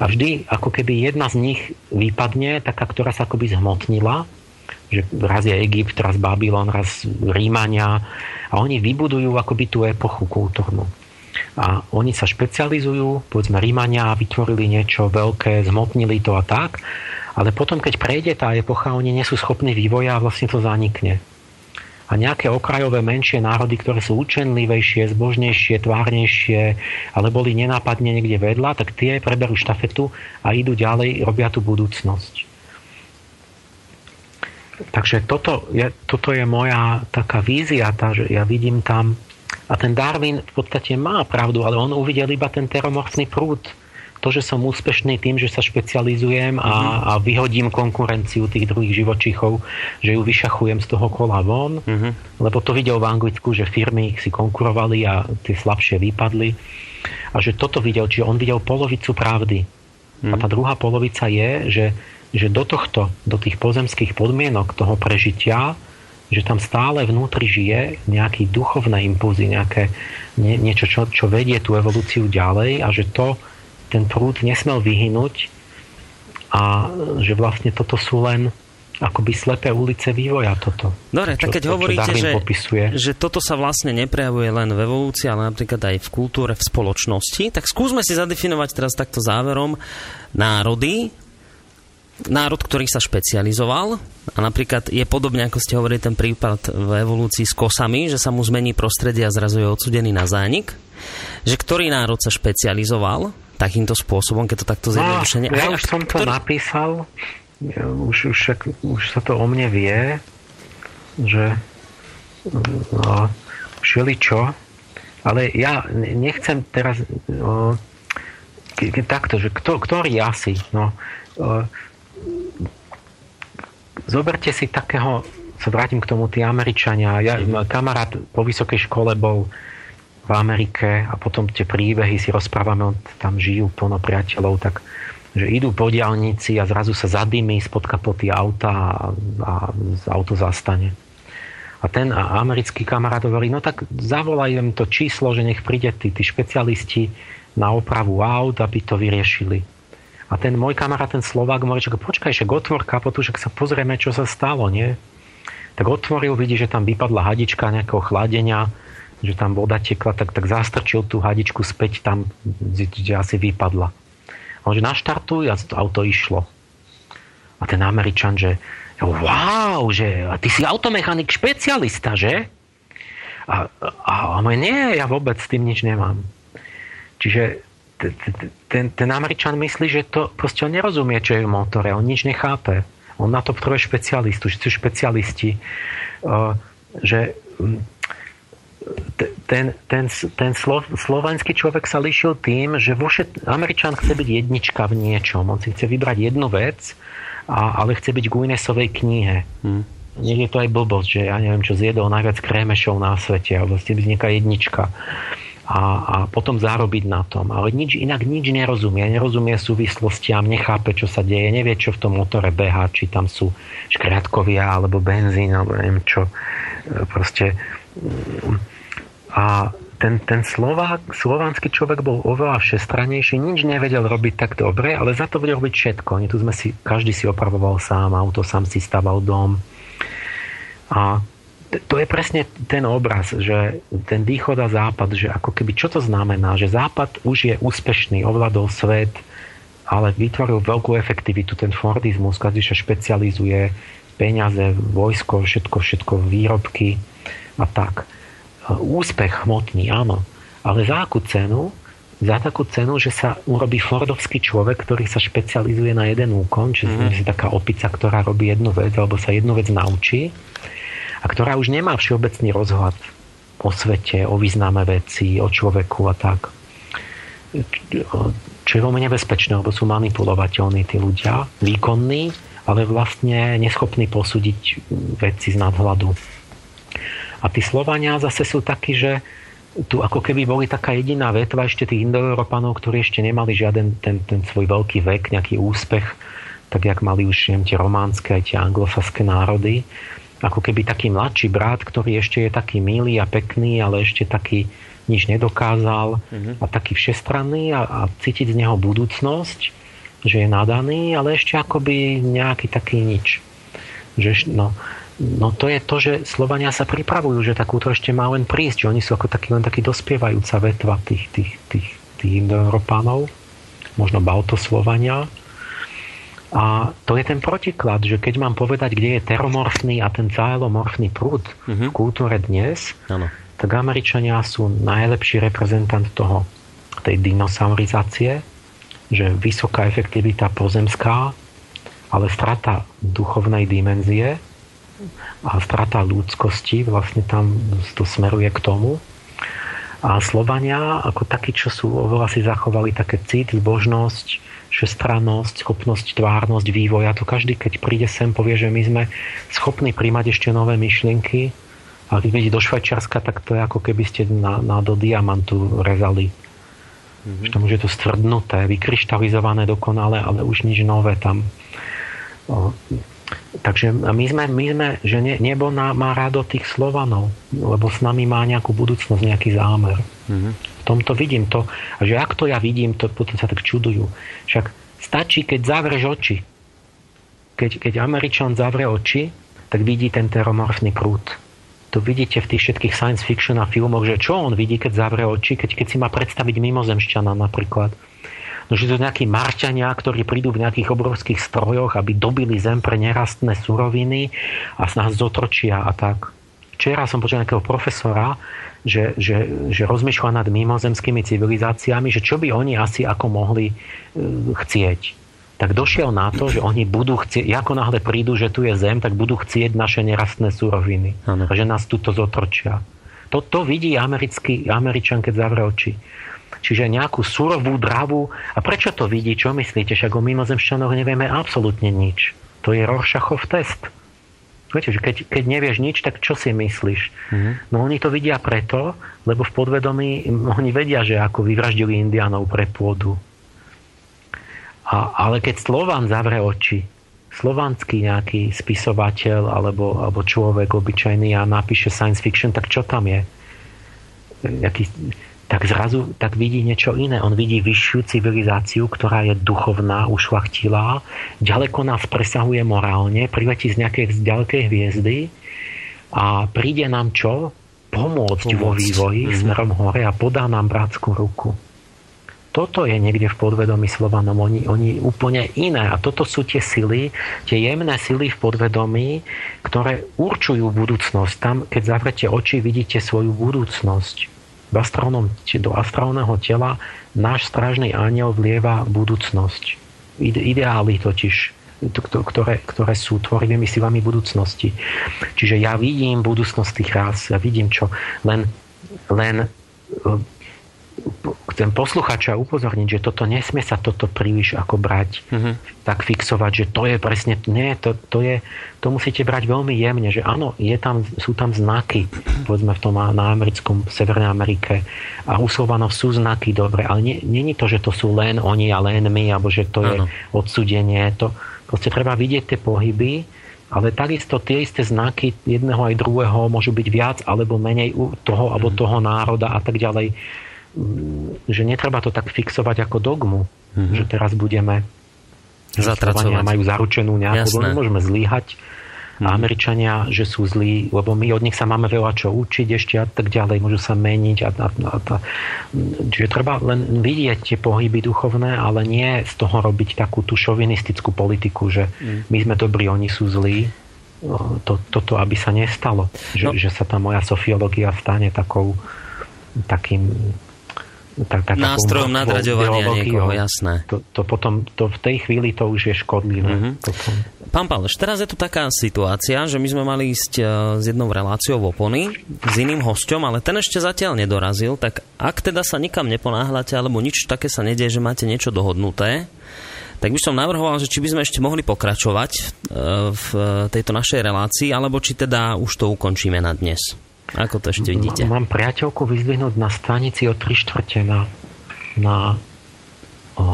A vždy, ako keby jedna z nich vypadne, taká, ktorá sa akoby zhmotnila, že raz je Egypt, raz Babylon, raz Rímania a oni vybudujú akoby tú epochu kultúrnu. A oni sa špecializujú, povedzme Rímania vytvorili niečo veľké, zmotnili to a tak, ale potom, keď prejde tá epocha, oni nie sú schopní vývoja a vlastne to zanikne. A nejaké okrajové menšie národy, ktoré sú učenlivejšie, zbožnejšie, tvárnejšie, ale boli nenápadne niekde vedľa, tak tie preberú štafetu a idú ďalej, robia tú budúcnosť. Takže toto je, toto je moja taká vízia, tá, že ja vidím tam a ten Darwin v podstate má pravdu, ale on uvidel iba ten teromorfný prúd. To, že som úspešný tým, že sa špecializujem a, mhm. a vyhodím konkurenciu tých druhých živočichov, že ju vyšachujem z toho kola von, uh-huh. lebo to videl v Anglicku, že firmy si konkurovali a tie slabšie vypadli. A že toto videl, čiže on videl polovicu pravdy. Uh-huh. A tá druhá polovica je, že že do tohto, do tých pozemských podmienok toho prežitia, že tam stále vnútri žije nejaký duchovné impulzy, nejaké, nie, niečo, čo, čo vedie tú evolúciu ďalej a že to, ten prúd nesmel vyhynúť a že vlastne toto sú len akoby slepé ulice vývoja toto. Dobre, tak keď to, hovoríte, že, že toto sa vlastne neprejavuje len v evolúcii, ale napríklad aj v kultúre, v spoločnosti, tak skúsme si zadefinovať teraz takto záverom národy, národ, ktorý sa špecializoval. A napríklad je podobne, ako ste hovorili, ten prípad v evolúcii s kosami, že sa mu zmení prostredie a zrazu je odsudený na zánik, že ktorý národ sa špecializoval takýmto spôsobom, keď to takto zjednodušene... No, ja už som to ktorý... napísal, už, už, už sa to o mne vie, že no, šeli čo, ale ja nechcem teraz no, takto, že kto, ktorý asi, no, zoberte si takého, sa vrátim k tomu, tí Američania. Ja, kamarát po vysokej škole bol v Amerike a potom tie príbehy si rozprávame, on tam žijú plno priateľov, tak že idú po diálnici a zrazu sa zadymí spod kapoty auta a, a auto zastane. A ten americký kamarát hovorí, no tak zavolaj im to číslo, že nech príde tí, tí špecialisti na opravu aut, aby to vyriešili. A ten môj kamarát, ten Slovák, hovorí, že počkaj, že otvor kapotu, že sa pozrieme, čo sa stalo, nie? Tak otvoril, vidí, že tam vypadla hadička nejakého chladenia, že tam voda tekla, tak, tak zastrčil tú hadičku späť tam, kde asi vypadla. A on že naštartuj a to auto išlo. A ten Američan, že wow, že a ty si automechanik špecialista, že? A, a, a nie, ja vôbec s tým nič nemám. Čiže ten, ten Američan myslí, že to proste on nerozumie, čo je v motore, on nič nechápe. On na to potrebuje špecialistu, že sú špecialisti, že ten, ten, ten slo, slovenský človek sa líšil tým, že všet, Američan chce byť jednička v niečom. On si chce vybrať jednu vec, a, ale chce byť v Guinnessovej knihe. Hmm. Nie je to aj blbosť, že ja neviem, čo zjedol najviac krémešov na svete, alebo chce byť nejaká jednička a, a potom zarobiť na tom. Ale nič, inak nič nerozumie. Nerozumie súvislostiam, nechápe, čo sa deje, nevie, čo v tom motore beha, či tam sú škrátkovia, alebo benzín, alebo neviem čo. Proste a ten, ten Slovák, slovanský človek bol oveľa všestranejší, nič nevedel robiť tak dobre, ale za to vedel robiť všetko. Nie, tu sme si, každý si opravoval sám auto, sám si staval dom. A to je presne ten obraz, že ten východ a západ, že ako keby, čo to znamená, že západ už je úspešný, ovládol svet, ale vytvoril veľkú efektivitu, ten Fordizmus, každý sa špecializuje, peniaze, vojsko, všetko, všetko, výrobky a tak. Úspech hmotný, áno, ale za akú cenu? Za takú cenu, že sa urobí Fordovský človek, ktorý sa špecializuje na jeden úkon, čiže mm-hmm. taká opica, ktorá robí jednu vec, alebo sa jednu vec naučí a ktorá už nemá všeobecný rozhľad o svete, o význame veci, o človeku a tak. Čo je veľmi nebezpečné, lebo sú manipulovateľní tí ľudia, výkonní, ale vlastne neschopní posúdiť veci z nadhľadu. A tí Slovania zase sú takí, že tu ako keby boli taká jediná vetva ešte tých indoeurópanov, ktorí ešte nemali žiaden ten, ten svoj veľký vek, nejaký úspech, tak jak mali už neviem, tie románske aj tie anglosaské národy ako keby taký mladší brat, ktorý ešte je taký milý a pekný, ale ešte taký nič nedokázal mm-hmm. a taký všestranný a, a cítiť z neho budúcnosť, že je nadaný, ale ešte akoby nejaký taký nič. Že, no, no to je to, že Slovania sa pripravujú, že takúto ešte má len prísť, že oni sú ako taký, len taký dospievajúca vetva tých, tých, tých, tých Indoeurópanov, možno Baltoslovania, a to je ten protiklad, že keď mám povedať, kde je teromorfný a ten cálomorfný prúd mm-hmm. v mhm. kultúre dnes, ano. tak Američania sú najlepší reprezentant toho, tej dinosaurizácie, že vysoká efektivita pozemská, ale strata duchovnej dimenzie a strata ľudskosti, vlastne tam to smeruje k tomu. A Slovania, ako takí, čo sú oveľa si zachovali také cit, zbožnosť, všestrannosť, schopnosť, tvárnosť vývoja. To každý, keď príde sem, povie, že my sme schopní príjmať ešte nové myšlienky. A keď vidíte do Švajčiarska, tak to je ako keby ste na, na do diamantu rezali. Mm-hmm. Že tam už je to stvrdnuté, vykryštalizované dokonale, ale už nič nové tam. Takže my sme, my sme že ne, nebo na, má rádo tých Slovanov, lebo s nami má nejakú budúcnosť, nejaký zámer. Mm-hmm tomto vidím to. A že ak to ja vidím, to potom sa tak čudujú. Však stačí, keď zavrieš oči. Keď, keď Američan zavrie oči, tak vidí ten teromorfný prúd. To vidíte v tých všetkých science fiction a filmoch, že čo on vidí, keď zavrie oči, keď, keď si má predstaviť mimozemšťana napríklad. No, že to nejakí marťania, ktorí prídu v nejakých obrovských strojoch, aby dobili zem pre nerastné suroviny a z nás zotročia a tak. Včera som počul nejakého profesora, že, že, že rozmýšľa nad mimozemskými civilizáciami, že čo by oni asi ako mohli e, chcieť. Tak došiel na to, že oni budú chcieť, ako náhle prídu, že tu je zem, tak budú chcieť naše nerastné súroviny. Ano. A že nás tuto zotročia. To, to vidí americký, Američan, keď zavre oči. Čiže nejakú surovú dravu. A prečo to vidí? Čo myslíte? Však o mimozemšťanoch nevieme absolútne nič. To je Rorschachov test. Viete, že keď, keď nevieš nič, tak čo si myslíš? Mm-hmm. No oni to vidia preto, lebo v podvedomí oni vedia, že ako vyvraždili indiánov pre pôdu. A, ale keď Slován zavre oči, slovanský nejaký spisovateľ alebo, alebo človek obyčajný a napíše science fiction, tak čo tam je? Jaký, tak zrazu tak vidí niečo iné. On vidí vyššiu civilizáciu, ktorá je duchovná, ušlachtilá, ďaleko nás presahuje morálne, priletí z nejakej z ďalkej hviezdy a príde nám čo? Pomôcť, Pomôcť. vo vývoji mm-hmm. smerom hore a podá nám bratskú ruku. Toto je niekde v podvedomí Slovanom. Oni, oni úplne iné. A toto sú tie sily, tie jemné sily v podvedomí, ktoré určujú budúcnosť. Tam, keď zavrete oči, vidíte svoju budúcnosť v astrálnom, do astrálneho tela náš strážny aniel vlieva budúcnosť. Ideály totiž, ktoré, ktoré sú tvorivými silami budúcnosti. Čiže ja vidím budúcnosť tých rás, ja vidím čo, len, len chcem posluchača upozorniť, že toto nesmie sa toto príliš ako brať, mm-hmm. tak fixovať, že to je presne, nie, to, to, je, to musíte brať veľmi jemne, že áno, je tam, sú tam znaky, povedzme v tom na americkom, v Severnej Amerike a u Slovanov sú znaky dobre, ale je to, že to sú len oni a len my, alebo že to ano. je odsudenie, to proste treba vidieť tie pohyby, ale takisto tie isté znaky jedného aj druhého môžu byť viac alebo menej u toho alebo mhm. toho národa a tak ďalej že netreba to tak fixovať ako dogmu, mm-hmm. že teraz budeme Zatracovať. majú zaručenú nejakú, lebo môžeme zlíhať a mhm. Američania, že sú zlí, lebo my od nich sa máme veľa čo učiť ešte a tak ďalej, môžu sa meniť. A, a, a, a, čiže treba len vidieť tie pohyby duchovné, ale nie z toho robiť takú tú šovinistickú politiku, že mhm. my sme dobrí, oni sú zlí. To, toto, aby sa nestalo. Že, no. že sa tá moja sofiológia stane takou takým tak, tak, nástrojom nadraďovania niekoho, jasné. To, to potom, to v tej chvíli to už je škodlivé. Mm-hmm. Pán Páleš, teraz je tu taká situácia, že my sme mali ísť uh, s jednou reláciou v opony s iným hosťom, ale ten ešte zatiaľ nedorazil, tak ak teda sa nikam neponáhľate, alebo nič také sa nedie, že máte niečo dohodnuté, tak by som navrhoval, že či by sme ešte mohli pokračovať uh, v tejto našej relácii, alebo či teda už to ukončíme na dnes. Ako to ešte vidíte? Mám priateľku vyzdvihnúť na stanici o 3 štvrte na, na o,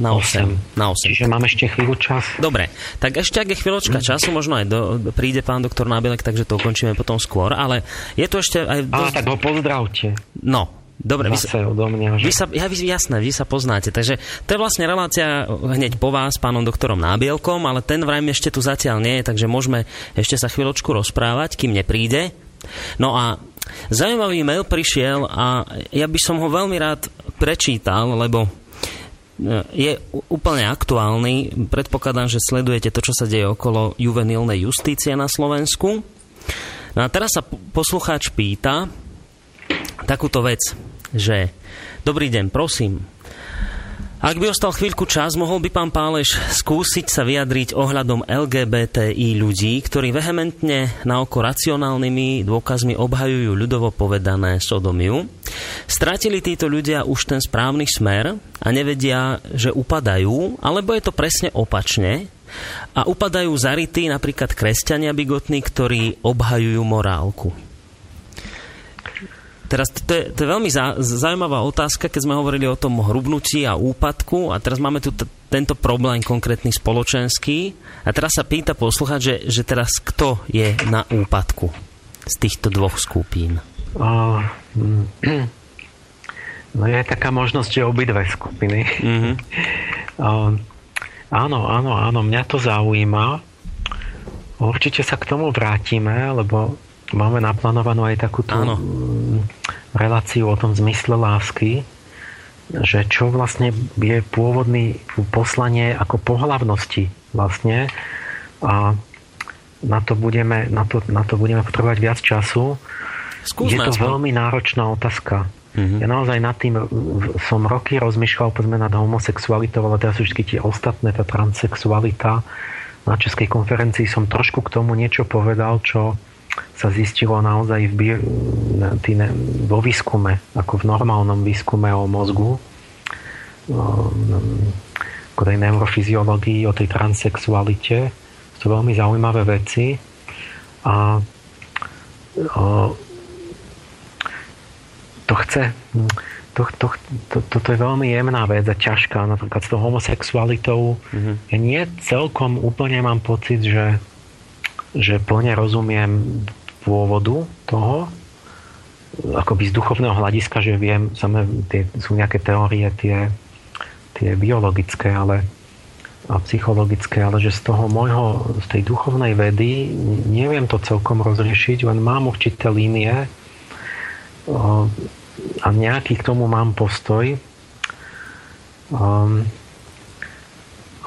na 8. 8. Na 8. Čiže mám ešte chvíľu čas. Dobre, tak ešte ak je chvíľočka mm. času, možno aj do, príde pán doktor Nábilek, takže to ukončíme potom skôr, ale je tu ešte aj... Dosť... tak ho pozdravte. No, Dobre, vy sa, odo mňa, že... vy sa, ja, vy, jasné, vy sa poznáte. Takže to je vlastne relácia hneď po vás, pánom doktorom Nábielkom, ale ten vrajme ešte tu zatiaľ nie je, takže môžeme ešte sa chvíľočku rozprávať, kým nepríde. No a zaujímavý mail prišiel a ja by som ho veľmi rád prečítal, lebo e, je úplne aktuálny. Predpokladám, že sledujete to, čo sa deje okolo juvenilnej justície na Slovensku. No a teraz sa poslucháč pýta takúto vec, že dobrý deň, prosím, ak by ostal chvíľku čas, mohol by pán Páleš skúsiť sa vyjadriť ohľadom LGBTI ľudí, ktorí vehementne na oko racionálnymi dôkazmi obhajujú ľudovo povedané sodomiu. Stratili títo ľudia už ten správny smer a nevedia, že upadajú, alebo je to presne opačne a upadajú zarytí napríklad kresťania bigotní, ktorí obhajujú morálku. Teraz to je, to je veľmi zaujímavá otázka, keď sme hovorili o tom hrubnutí a úpadku a teraz máme tu t- tento problém konkrétny spoločenský a teraz sa pýta poslúchať, že, že teraz kto je na úpadku z týchto dvoch skupín? Uh, no je taká možnosť, že obidve skupiny. Mm-hmm. uh, áno, áno, áno, mňa to zaujíma. Určite sa k tomu vrátime, lebo máme naplánovanú aj takúto Áno. Mm, reláciu o tom zmysle lásky, že čo vlastne je pôvodný poslanie ako pohlavnosti vlastne a na to budeme, na to, na to budeme potrebovať viac času. Skúsme je to aspoň. veľmi náročná otázka. Mm-hmm. Ja naozaj nad tým som roky rozmýšľal povedzme nad homosexualitou, ale teraz už tie ostatné, tá transexualita na Českej konferencii som trošku k tomu niečo povedal, čo sa zistilo naozaj v vo výskume, ako v normálnom výskume o mozgu, o tej neurofyziológii, o tej transexualite. Sú veľmi zaujímavé veci. A to chce to, to, to, toto je veľmi jemná vec a ťažká. Napríklad s tou homosexualitou mm-hmm. ja nie celkom úplne mám pocit, že, že plne rozumiem pôvodu toho, akoby z duchovného hľadiska, že viem, samé, tie, sú nejaké teórie, tie, tie biologické, ale a psychologické, ale že z toho môjho, z tej duchovnej vedy neviem to celkom rozriešiť, len mám určité línie a nejaký k tomu mám postoj.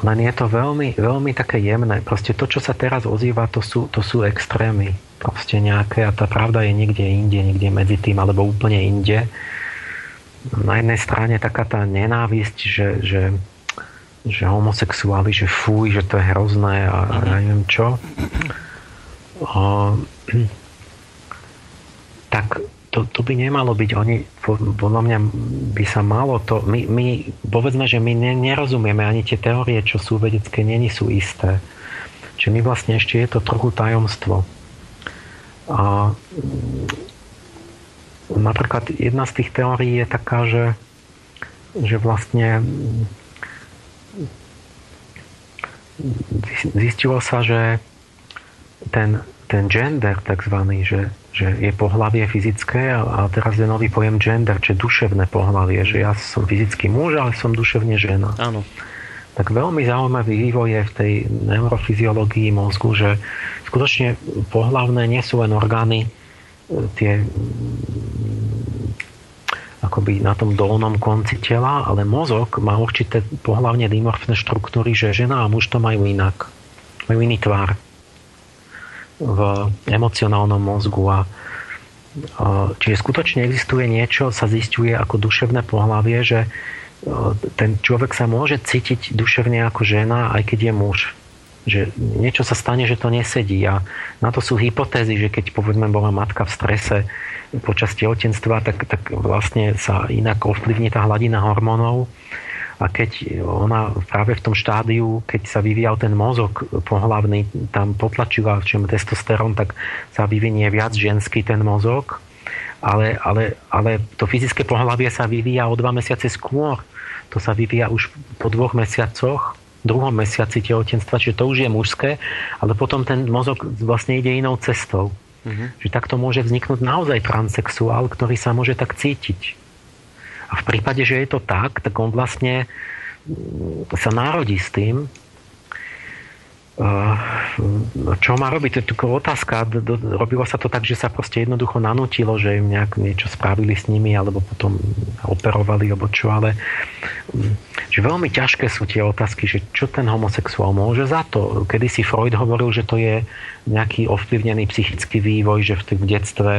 Len je to veľmi, veľmi také jemné. Proste to, čo sa teraz ozýva, to sú, to sú extrémy. Proste nejaké a tá pravda je niekde inde, niekde medzi tým, alebo úplne inde. Na jednej strane taká tá nenávisť, že, že, že homosexuáli, že fuj, že to je hrozné a, a neviem čo. Um, tak to, to by nemalo byť. Oni, podľa mňa by sa malo to... My, my povedzme, že my ne, nerozumieme ani tie teórie, čo sú vedecké, není sú isté. Čiže my vlastne ešte je to trochu tajomstvo. A napríklad jedna z tých teórií je taká, že, že vlastne zistilo sa, že ten, ten gender takzvaný, že že je pohlavie fyzické a, a teraz je nový pojem gender, čiže duševné pohlavie, že ja som fyzický muž, ale som duševne žena. Áno. Tak veľmi zaujímavý vývoj je v tej neurofyziológii mozgu, že skutočne pohlavné nie sú len orgány e, tie akoby na tom dolnom konci tela, ale mozog má určité pohlavne dimorfné štruktúry, že žena a muž to majú inak. Majú iný tvár v emocionálnom mozgu a Čiže skutočne existuje niečo, sa zistuje ako duševné pohlavie, že ten človek sa môže cítiť duševne ako žena, aj keď je muž. Že niečo sa stane, že to nesedí. A na to sú hypotézy, že keď povedzme bola matka v strese počas tehotenstva, tak, tak vlastne sa inak ovplyvní tá hladina hormónov a keď ona práve v tom štádiu, keď sa vyvíjal ten mozog pohlavný, tam potlačila čím testosterón, tak sa vyvinie viac ženský ten mozog, ale, ale, ale to fyzické pohlavie sa vyvíja o dva mesiace skôr. To sa vyvíja už po dvoch mesiacoch, druhom mesiaci tehotenstva, čiže to už je mužské, ale potom ten mozog vlastne ide inou cestou. Mm-hmm. Že takto môže vzniknúť naozaj transexuál, ktorý sa môže tak cítiť. A v prípade, že je to tak, tak on vlastne mm, sa narodí s tým, čo má robiť? To je otázka. Robilo sa to tak, že sa proste jednoducho nanútilo, že im nejak niečo spravili s nimi, alebo potom operovali, alebo čo, ale mm, že veľmi ťažké sú tie otázky, že čo ten homosexuál môže za to. Kedy si Freud hovoril, že to je nejaký ovplyvnený psychický vývoj, že v, v detstve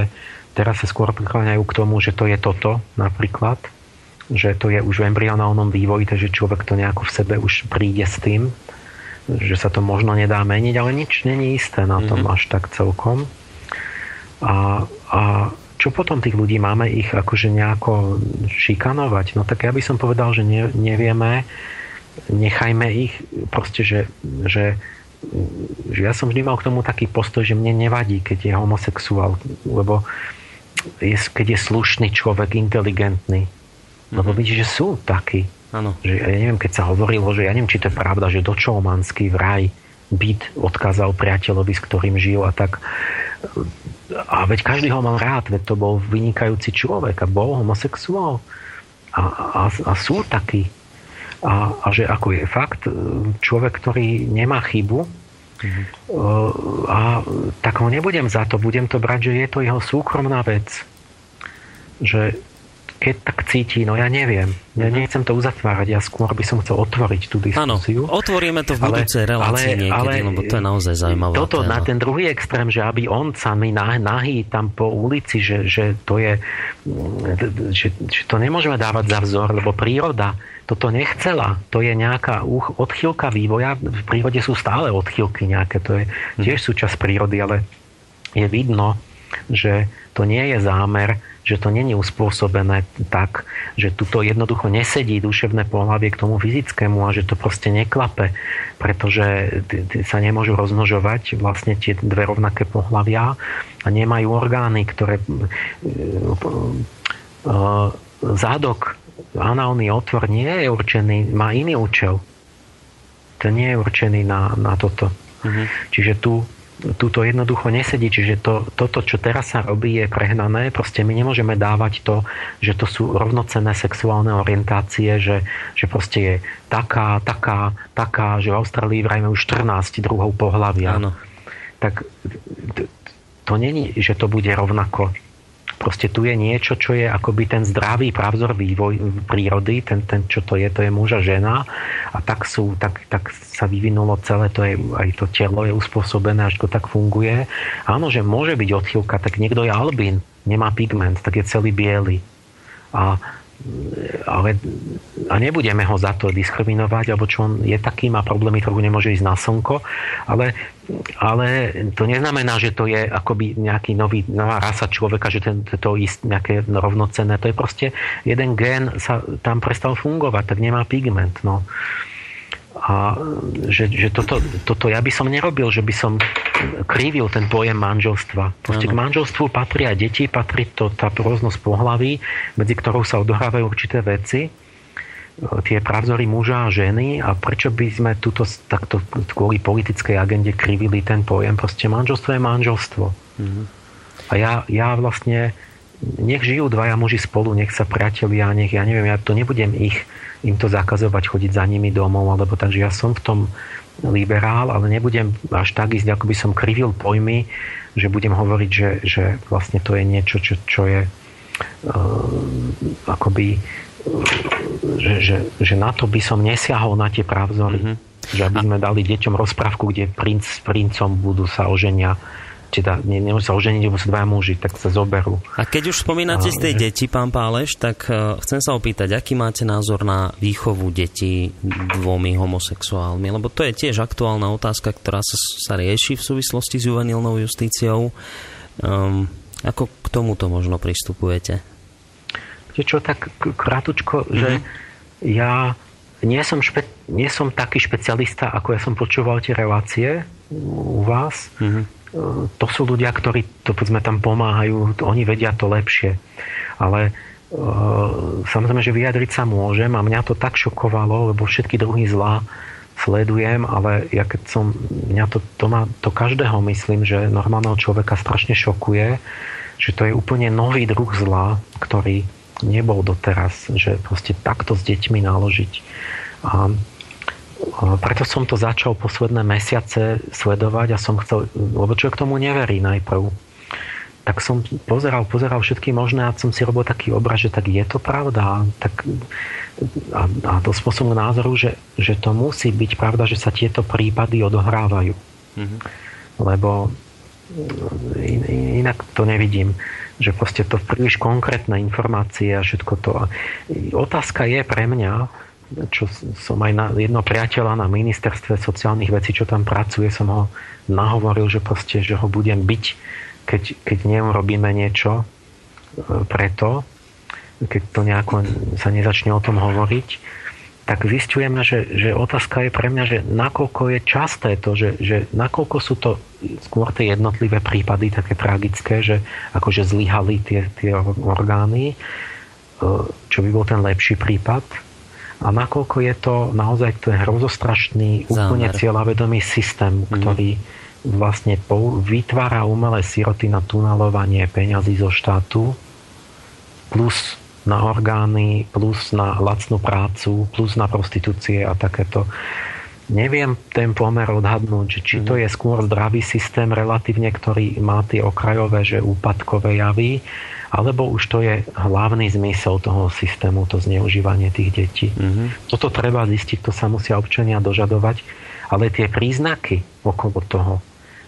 teraz sa skôr prikláňajú k tomu, že to je toto napríklad že to je už v embryonálnom vývoji, takže človek to nejako v sebe už príde s tým, že sa to možno nedá meniť, ale nič není isté na tom mm-hmm. až tak celkom. A, a čo potom tých ľudí máme ich akože nejako šikanovať? No tak ja by som povedal, že ne, nevieme, nechajme ich proste, že, že, že ja som vždy mal k tomu taký postoj, že mne nevadí, keď je homosexuál, lebo je, keď je slušný človek, inteligentný, lebo mm-hmm. vidíš, že sú takí. Ano. Že, ja neviem, keď sa hovorilo, že ja neviem, či to je pravda, že Čolmanský vraj byt odkázal priateľovi, s ktorým žil a tak. A veď každý ho mal rád, veď to bol vynikajúci človek a bol homosexuál. A, a, a sú takí. A, a že ako je fakt, človek, ktorý nemá chybu, mm-hmm. a tak ho nebudem za to, budem to brať, že je to jeho súkromná vec. Že keď tak cíti, no ja neviem. Ja mhm. nechcem to uzatvárať, ja skôr by som chcel otvoriť tú diskusiu. Áno, otvoríme to v budúcej relácii ale, niekedy, ale, lebo to je naozaj zaujímavé. Toto téma. na ten druhý extrém, že aby on samý nahý tam po ulici, že, že to je, že, že to nemôžeme dávať za vzor, lebo príroda toto nechcela. To je nejaká odchýlka vývoja. V prírode sú stále odchýlky nejaké, to je mhm. tiež súčasť prírody, ale je vidno, že to nie je zámer že to není uspôsobené tak, že tuto jednoducho nesedí duševné pohľavie k tomu fyzickému a že to proste neklape, pretože sa nemôžu rozmnožovať vlastne tie dve rovnaké pohľavia a nemajú orgány, ktoré e, e, zádok, análny otvor nie je určený, má iný účel. To nie je určený na, na toto. Mm-hmm. Čiže tu, tu to jednoducho nesedí. Čiže to, toto, čo teraz sa robí, je prehnané. Proste my nemôžeme dávať to, že to sú rovnocenné sexuálne orientácie, že, že proste je taká, taká, taká, že v Austrálii vrajme už 14 druhov pohľavia. Áno. Tak to není, že to bude rovnako Proste tu je niečo, čo je akoby ten zdravý pravzor vývoj prírody, ten, ten čo to je, to je muž a žena a tak, sú, tak, tak sa vyvinulo celé, to je, aj to telo je uspôsobené, až to tak funguje. Áno, že môže byť odchýlka, tak niekto je albín, nemá pigment, tak je celý biely. A ale a nebudeme ho za to diskriminovať, alebo čo on je taký, má problémy, trochu nemôže ísť na slnko, ale, ale to neznamená, že to je akoby nejaký nový, nová rasa človeka, že ten, to je nejaké rovnocenné. To je proste jeden gen sa tam prestal fungovať, tak nemá pigment. No a že, že toto, toto ja by som nerobil, že by som krivil ten pojem manželstva. Proste k manželstvu patria deti, patrí to tá rôznosť pohlaví, medzi ktorou sa odohrávajú určité veci tie pravzory muža a ženy a prečo by sme túto takto kvôli politickej agende krivili ten pojem. Proste manželstvo je manželstvo. Mm-hmm. A ja, ja vlastne nech žijú dvaja muži spolu, nech sa priatelia, nech ja neviem, ja to nebudem ich im to zakazovať chodiť za nimi domov, alebo takže ja som v tom liberál, ale nebudem až tak ísť, ako by som krivil pojmy, že budem hovoriť, že, že vlastne to je niečo, čo, čo je uh, akoby že, že, že na to by som nesiahol na tie pravzory. Mm-hmm. Že aby sme dali deťom rozprávku, kde princ s princom budú sa oženia teda ne, nemôžu sa oženiť, lebo sú dva muži, tak sa zoberú. A keď už spomínate z tej deti, pán Páleš, tak uh, chcem sa opýtať, aký máte názor na výchovu detí dvomi homosexuálmi? Lebo to je tiež aktuálna otázka, ktorá sa, sa rieši v súvislosti s juvenilnou justíciou. Um, ako k tomuto možno pristupujete? Je čo, tak krátučko, mm-hmm. že ja nie som, špe, nie som taký špecialista, ako ja som počúval tie relácie u vás. Mm-hmm to sú ľudia, ktorí to povedzme tam pomáhajú, oni vedia to lepšie. Ale e, samozrejme, že vyjadriť sa môžem a mňa to tak šokovalo, lebo všetky druhy zla sledujem, ale ja keď som, mňa to, to, má, to každého myslím, že normálneho človeka strašne šokuje, že to je úplne nový druh zla, ktorý nebol doteraz, že proste takto s deťmi naložiť. A preto som to začal posledné mesiace sledovať a som chcel, lebo človek tomu neverí najprv. Tak som pozeral, pozeral všetky možné a som si robil taký obraz, že tak je to pravda. Tak, a, a dospel som k názoru, že, že to musí byť pravda, že sa tieto prípady odohrávajú. Mm-hmm. Lebo in, inak to nevidím že proste to príliš konkrétne informácie a všetko to. Otázka je pre mňa, čo som aj na jedno priateľa na ministerstve sociálnych vecí, čo tam pracuje, som ho nahovoril, že proste, že ho budem byť, keď, keď neurobíme niečo e, preto, keď to nejako sa nezačne o tom hovoriť, tak zistujeme, že, že otázka je pre mňa, že nakoľko je časté to, že, že nakoľko sú to skôr tie jednotlivé prípady také tragické, že akože zlyhali tie, tie orgány, e, čo by bol ten lepší prípad, a nakoľko je to naozaj ten hrozostrašný, úplne cieľavedomý systém, mm. ktorý vlastne vytvára umelé siroty na tunelovanie peňazí zo štátu, plus na orgány, plus na lacnú prácu, plus na prostitúcie a takéto. Neviem ten pomer odhadnúť, či to mhm. je skôr zdravý systém relatívne, ktorý má tie okrajové, že úpadkové javy, alebo už to je hlavný zmysel toho systému, to zneužívanie tých detí. Mm-hmm. Toto treba zistiť, to sa musia občania dožadovať, ale tie príznaky okolo toho,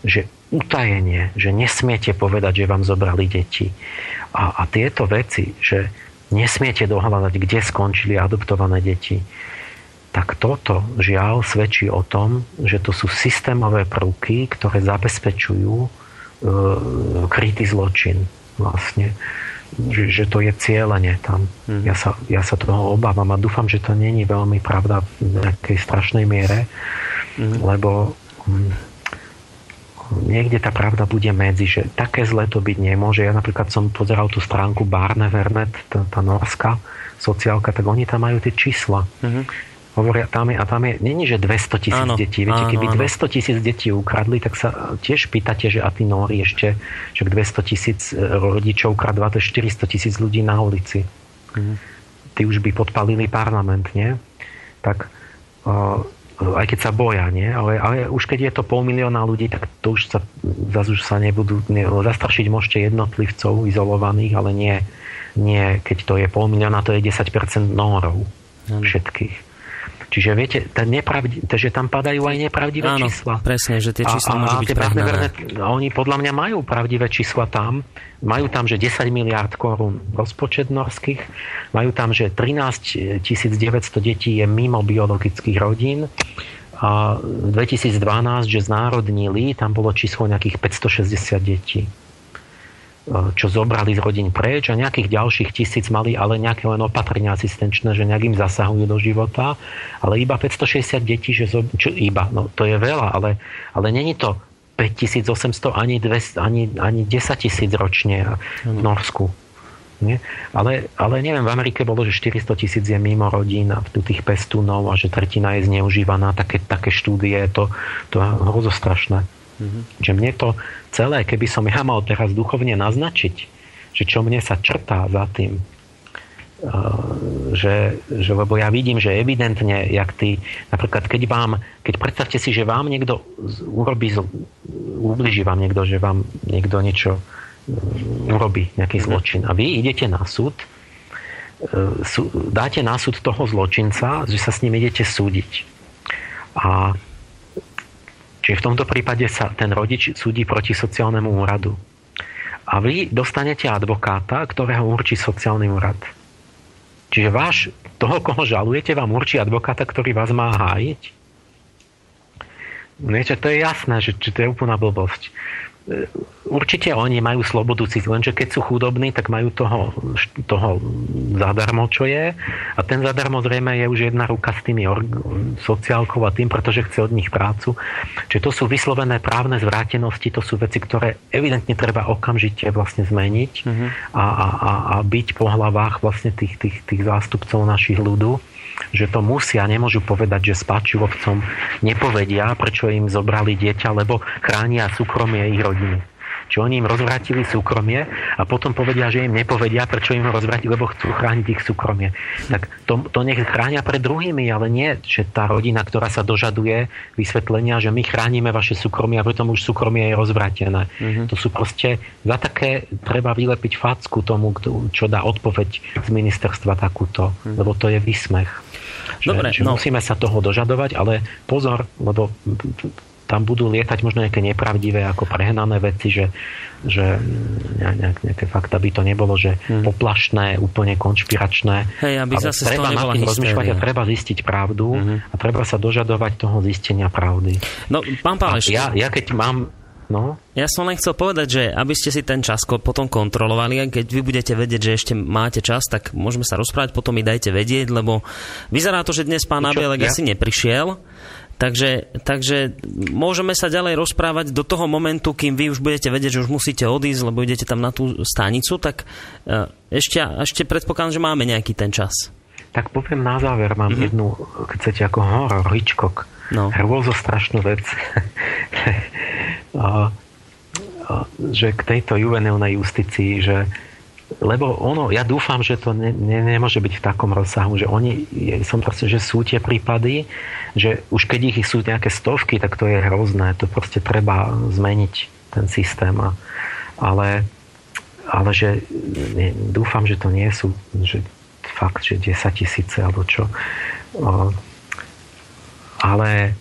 že utajenie, že nesmiete povedať, že vám zobrali deti a, a tieto veci, že nesmiete dohľadať, kde skončili adoptované deti, tak toto žiaľ svedčí o tom, že to sú systémové prvky, ktoré zabezpečujú e, krytý zločin vlastne. Že, že to je cieľenie tam. Mm. Ja, sa, ja sa toho obávam a dúfam, že to není veľmi pravda v nejakej strašnej miere, mm. lebo mm, niekde tá pravda bude medzi, že také zle to byť nemôže. Ja napríklad som pozeral tú stránku Barnevernet, tá, tá norská sociálka, tak oni tam majú tie čísla. Uh-huh. Hovoria, tam je, a tam je, není, že 200 tisíc detí. Viete, áno, keby áno. 200 tisíc detí ukradli, tak sa tiež pýtate, že a tí nóri ešte, že 200 tisíc e, rodičov ukradla, to je 400 tisíc ľudí na ulici. Uh-huh. Tí už by podpalili parlament, nie? Tak uh, aj keď sa boja, nie? Ale, ale už keď je to pol milióna ľudí, tak to už sa, zase už sa nebudú, ne, zastrašiť môžete jednotlivcov izolovaných, ale nie, nie, keď to je pol milióna, to je 10% nórov všetkých. Čiže viete, nepravdi- že tam padajú aj nepravdivé Áno, čísla. presne, že tie čísla a, môžu byť prehnané. Oni podľa mňa majú pravdivé čísla tam. Majú tam, že 10 miliard korún rozpočet norských. Majú tam, že 13 900 detí je mimo biologických rodín. A 2012, že znárodnili, tam bolo číslo nejakých 560 detí čo zobrali z rodín preč a nejakých ďalších tisíc mali ale nejaké len opatrenia asistenčné, že nejak im zasahujú do života, ale iba 560 detí, že zo, čo iba, no to je veľa, ale, ale není to 5800 ani, 200, ani, ani 10 tisíc ročne v Norsku. Nie? Ale, ale neviem, v Amerike bolo, že 400 tisíc je mimo rodín a tu tých pestúnov a že tretina je zneužívaná. Také, také štúdie, to, to je hrozostrašné. Mm-hmm. Že mne to celé, keby som ja mal teraz duchovne naznačiť, že čo mne sa črtá za tým, že, že lebo ja vidím, že evidentne, jak ty, napríklad keď vám, keď predstavte si, že vám niekto urobí, ubliží vám niekto, že vám niekto niečo urobí, nejaký mhm. zločin a vy idete na súd, e, dáte na súd toho zločinca, že sa s ním idete súdiť. A Čiže v tomto prípade sa ten rodič súdi proti sociálnemu úradu. A vy dostanete advokáta, ktorého určí sociálny úrad. Čiže váš, toho, koho žalujete, vám určí advokáta, ktorý vás má hájiť. Viete, to je jasné, že, že to je úplná blbosť určite oni majú slobodu cítiť, lenže keď sú chudobní, tak majú toho, toho zadarmo, čo je. A ten zadarmo zrejme je už jedna ruka s tými sociálkou a tým, pretože chce od nich prácu. Čiže to sú vyslovené právne zvrátenosti, to sú veci, ktoré evidentne treba okamžite vlastne zmeniť mm-hmm. a, a, a byť po hlavách vlastne tých, tých, tých zástupcov našich ľudú že to musia, nemôžu povedať, že spáčivovcom nepovedia, prečo im zobrali dieťa, lebo chránia súkromie ich rodiny. Čiže oni im rozvrátili súkromie a potom povedia, že im nepovedia, prečo im ho rozvrátili, lebo chcú chrániť ich súkromie. Tak to, to nech chránia pred druhými, ale nie, že tá rodina, ktorá sa dožaduje vysvetlenia, že my chránime vaše súkromie a potom už súkromie je rozvrátené. Mm-hmm. To sú proste, za také treba vylepiť facku tomu, čo dá odpoveď z ministerstva takúto, mm-hmm. lebo to je výsmech. Že, Dobre, že no. musíme sa toho dožadovať, ale pozor, lebo tam budú lietať možno nejaké nepravdivé ako prehnané veci, že, že nejak, nejaké fakta by to nebolo, že hmm. poplašné, úplne konšpiračné. Hej, aby ale zase treba nad tým rozmýšľať a treba zistiť pravdu hmm. a treba sa dožadovať toho zistenia pravdy. No, pán Páleš, ja, ja keď mám No. Ja som len chcel povedať, že aby ste si ten čas potom kontrolovali a keď vy budete vedieť, že ešte máte čas, tak môžeme sa rozprávať, potom mi dajte vedieť, lebo vyzerá to, že dnes pán Abielek ja? asi neprišiel. Takže, takže môžeme sa ďalej rozprávať do toho momentu, kým vy už budete vedieť, že už musíte odísť, lebo idete tam na tú stanicu, tak e, ešte, ešte predpokladám, že máme nejaký ten čas. Tak poviem na záver, mám mm-hmm. jednu, chcete, ako horor, Hitchcock. No. Hrôzo strašnú vec. Že k tejto juvenilnej justícii, že lebo ono, ja dúfam, že to ne, ne, nemôže byť v takom rozsahu, že oni, som proste, že sú tie prípady, že už keď ich sú nejaké stovky, tak to je hrozné, to proste treba zmeniť ten systém. A, ale, ale že ne, dúfam, že to nie sú že fakt, že 10 tisíce alebo čo. O, ale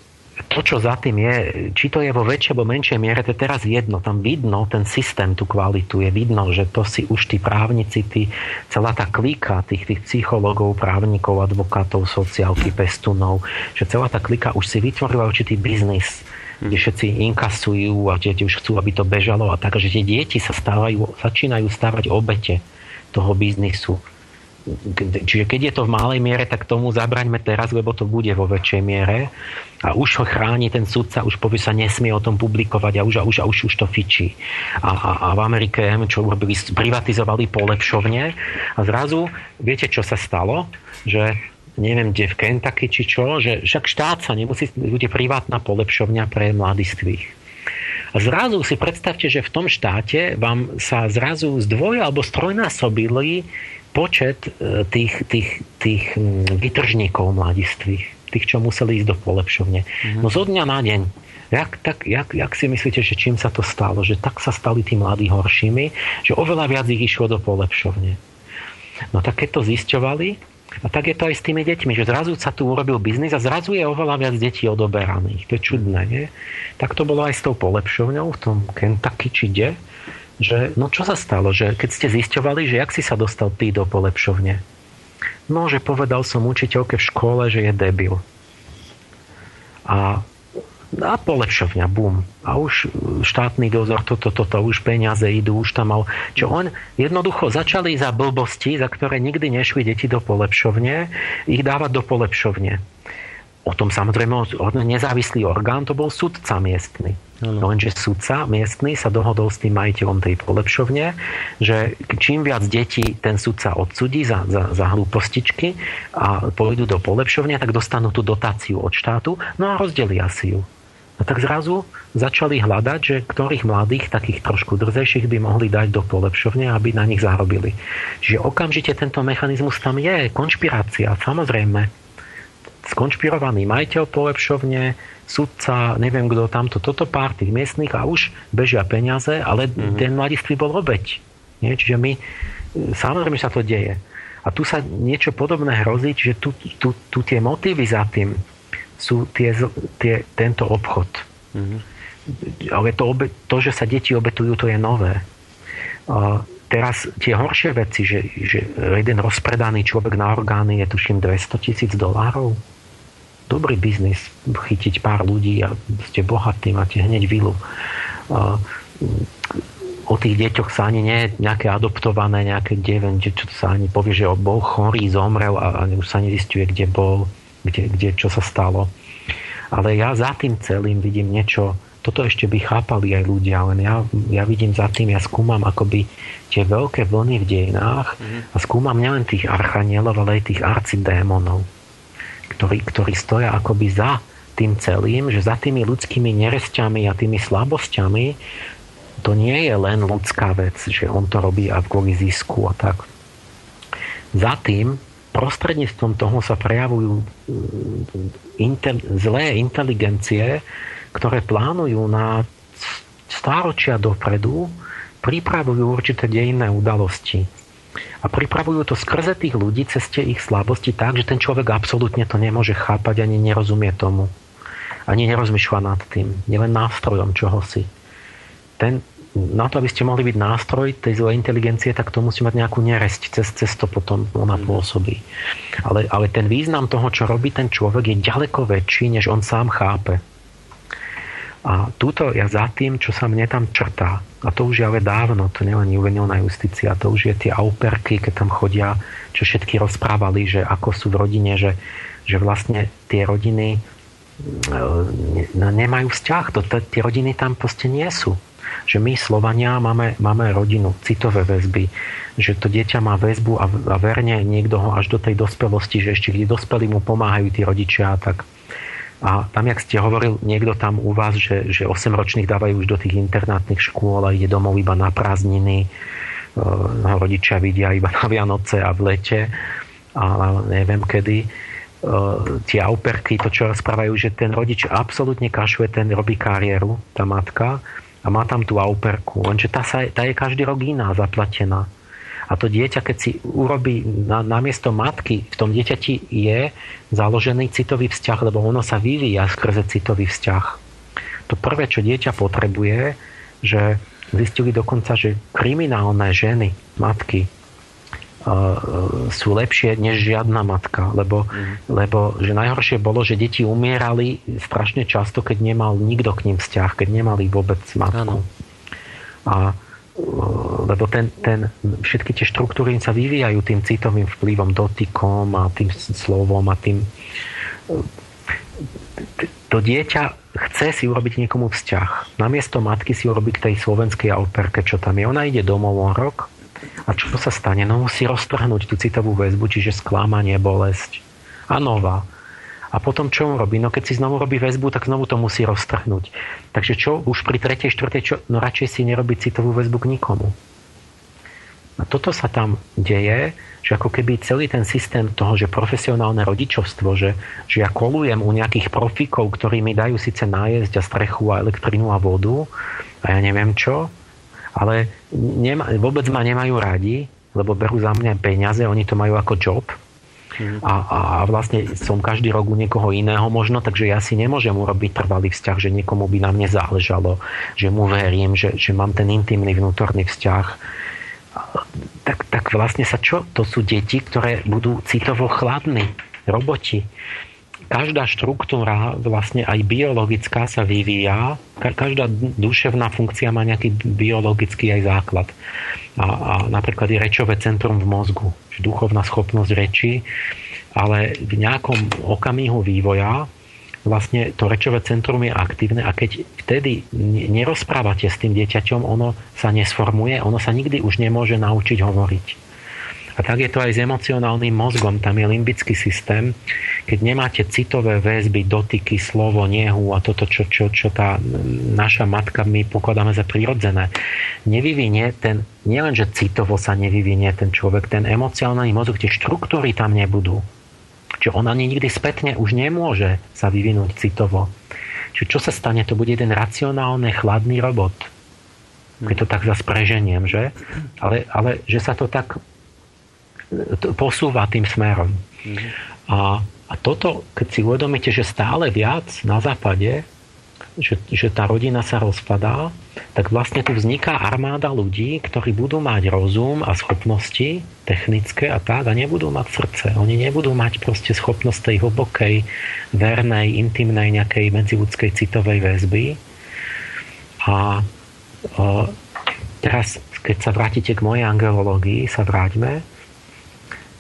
to, čo za tým je, či to je vo väčšej alebo menšej miere, to je teraz jedno. Tam vidno ten systém, tú kvalitu. Je vidno, že to si už tí právnici, tí, celá tá klika tých, tých psychologov, právnikov, advokátov, sociálky, pestunov, že celá tá klika už si vytvorila určitý biznis kde všetci inkasujú a deti už chcú, aby to bežalo a tak, že tie deti sa stávajú, začínajú stávať obete toho biznisu čiže keď je to v malej miere, tak tomu zabraňme teraz, lebo to bude vo väčšej miere. A už ho chráni ten sudca, už povie sa nesmie o tom publikovať a už, a už, a už, už to fičí. A, a, a v Amerike, čo urobili, privatizovali polepšovne a zrazu, viete, čo sa stalo? Že neviem, kde v Kentucky či čo, že však štát sa nemusí, bude privátna polepšovňa pre mladistvých. A zrazu si predstavte, že v tom štáte vám sa zrazu zdvoj alebo strojnásobili počet e, tých, tých, tých vytržníkov mladistvých, tých, čo museli ísť do polepšovne. Mm-hmm. No zo dňa na deň. Jak, tak, jak, jak si myslíte, že čím sa to stalo? Že tak sa stali tí mladí horšími, že oveľa viac ich išlo do polepšovne. No tak keď to zisťovali, a tak je to aj s tými deťmi, že zrazu sa tu urobil biznis a zrazu je oveľa viac detí odoberaných. To je čudné, nie? Tak to bolo aj s tou polepšovňou v tom Kentucky či kde že no čo sa stalo, že keď ste zisťovali, že jak si sa dostal ty do polepšovne? No, že povedal som učiteľke v škole, že je debil. A, a polepšovňa, bum. A už štátny dozor, toto, toto, to, už peniaze idú, už tam mal... Čo on jednoducho začali za blbosti, za ktoré nikdy nešli deti do polepšovne, ich dávať do polepšovne. O tom samozrejme nezávislý orgán to bol sudca miestny. No. Lenže sudca miestny sa dohodol s tým majiteľom tej polepšovne, že čím viac detí ten sudca odsudí za, za, za hlúpostičky a pôjdu do polepšovne, tak dostanú tú dotáciu od štátu, no a rozdelia si ju. A tak zrazu začali hľadať, že ktorých mladých, takých trošku drzejších by mohli dať do polepšovne, aby na nich zarobili. Čiže okamžite tento mechanizmus tam je, konšpirácia, samozrejme skonšpirovaný majiteľ polepšovne, sudca, neviem kto tamto, toto pár tých miestnych a už bežia peniaze, ale mm-hmm. ten mladistvý bol obeď. Nie? Čiže my, samozrejme sa to deje. A tu sa niečo podobné hrozí, čiže tu, tu, tu tie motívy za tým sú tie, tie, tento obchod. Mm-hmm. Ale to, obe, to, že sa deti obetujú, to je nové. A teraz tie horšie veci, že, že jeden rozpredaný človek na orgány je tuším 200 tisíc dolárov dobrý biznis chytiť pár ľudí a ste bohatí, máte hneď vilu. O tých deťoch sa ani nie nejaké adoptované, nejaké deven, čo sa ani povie, že bol chorý, zomrel a, už sa nezistuje, kde bol, kde, kde, čo sa stalo. Ale ja za tým celým vidím niečo, toto ešte by chápali aj ľudia, len ja, ja vidím za tým, ja skúmam akoby tie veľké vlny v dejinách mm-hmm. a skúmam nielen tých archanielov, ale aj tých arcidémonov ktorí, ktorí stoja akoby za tým celým, že za tými ľudskými neresťami a tými slabosťami to nie je len ľudská vec, že on to robí a kvôli zisku a tak. Za tým prostredníctvom toho sa prejavujú mm, inter, zlé inteligencie, ktoré plánujú na stáročia dopredu, pripravujú určité dejinné udalosti a pripravujú to skrze tých ľudí cez tie ich slabosti tak, že ten človek absolútne to nemôže chápať ani nerozumie tomu. Ani nerozmýšľa nad tým. Je len nástrojom čohosi. Ten, na to, aby ste mohli byť nástroj tej zlej inteligencie, tak to musí mať nejakú neresť. Cez, cez to potom ona mhm. pôsobí. Ale, ale ten význam toho, čo robí ten človek, je ďaleko väčší, než on sám chápe. A túto ja za tým, čo sa mne tam črtá, a to už je ale dávno, to len juvenilná justícia, to už je tie auperky, keď tam chodia, čo všetky rozprávali, že ako sú v rodine, že, že vlastne tie rodiny e, nemajú vzťah, to, tie rodiny tam proste nie sú. Že my, Slovania, máme, máme rodinu, citové väzby, že to dieťa má väzbu a, a verne niekto ho až do tej dospelosti, že ešte kde dospelí mu pomáhajú tí rodičia, tak a tam, jak ste hovoril, niekto tam u vás, že, že 8-ročných dávajú už do tých internátnych škôl a ide domov iba na prázdniny. No, rodičia vidia iba na Vianoce a v lete a neviem kedy. E, tie auperky, to čo rozprávajú, že ten rodič absolútne kašuje, ten robí kariéru, tá matka, a má tam tú auperku. Lenže tá, sa, tá je každý rok iná, zaplatená. A to dieťa, keď si urobí na, namiesto matky, v tom dieťati je založený citový vzťah, lebo ono sa vyvíja skrze citový vzťah. To prvé, čo dieťa potrebuje, že zistili dokonca, že kriminálne ženy, matky, sú lepšie než žiadna matka, lebo, mm. lebo že najhoršie bolo, že deti umierali strašne často, keď nemal nikto k ním vzťah, keď nemali vôbec matku. Ano. A lebo ten, ten, všetky tie štruktúry sa vyvíjajú tým citovým vplyvom, dotykom a tým slovom a tým to dieťa chce si urobiť niekomu vzťah. Namiesto matky si urobiť tej slovenskej operke, čo tam je. Ona ide domov o rok a čo sa stane? No musí roztrhnúť tú citovú väzbu, čiže sklamanie, bolesť a nová. A potom čo on robí? No keď si znovu robí väzbu, tak znovu to musí roztrhnúť. Takže čo? Už pri tretej, štvrtej, čo? No radšej si nerobí citovú väzbu k nikomu. A toto sa tam deje, že ako keby celý ten systém toho, že profesionálne rodičovstvo, že, že ja kolujem u nejakých profíkov, ktorí mi dajú síce nájsť a strechu a elektrinu a vodu a ja neviem čo, ale nema, vôbec ma nemajú radi, lebo berú za mňa peniaze, oni to majú ako job, a, a vlastne som každý rok u niekoho iného možno, takže ja si nemôžem urobiť trvalý vzťah, že niekomu by na mne záležalo, že mu verím, že, že mám ten intimný vnútorný vzťah. Tak, tak vlastne sa čo? To sú deti, ktoré budú citovo chladní, roboti každá štruktúra, vlastne aj biologická sa vyvíja, každá duševná funkcia má nejaký biologický aj základ. A, a napríklad je rečové centrum v mozgu, duchovná schopnosť reči, ale v nejakom okamihu vývoja vlastne to rečové centrum je aktívne a keď vtedy nerozprávate s tým dieťaťom, ono sa nesformuje, ono sa nikdy už nemôže naučiť hovoriť. A tak je to aj s emocionálnym mozgom. Tam je limbický systém. Keď nemáte citové väzby, dotyky, slovo, nehu a toto, čo, čo, čo tá naša matka my pokladáme za prirodzené, nevyvinie ten, nielenže citovo sa nevyvinie ten človek, ten emocionálny mozog, tie štruktúry tam nebudú. Čiže on ani nikdy spätne už nemôže sa vyvinúť citovo. Čiže čo sa stane? To bude jeden racionálne, chladný robot. Keď to tak zase preženiem, že? Ale, ale že sa to tak posúva tým smerom. A, a toto, keď si uvedomíte, že stále viac na západe, že, že tá rodina sa rozpadá, tak vlastne tu vzniká armáda ľudí, ktorí budú mať rozum a schopnosti technické a tak a nebudú mať srdce. Oni nebudú mať proste schopnosť tej hlbokej, vernej, intimnej nejakej medziludskej citovej väzby. A, a teraz, keď sa vrátite k mojej angelológii, sa vráťme,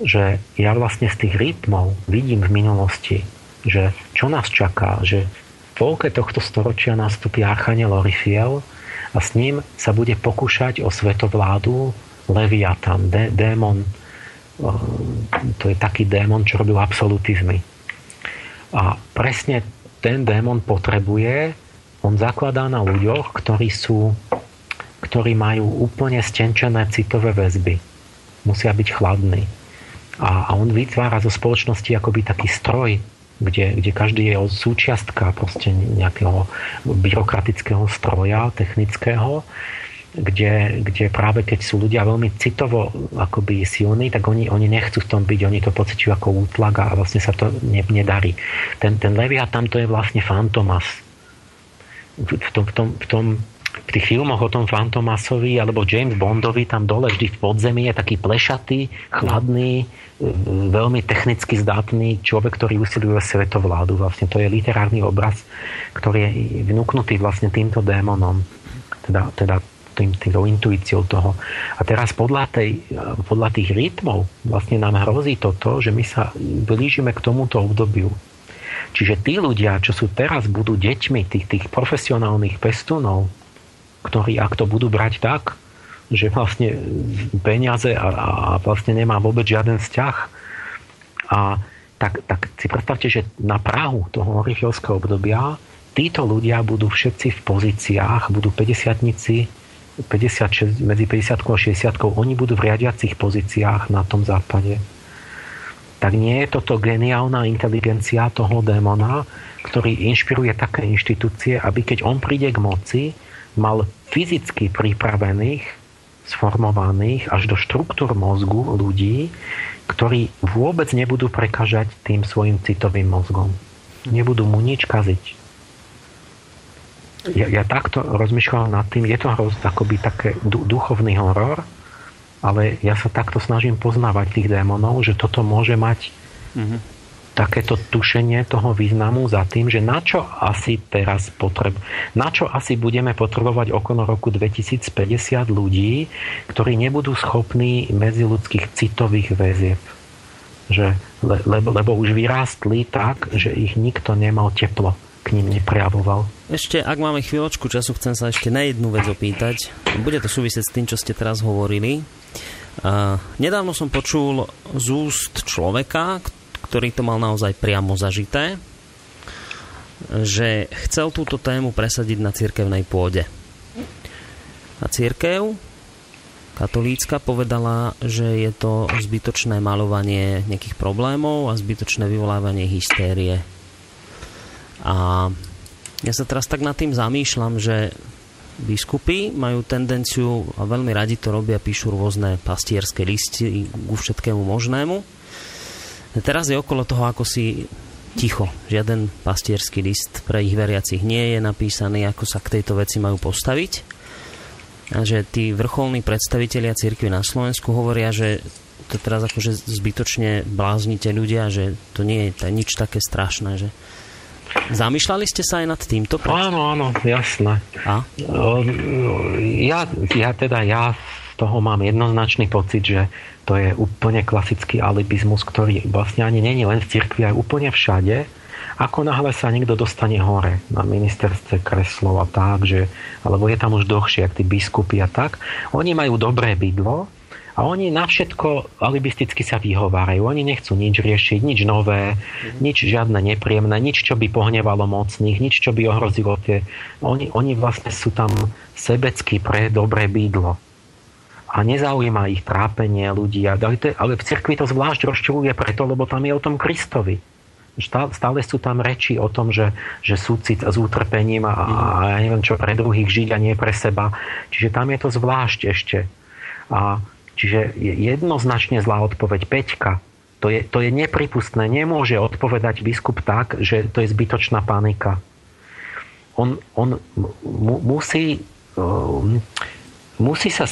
že ja vlastne z tých rytmov vidím v minulosti, že čo nás čaká, že v polke tohto storočia nastupí Archaniel Orifiel a s ním sa bude pokúšať o svetovládu Leviatan, dé, démon, to je taký démon, čo robil absolutizmy. A presne ten démon potrebuje, on zakladá na ľuďoch, ktorí sú ktorí majú úplne stenčené citové väzby. Musia byť chladní a, a on vytvára zo spoločnosti akoby taký stroj, kde, kde každý je súčiastka proste nejakého byrokratického stroja, technického, kde, kde práve keď sú ľudia veľmi citovo akoby silní, tak oni, oni nechcú v tom byť, oni to pociťujú ako útlak a vlastne sa to ne, nedarí. Ten, ten tam to je vlastne fantomas. V tom, v tom, v tom v tých filmoch o tom Fantomasovi alebo James Bondovi tam dole vždy v podzemí je taký plešatý, chladný, e, veľmi technicky zdatný človek, ktorý usiluje svetovládu. Vlastne to je literárny obraz, ktorý je vnúknutý vlastne týmto démonom. Teda, teda tým, týmto intuíciou toho. A teraz podľa, tej, podľa tých rytmov vlastne nám hrozí toto, že my sa blížime k tomuto obdobiu. Čiže tí ľudia, čo sú teraz, budú deťmi tých, tých profesionálnych pestúnov, ktorí ak to budú brať tak, že vlastne peniaze a, a vlastne nemá vôbec žiaden vzťah. A tak, tak si predstavte, že na Prahu toho orichovského obdobia títo ľudia budú všetci v pozíciách, budú 50 56, medzi 50 a 60 oni budú v riadiacich pozíciách na tom západe. Tak nie je toto geniálna inteligencia toho démona, ktorý inšpiruje také inštitúcie, aby keď on príde k moci, mal fyzicky pripravených, sformovaných až do štruktúr mozgu ľudí, ktorí vôbec nebudú prekážať tým svojim citovým mozgom. Nebudú mu nič kaziť. Ja, ja takto rozmýšľam nad tým, je to hroz akoby také duchovný horor, ale ja sa takto snažím poznávať tých démonov, že toto môže mať mm-hmm. Takéto tušenie toho významu za tým, že na čo asi teraz potreb, na čo asi budeme potrebovať okolo roku 2050 ľudí, ktorí nebudú schopní medziludských citových väzieb. Že, le, lebo, lebo už vyrástli tak, že ich nikto nemal teplo k ním neprejavoval. Ešte, ak máme chvíľočku času, chcem sa ešte na jednu vec opýtať. Bude to súvisieť s tým, čo ste teraz hovorili. Uh, nedávno som počul z úst človeka, ktorý to mal naozaj priamo zažité, že chcel túto tému presadiť na cirkevnej pôde. A církev katolícka povedala, že je to zbytočné malovanie nejakých problémov a zbytočné vyvolávanie hystérie. A ja sa teraz tak nad tým zamýšľam, že biskupy majú tendenciu a veľmi radi to robia, píšu rôzne pastierské listy ku všetkému možnému Teraz je okolo toho ako si ticho. Žiaden pastierský list pre ich veriacich nie je napísaný, ako sa k tejto veci majú postaviť. A že tí vrcholní predstavitelia cirkvi na Slovensku hovoria, že to teraz akože zbytočne bláznite ľudia, že to nie je nič také strašné, že Zamýšľali ste sa aj nad týmto? Prečo? Áno, áno, jasné. A? Ja, ja teda ja toho mám jednoznačný pocit, že to je úplne klasický alibizmus, ktorý vlastne ani není len v cirkvi, aj úplne všade. Ako náhle sa niekto dostane hore na ministerstve kreslov a tak, že, alebo je tam už dlhšie, ak tí biskupy a tak, oni majú dobré bydlo a oni na všetko alibisticky sa vyhovárajú. Oni nechcú nič riešiť, nič nové, nič žiadne nepríjemné, nič, čo by pohnevalo mocných, nič, čo by ohrozilo tie... Oni, oni vlastne sú tam sebecky pre dobré bydlo a nezaujíma ich trápenie ľudí. Ale v cirkvi to zvlášť rozčuluje preto, lebo tam je o tom Kristovi. Stále sú tam reči o tom, že, že súcit s utrpením a, a ja neviem čo pre druhých žiť a nie pre seba. Čiže tam je to zvlášť ešte. A, čiže jednoznačne zlá odpoveď Peťka. To je, to je nepripustné. Nemôže odpovedať biskup tak, že to je zbytočná panika. On, on mu, musí um, musí sa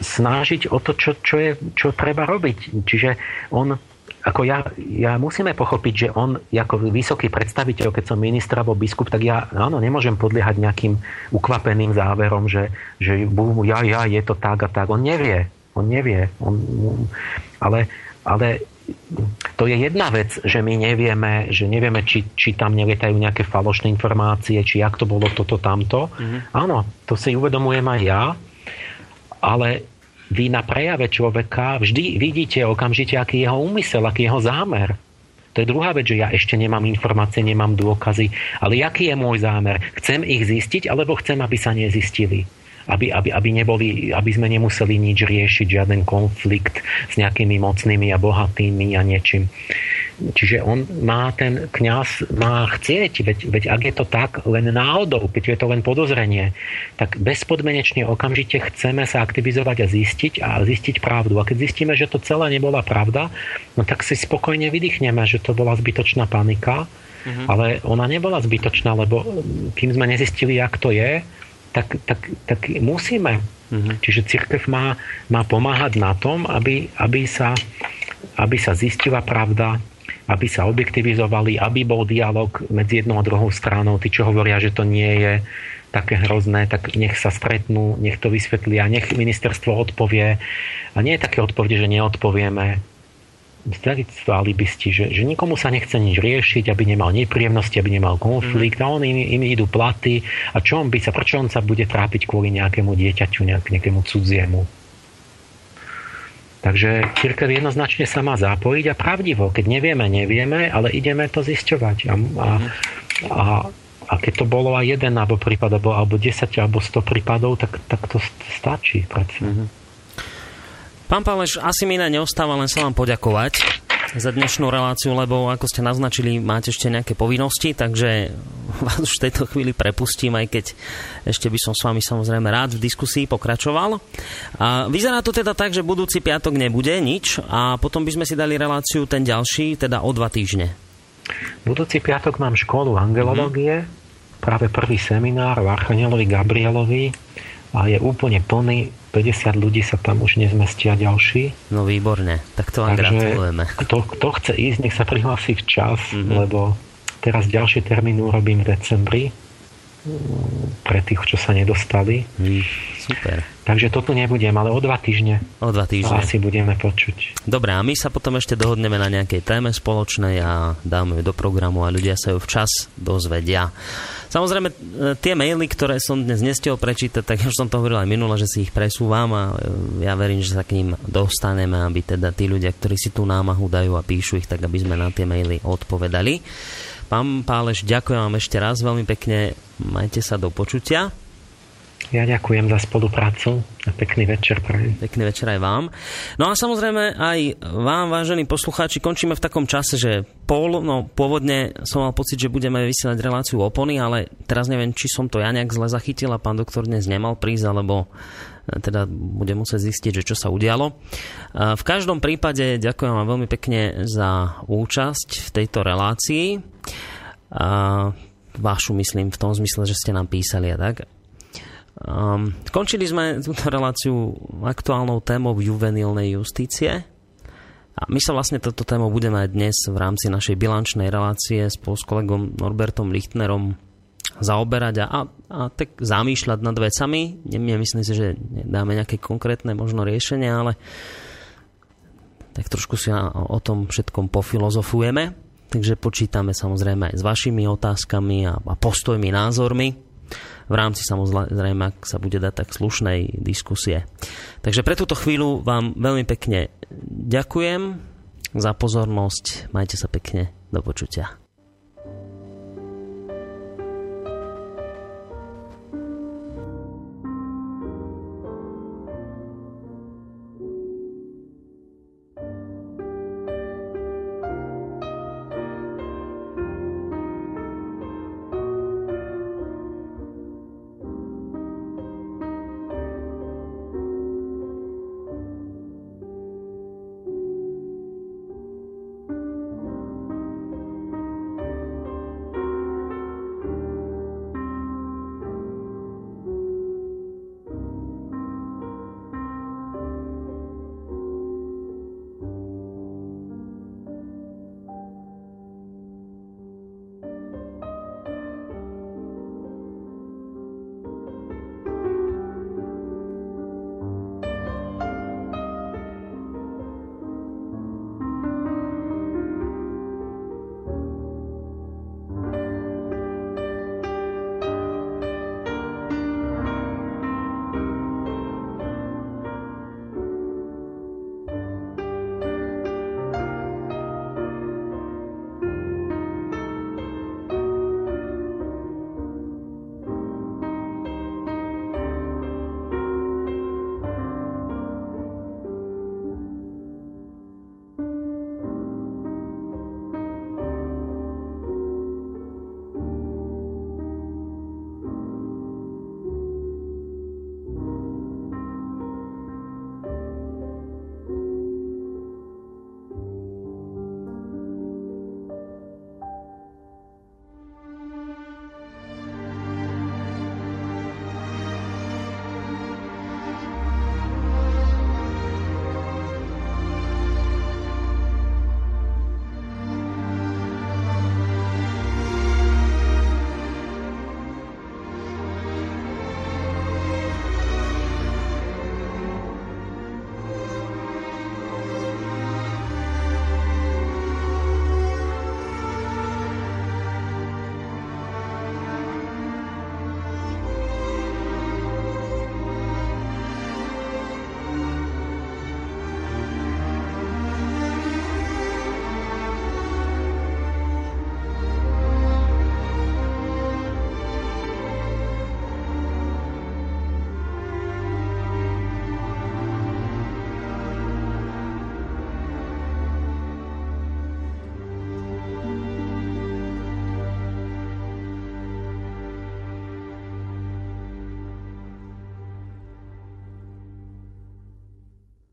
snažiť o to, čo, čo, je, čo treba robiť. Čiže on, ako ja, ja musíme pochopiť, že on ako vysoký predstaviteľ, keď som minister alebo biskup, tak ja áno, nemôžem podliehať nejakým ukvapeným záverom, že, že ja, ja, je to tak a tak. On nevie. On nevie. On, ale, ale to je jedna vec, že my nevieme, že nevieme, či, či tam nelietajú nejaké falošné informácie, či jak to bolo toto, tamto. Mm-hmm. Áno, to si uvedomujem aj ja, ale vy na prejave človeka vždy vidíte okamžite, aký je jeho úmysel, aký je jeho zámer. To je druhá vec, že ja ešte nemám informácie, nemám dôkazy, ale aký je môj zámer? Chcem ich zistiť, alebo chcem, aby sa nezistili? Aby, aby, aby, neboli, aby sme nemuseli nič riešiť, žiaden konflikt s nejakými mocnými a bohatými a niečím. Čiže on má ten kňaz má chcieť, veď, veď ak je to tak len náhodou, keď je to len podozrenie, tak bezpodmenečne okamžite chceme sa aktivizovať a zistiť a zistiť pravdu. A keď zistíme, že to celé nebola pravda, no tak si spokojne vydýchneme, že to bola zbytočná panika, uh-huh. ale ona nebola zbytočná, lebo kým sme nezistili, jak to je, tak, tak, tak musíme. Uh-huh. Čiže církev má, má pomáhať na tom, aby, aby, sa, aby sa zistila pravda, aby sa objektivizovali, aby bol dialog medzi jednou a druhou stranou. Tí, čo hovoria, že to nie je také hrozné, tak nech sa stretnú, nech to vysvetlia, nech ministerstvo odpovie. A nie je také odpovede, že neodpovieme. Zdravictvo alibisti, že, že nikomu sa nechce nič riešiť, aby nemal nepríjemnosti, aby nemal konflikt mm. a on im, im idú platy a čo on by sa, prečo on sa bude trápiť kvôli nejakému dieťaťu, nejak, nejakému cudziemu. Takže církev jednoznačne sa má zapojiť a pravdivo. Keď nevieme, nevieme, ale ideme to zisťovať. A, a, a, a keď to bolo aj jeden alebo prípad, alebo, alebo 10 alebo 100 prípadov, tak, tak to stačí. Mm-hmm. Pán Páleš, asi mi na neostáva len sa vám poďakovať za dnešnú reláciu, lebo ako ste naznačili, máte ešte nejaké povinnosti, takže vás už v tejto chvíli prepustím, aj keď ešte by som s vami samozrejme rád v diskusii pokračoval. A vyzerá to teda tak, že budúci piatok nebude nič a potom by sme si dali reláciu ten ďalší, teda o dva týždne. Budúci piatok mám školu angelológie, mm-hmm. práve prvý seminár v Archanielovi Gabrielovi a je úplne plný, 50 ľudí sa tam už nezmestia ďalší. No výborne, tak to vám Takže gratulujeme. Kto, kto chce ísť, nech sa prihlási včas, mm-hmm. lebo teraz ďalší termín urobím v decembri pre tých, čo sa nedostali. Mm, super. Takže toto nebudem, ale o dva týždne. O dva týždne. Asi budeme počuť. Dobre, a my sa potom ešte dohodneme na nejakej téme spoločnej a dáme ju do programu a ľudia sa ju včas dozvedia. Samozrejme, e, tie maily, ktoré som dnes nestihol prečítať, tak už som to hovoril aj minule, že si ich presúvam a e, ja verím, že sa k ním dostaneme, aby teda tí ľudia, ktorí si tú námahu dajú a píšu ich, tak aby sme na tie maily odpovedali. Pán Páleš, ďakujem vám ešte raz veľmi pekne. Majte sa do počutia. Ja ďakujem za spoluprácu a pekný večer prajem. Pekný večer aj vám. No a samozrejme aj vám, vážení poslucháči, končíme v takom čase, že pol, no pôvodne som mal pocit, že budeme vysielať reláciu opony, ale teraz neviem, či som to ja nejak zle zachytil a pán doktor dnes nemal prísť, alebo e, teda budem musieť zistiť, že čo sa udialo. V každom prípade ďakujem vám veľmi pekne za účasť v tejto relácii. Vašu myslím v tom zmysle, že ste nám písali a tak. Um, končili sme túto reláciu aktuálnou témou juvenilnej justície. A my sa vlastne toto tému budeme aj dnes v rámci našej bilančnej relácie spolu s kolegom Norbertom Lichtnerom zaoberať a, a tak zamýšľať nad vecami. Nemyslím si, že dáme nejaké konkrétne možno riešenie, ale tak trošku si o tom všetkom pofilozofujeme. Takže počítame samozrejme aj s vašimi otázkami a, a postojmi, názormi v rámci samozrejme, ak sa bude dať tak slušnej diskusie. Takže pre túto chvíľu vám veľmi pekne ďakujem za pozornosť. Majte sa pekne. Do počutia.